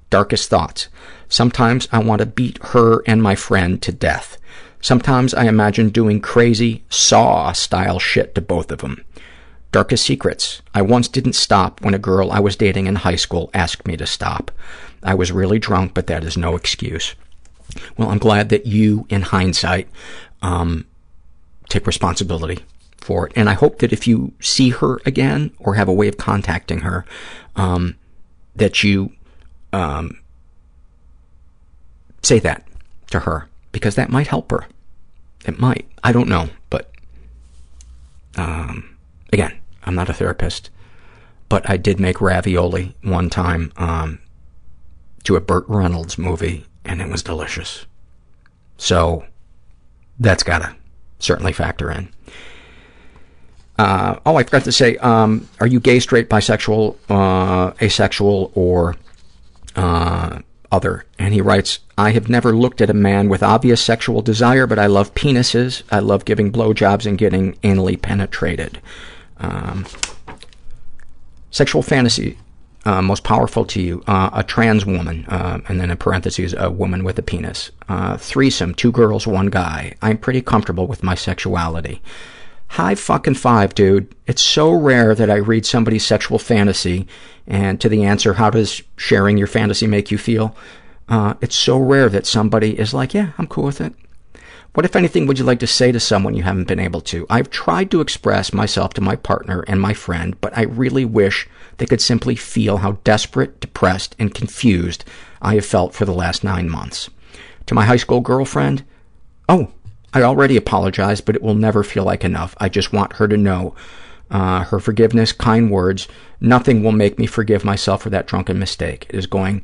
Darkest thoughts. Sometimes I want to beat her and my friend to death. Sometimes I imagine doing crazy Saw-style shit to both of them. Darkest secrets. I once didn't stop when a girl I was dating in high school asked me to stop. I was really drunk, but that is no excuse. Well, I'm glad that you, in hindsight, um, take responsibility for it. And I hope that if you see her again or have a way of contacting her, um, that you um, say that to her, because that might help her. It might. I don't know, but um, again, I'm not a therapist, but I did make ravioli one time um, to a Burt Reynolds movie, and it was delicious. So that's got to certainly factor in. Uh, oh, I forgot to say, um, are you gay, straight, bisexual, uh, asexual, or uh, other? And he writes, I have never looked at a man with obvious sexual desire, but I love penises. I love giving blowjobs and getting anally penetrated. Um, sexual fantasy uh, most powerful to you, uh, a trans woman, uh, and then in parentheses, a woman with a penis. Uh, threesome, two girls, one guy. I'm pretty comfortable with my sexuality. High fucking five, dude. It's so rare that I read somebody's sexual fantasy and to the answer, how does sharing your fantasy make you feel? Uh, it's so rare that somebody is like, yeah, I'm cool with it. What, if anything, would you like to say to someone you haven't been able to? I've tried to express myself to my partner and my friend, but I really wish they could simply feel how desperate, depressed, and confused I have felt for the last nine months. To my high school girlfriend, oh, I already apologize, but it will never feel like enough. I just want her to know uh, her forgiveness, kind words, nothing will make me forgive myself for that drunken mistake. It is going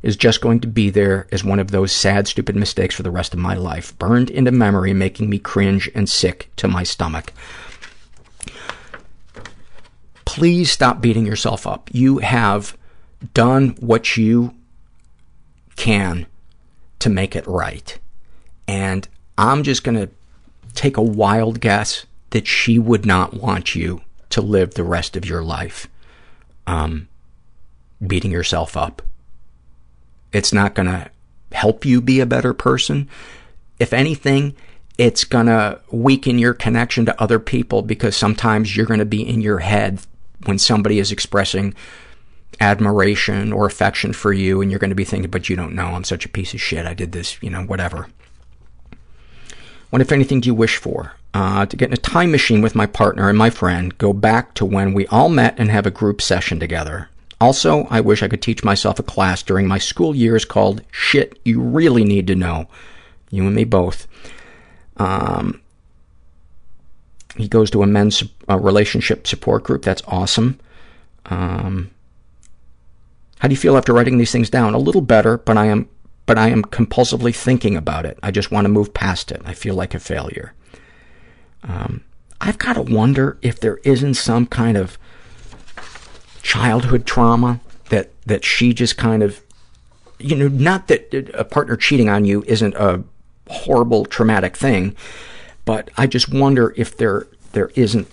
is just going to be there as one of those sad, stupid mistakes for the rest of my life, burned into memory, making me cringe and sick to my stomach. Please stop beating yourself up. You have done what you can to make it right. And I'm just going to take a wild guess that she would not want you to live the rest of your life um, beating yourself up. It's not going to help you be a better person. If anything, it's going to weaken your connection to other people because sometimes you're going to be in your head when somebody is expressing admiration or affection for you and you're going to be thinking, but you don't know, I'm such a piece of shit, I did this, you know, whatever. What, if anything, do you wish for? Uh, to get in a time machine with my partner and my friend, go back to when we all met and have a group session together. Also, I wish I could teach myself a class during my school years called Shit You Really Need to Know. You and me both. Um, he goes to a men's uh, relationship support group. That's awesome. Um, how do you feel after writing these things down? A little better, but I am but I am compulsively thinking about it. I just want to move past it. I feel like a failure. Um, I've got to wonder if there isn't some kind of childhood trauma that that she just kind of, you know, not that a partner cheating on you isn't a horrible traumatic thing, but I just wonder if there there isn't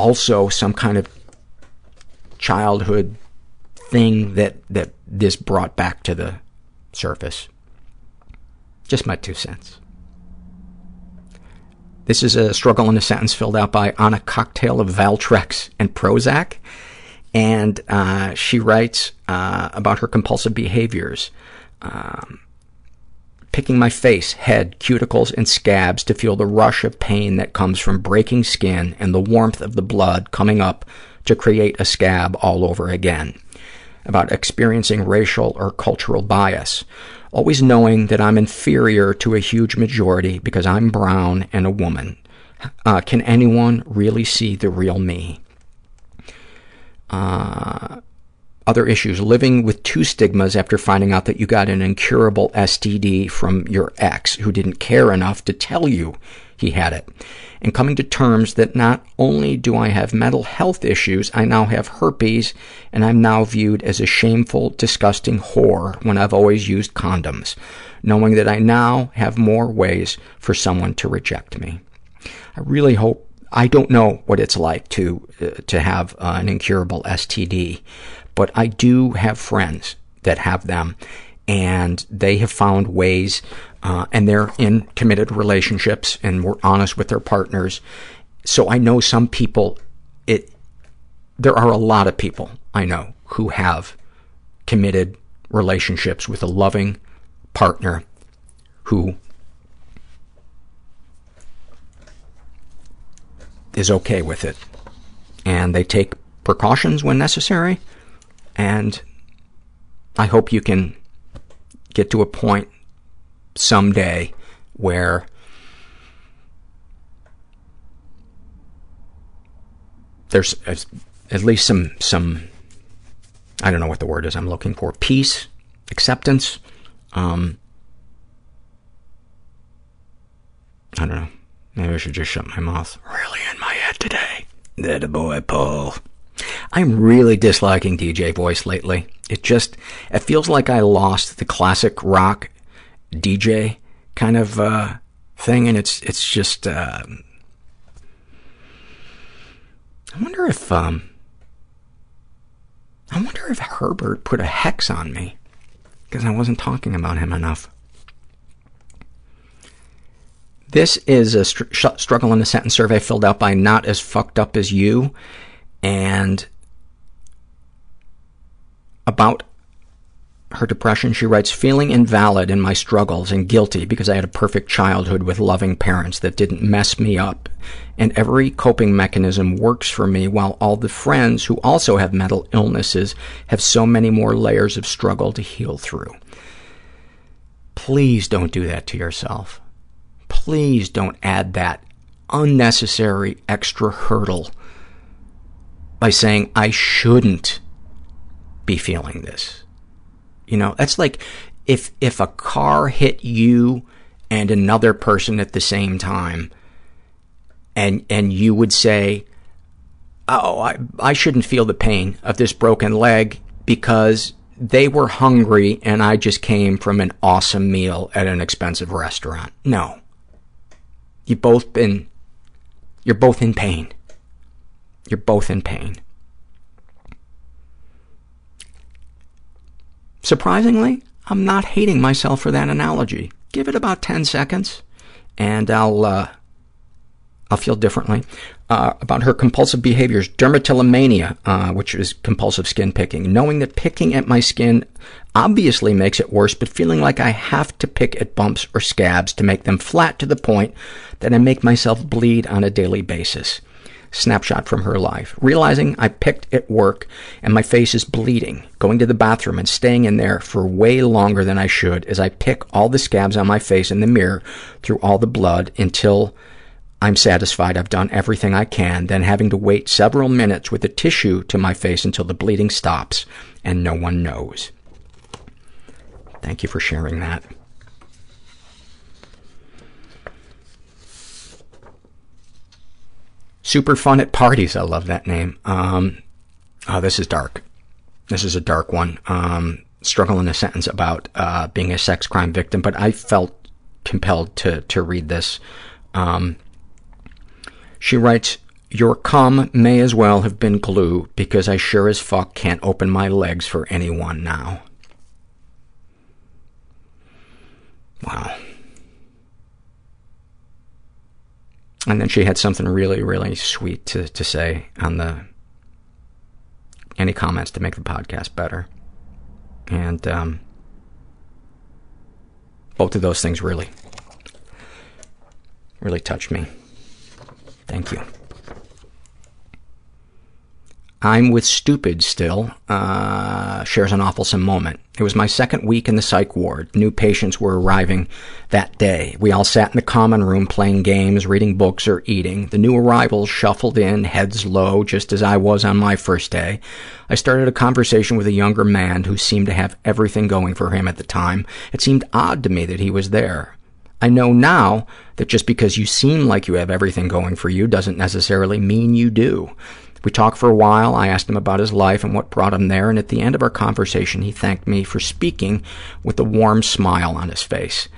also some kind of childhood thing that, that this brought back to the surface. Just my two cents. This is a struggle in a sentence filled out by On a Cocktail of Valtrex and Prozac. And uh, she writes uh, about her compulsive behaviors. Um, picking my face, head, cuticles, and scabs to feel the rush of pain that comes from breaking skin and the warmth of the blood coming up to create a scab all over again. About experiencing racial or cultural bias, always knowing that I'm inferior to a huge majority because I'm brown and a woman. Uh, can anyone really see the real me? Uh, other issues, living with two stigmas after finding out that you got an incurable STD from your ex who didn't care enough to tell you he had it, and coming to terms that not only do I have mental health issues, I now have herpes, and I'm now viewed as a shameful, disgusting whore when I've always used condoms, knowing that I now have more ways for someone to reject me. I really hope I don't know what it's like to uh, to have uh, an incurable STD, but I do have friends that have them, and they have found ways, Uh, and they're in committed relationships and were honest with their partners. So I know some people, it, there are a lot of people I know who have committed relationships with a loving partner who is okay with it. And they take precautions when necessary, and I hope you can get to a point someday where there's at least some, some, I don't know what the word is I'm looking for, peace, acceptance. Um, I don't know. Maybe I should just shut my mouth. Really in my head today. That boy, Paul. I'm really disliking DJ voice lately. It just, it feels like I lost the classic rock DJ kind of uh, thing, and it's it's just. Uh, I wonder if um, I wonder if Herbert put a hex on me because I wasn't talking about him enough. This is a str- struggle in a sentence survey filled out by Not As Fucked Up As You, and about her depression, she writes, feeling invalid in my struggles and guilty because I had a perfect childhood with loving parents that didn't mess me up. And every coping mechanism works for me while all the friends who also have mental illnesses have so many more layers of struggle to heal through. Please don't do that to yourself. Please don't add that unnecessary extra hurdle by saying, I shouldn't be feeling this. You know, that's like if if a car hit you and another person at the same time and and you would say, "Oh, I I shouldn't feel the pain of this broken leg because they were hungry and I just came from an awesome meal at an expensive restaurant." No. You've both been you're both in pain. You're both in pain. Surprisingly, I'm not hating myself for that analogy. Give it about 10 seconds, and I'll, uh, I'll feel differently. Uh, about her compulsive behaviors, dermatillomania, uh, which is compulsive skin picking, knowing that picking at my skin obviously makes it worse, but feeling like I have to pick at bumps or scabs to make them flat to the point that I make myself bleed on a daily basis snapshot from her life. Realizing I picked at work and my face is bleeding, going to the bathroom and staying in there for way longer than I should as I pick all the scabs on my face in the mirror through all the blood until I'm satisfied I've done everything I can, then having to wait several minutes with a tissue to my face until the bleeding stops and no one knows. Thank you for sharing that. Super fun at parties. I love that name. Um, oh, this is dark. This is a dark one. Um, struggle in a sentence about uh, being a sex crime victim, but I felt compelled to to read this. Um, she writes, Your cum may as well have been glue because I sure as fuck can't open my legs for anyone now. Wow. And then she had something really, really sweet to, to say on the any comments to make the podcast better. And um, both of those things really, really touched me. Thank you. I'm with Stupid still, uh, shares an awfulsome moment. It was my second week in the psych ward. New patients were arriving that day. We all sat in the common room playing games, reading books, or eating. The new arrivals shuffled in, heads low, just as I was on my first day. I started a conversation with a younger man who seemed to have everything going for him at the time. It seemed odd to me that he was there. I know now that just because you seem like you have everything going for you doesn't necessarily mean you do. We talked for a while. I asked him about his life and what brought him there, and at the end of our conversation, he thanked me for speaking with a warm smile on his face.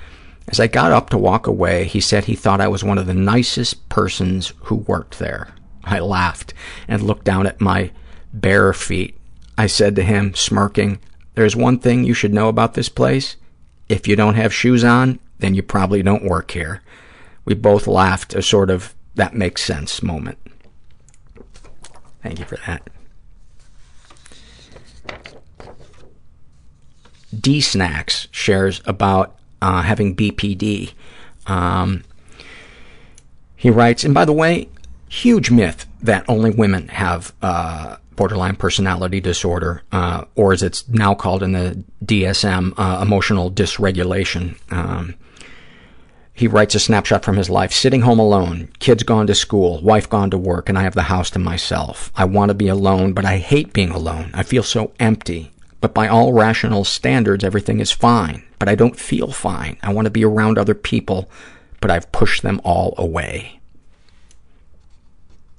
As I got up to walk away, he said he thought I was one of the nicest persons who worked there. I laughed and looked down at my bare feet. I said to him, smirking, there's one thing you should know about this place. If you don't have shoes on, then you probably don't work here. We both laughed, a sort of that makes sense moment. Thank you for that. D Snacks shares about uh, having BPD. Um, he writes, and by the way, huge myth that only women have uh, borderline personality disorder, uh, or as it's now called in the DSM, uh, emotional dysregulation. Um, he writes a snapshot from his life. Sitting home alone, kids gone to school, wife gone to work, and I have the house to myself. I want to be alone, but I hate being alone. I feel so empty. But by all rational standards, everything is fine. But I don't feel fine. I want to be around other people, but I've pushed them all away.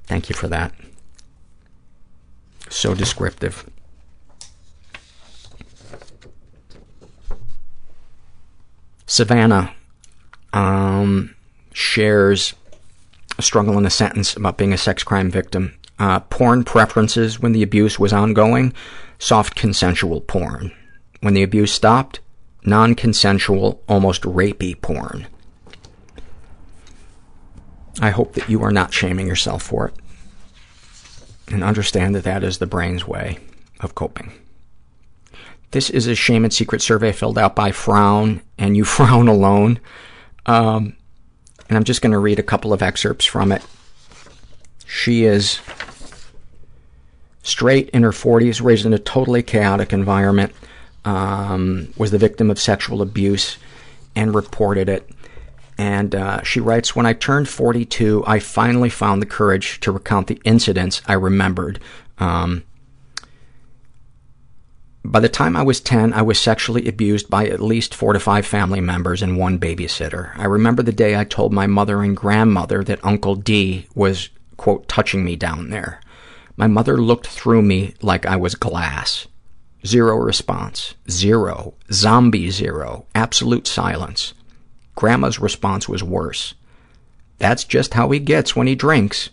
Thank you for that. So descriptive. Savannah um, shares a struggle in a sentence about being a sex crime victim. Uh, porn preferences when the abuse was ongoing, soft consensual porn. When the abuse stopped, non-consensual, almost rapey porn. I hope that you are not shaming yourself for it and understand that that is the brain's way of coping. This is a shame and secret survey filled out by Frown, and you frown alone. Um, and I'm just going to read a couple of excerpts from it. She is straight in her 40s, raised in a totally chaotic environment, um, was the victim of sexual abuse and reported it. And uh, she writes, when I turned 42, I finally found the courage to recount the incidents I remembered. Um, by the time I was 10, I was sexually abused by at least four to five family members and one babysitter. I remember the day I told my mother and grandmother that Uncle D was, quote, touching me down there. My mother looked through me like I was glass. Zero response. Zero. Zombie zero. Absolute silence. Grandma's response was worse. That's just how he gets when he drinks.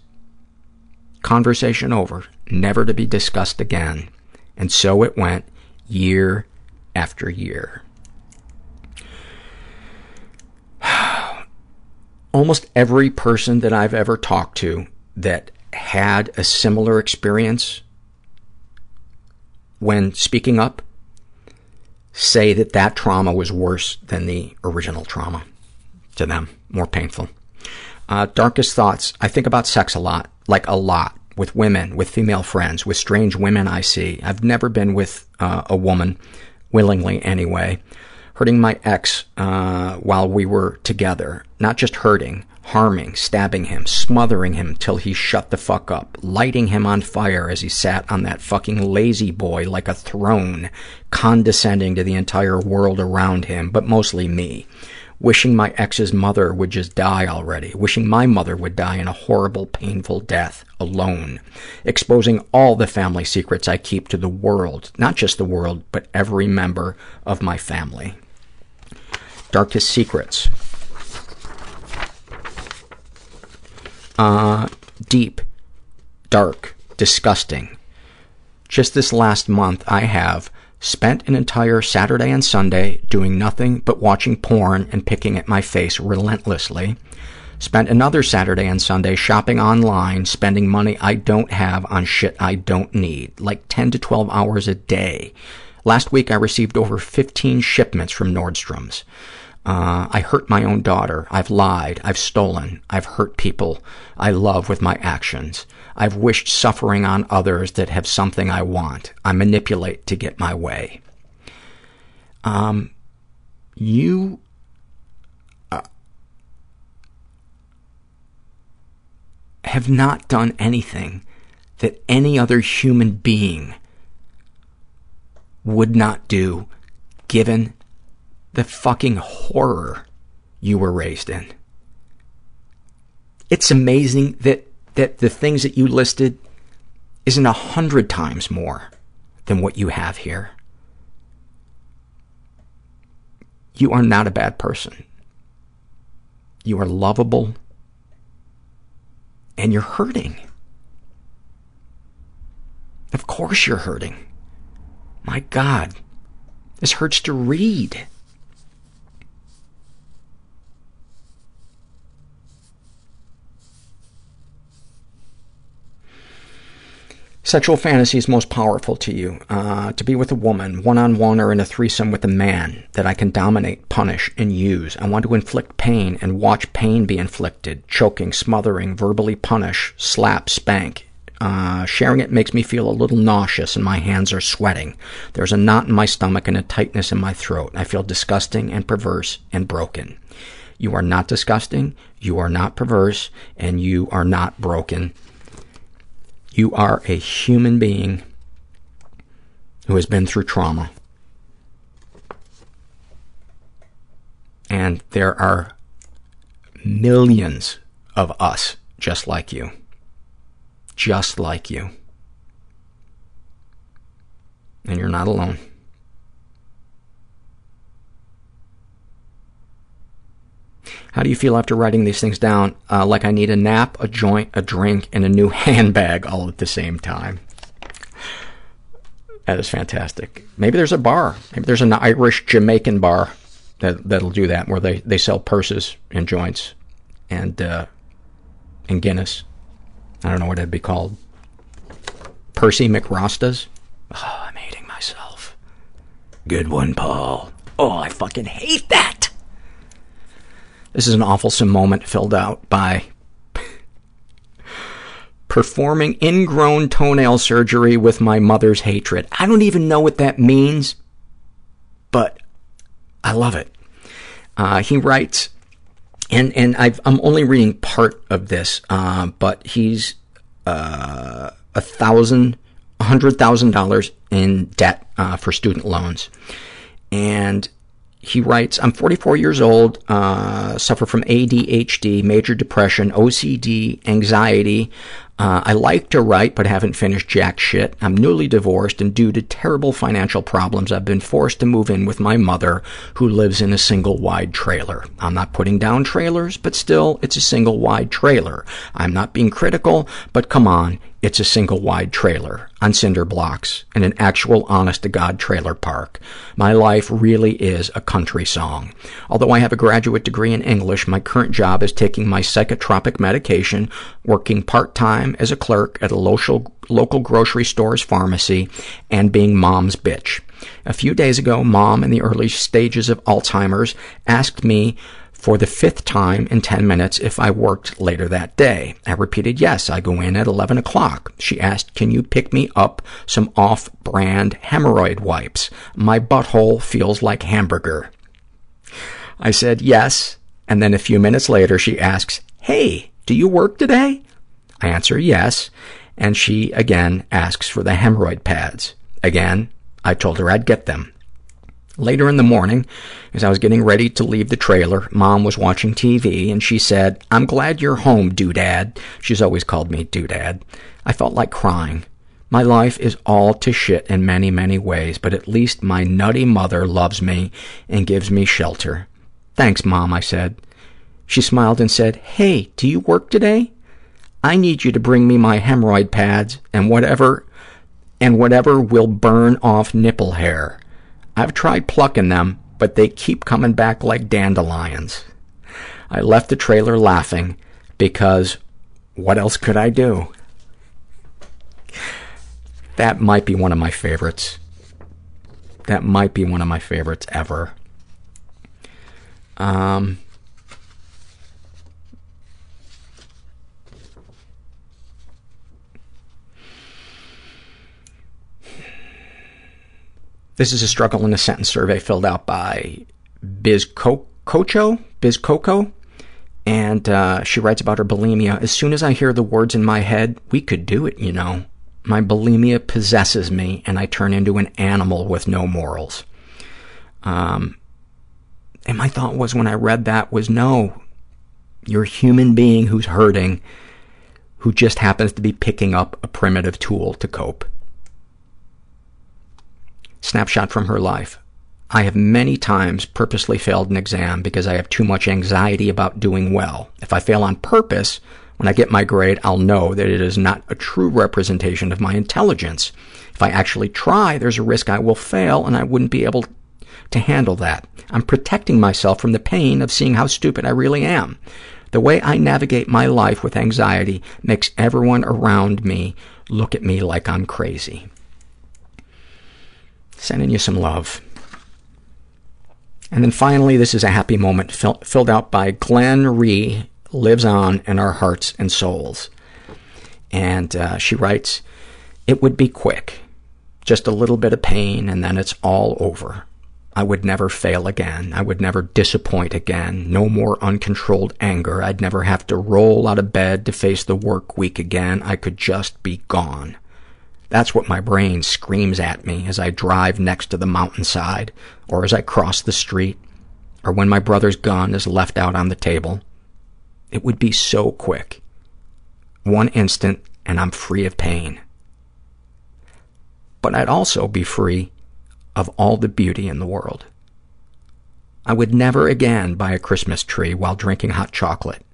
Conversation over, never to be discussed again. And so it went, year after year. Almost every person that I've ever talked to that had a similar experience when speaking up say that that trauma was worse than the original trauma to them, more painful. Uh, darkest thoughts. I think about sex a lot, like a lot, with women, with female friends, with strange women I see. I've never been with uh, a woman, willingly anyway, hurting my ex uh, while we were together. Not just hurting, harming, stabbing him, smothering him till he shut the fuck up, lighting him on fire as he sat on that fucking lazy boy like a throne, condescending to the entire world around him, but mostly me wishing my ex's mother would just die already, wishing my mother would die in a horrible, painful death, alone, exposing all the family secrets I keep to the world, not just the world, but every member of my family. Darkest secrets. Uh, deep, dark, disgusting. Just this last month, I have spent an entire Saturday and Sunday doing nothing but watching porn and picking at my face relentlessly. Spent another Saturday and Sunday shopping online, spending money I don't have on shit I don't need, like 10 to 12 hours a day. Last week I received over 15 shipments from Nordstrom's. Uh, I hurt my own daughter. I've lied. I've stolen. I've hurt people I love with my actions. I've wished suffering on others that have something I want. I manipulate to get my way. Um, you uh, have not done anything that any other human being would not do given the fucking horror you were raised in. It's amazing that, that the things that you listed isn't a hundred times more than what you have here. You are not a bad person. You are lovable, and you're hurting. Of course you're hurting. My God, this hurts to read. Sexual fantasies most powerful to you. Uh, to be with a woman, one-on-one or in a threesome with a man that I can dominate, punish, and use. I want to inflict pain and watch pain be inflicted, choking, smothering, verbally punish, slap, spank. Uh, sharing it makes me feel a little nauseous and my hands are sweating. There's a knot in my stomach and a tightness in my throat. I feel disgusting and perverse and broken. You are not disgusting, you are not perverse, and you are not broken you are a human being who has been through trauma. And there are millions of us just like you. Just like you. And you're not alone. How do you feel after writing these things down? Uh, like I need a nap, a joint, a drink, and a new handbag all at the same time. That is fantastic. Maybe there's a bar. Maybe there's an Irish Jamaican bar that that'll do that, where they, they sell purses and joints and uh, and Guinness. I don't know what it'd be called. Percy McRostas. Oh, I'm hating myself. Good one, Paul. Oh, I fucking hate that. This is an awfulsome moment filled out by performing ingrown toenail surgery with my mother's hatred. I don't even know what that means, but I love it. Uh, he writes, and and i am only reading part of this, uh, but he's uh, a thousand, a hundred thousand dollars in debt uh, for student loans, and he writes, I'm 44 years old, uh, suffer from ADHD, major depression, OCD, anxiety. Uh, I like to write but haven't finished jack shit. I'm newly divorced and due to terrible financial problems, I've been forced to move in with my mother who lives in a single wide trailer. I'm not putting down trailers, but still, it's a single wide trailer. I'm not being critical, but come on, it's a single wide trailer on cinder blocks in an actual honest-to-God trailer park. My life really is a country song. Although I have a graduate degree in English, my current job is taking my psychotropic medication, working part-time as a clerk at a local, local grocery store's pharmacy, and being mom's bitch. A few days ago, mom, in the early stages of Alzheimer's, asked me for the fifth time in 10 minutes if I worked later that day. I repeated yes. I go in at 11 o'clock. She asked, can you pick me up some off-brand hemorrhoid wipes? My butthole feels like hamburger. I said yes, and then a few minutes later she asks, hey, do you work today? I answer yes, and she again asks for the hemorrhoid pads. Again, I told her I'd get them. Later in the morning, as I was getting ready to leave the trailer, Mom was watching TV, and she said, I'm glad you're home, doodad. She's always called me doodad. I felt like crying. My life is all to shit in many, many ways, but at least my nutty mother loves me and gives me shelter. Thanks, Mom, I said. She smiled and said, Hey, do you work today? I need you to bring me my hemorrhoid pads and whatever and whatever will burn off nipple hair. I've tried plucking them, but they keep coming back like dandelions. I left the trailer laughing because what else could I do? That might be one of my favorites. That might be one of my favorites ever. Um, this is a struggle in a sentence survey filled out by Biz Co- and uh, she writes about her bulimia. As soon as I hear the words in my head, we could do it, you know. My bulimia possesses me, and I turn into an animal with no morals. Um, and my thought was when I read that was, no, you're a human being who's hurting, who just happens to be picking up a primitive tool to cope. Snapshot from her life. I have many times purposely failed an exam because I have too much anxiety about doing well. If I fail on purpose, when I get my grade, I'll know that it is not a true representation of my intelligence. If I actually try, there's a risk I will fail and I wouldn't be able to handle that. I'm protecting myself from the pain of seeing how stupid I really am. The way I navigate my life with anxiety makes everyone around me look at me like I'm crazy. Sending you some love. And then finally, this is a happy moment fill, filled out by Glenn Ree, lives on in our hearts and souls. And uh, she writes, It would be quick, just a little bit of pain, and then it's all over. I would never fail again. I would never disappoint again. No more uncontrolled anger. I'd never have to roll out of bed to face the work week again. I could just be gone. That's what my brain screams at me as I drive next to the mountainside or as I cross the street or when my brother's gun is left out on the table. It would be so quick. One instant and I'm free of pain. But I'd also be free of all the beauty in the world. I would never again buy a Christmas tree while drinking hot chocolate.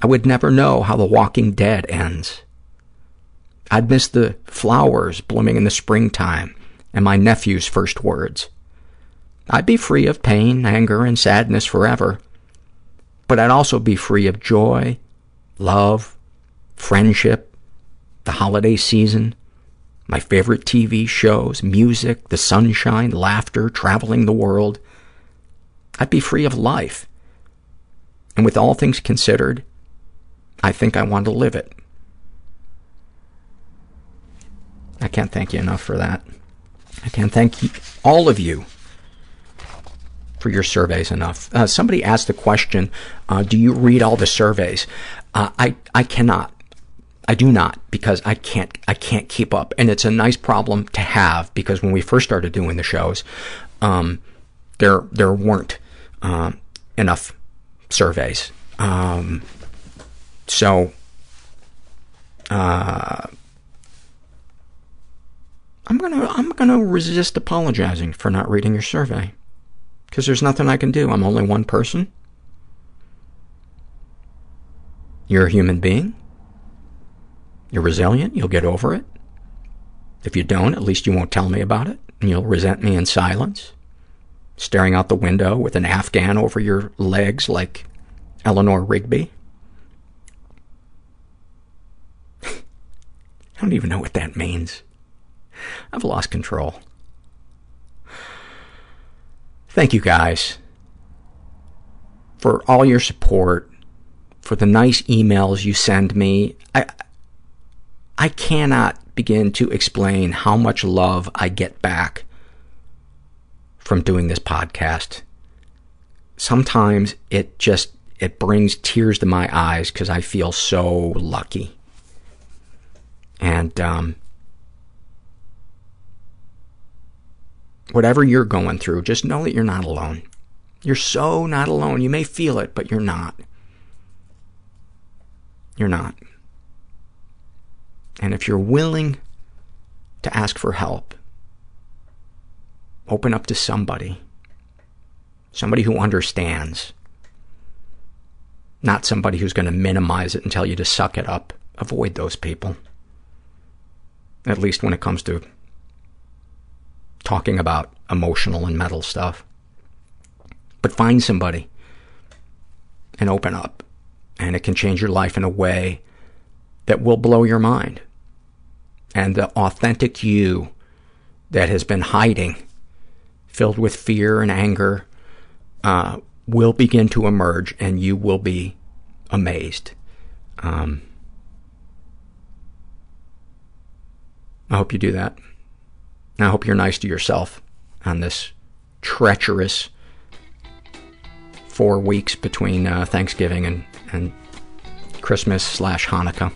I would never know how The Walking Dead ends. I'd miss the flowers blooming in the springtime and my nephew's first words. I'd be free of pain, anger, and sadness forever, but I'd also be free of joy, love, friendship, the holiday season, my favorite TV shows, music, the sunshine, laughter, traveling the world. I'd be free of life. And with all things considered, I think I want to live it. I can't thank you enough for that. I can't thank you, all of you for your surveys enough. Uh, somebody asked the question, uh, do you read all the surveys? Uh, I, I cannot. I do not because I can't, I can't keep up. And it's a nice problem to have because when we first started doing the shows, um, there, there weren't, um, enough surveys. Um, so, uh, I'm gonna, I'm gonna resist apologizing for not reading your survey because there's nothing I can do. I'm only one person. You're a human being. You're resilient. You'll get over it. If you don't, at least you won't tell me about it, and you'll resent me in silence, staring out the window with an Afghan over your legs like Eleanor Rigby. I don't even know what that means. I've lost control. Thank you, guys, for all your support, for the nice emails you send me. I, I cannot begin to explain how much love I get back from doing this podcast. Sometimes it just, it brings tears to my eyes because I feel so lucky. And, um, whatever you're going through, just know that you're not alone. You're so not alone. You may feel it, but you're not. You're not. And if you're willing to ask for help, open up to somebody, somebody who understands, not somebody who's going to minimize it and tell you to suck it up. Avoid those people. At least when it comes to talking about emotional and mental stuff. But find somebody and open up, and it can change your life in a way that will blow your mind. And the authentic you that has been hiding, filled with fear and anger, uh, will begin to emerge, and you will be amazed. Um, I hope you do that. I hope you're nice to yourself on this treacherous four weeks between uh, Thanksgiving and, and Christmas slash Hanukkah.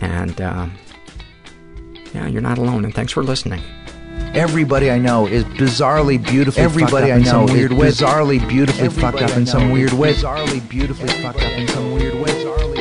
And uh, yeah, you're not alone. And thanks for listening. Everybody I know is bizarrely beautifully Everybody fucked up I in some know weird is way. bizarrely beautifully Everybody fucked up in some weird way. Bizarrely beautifully fucked up in some weird way.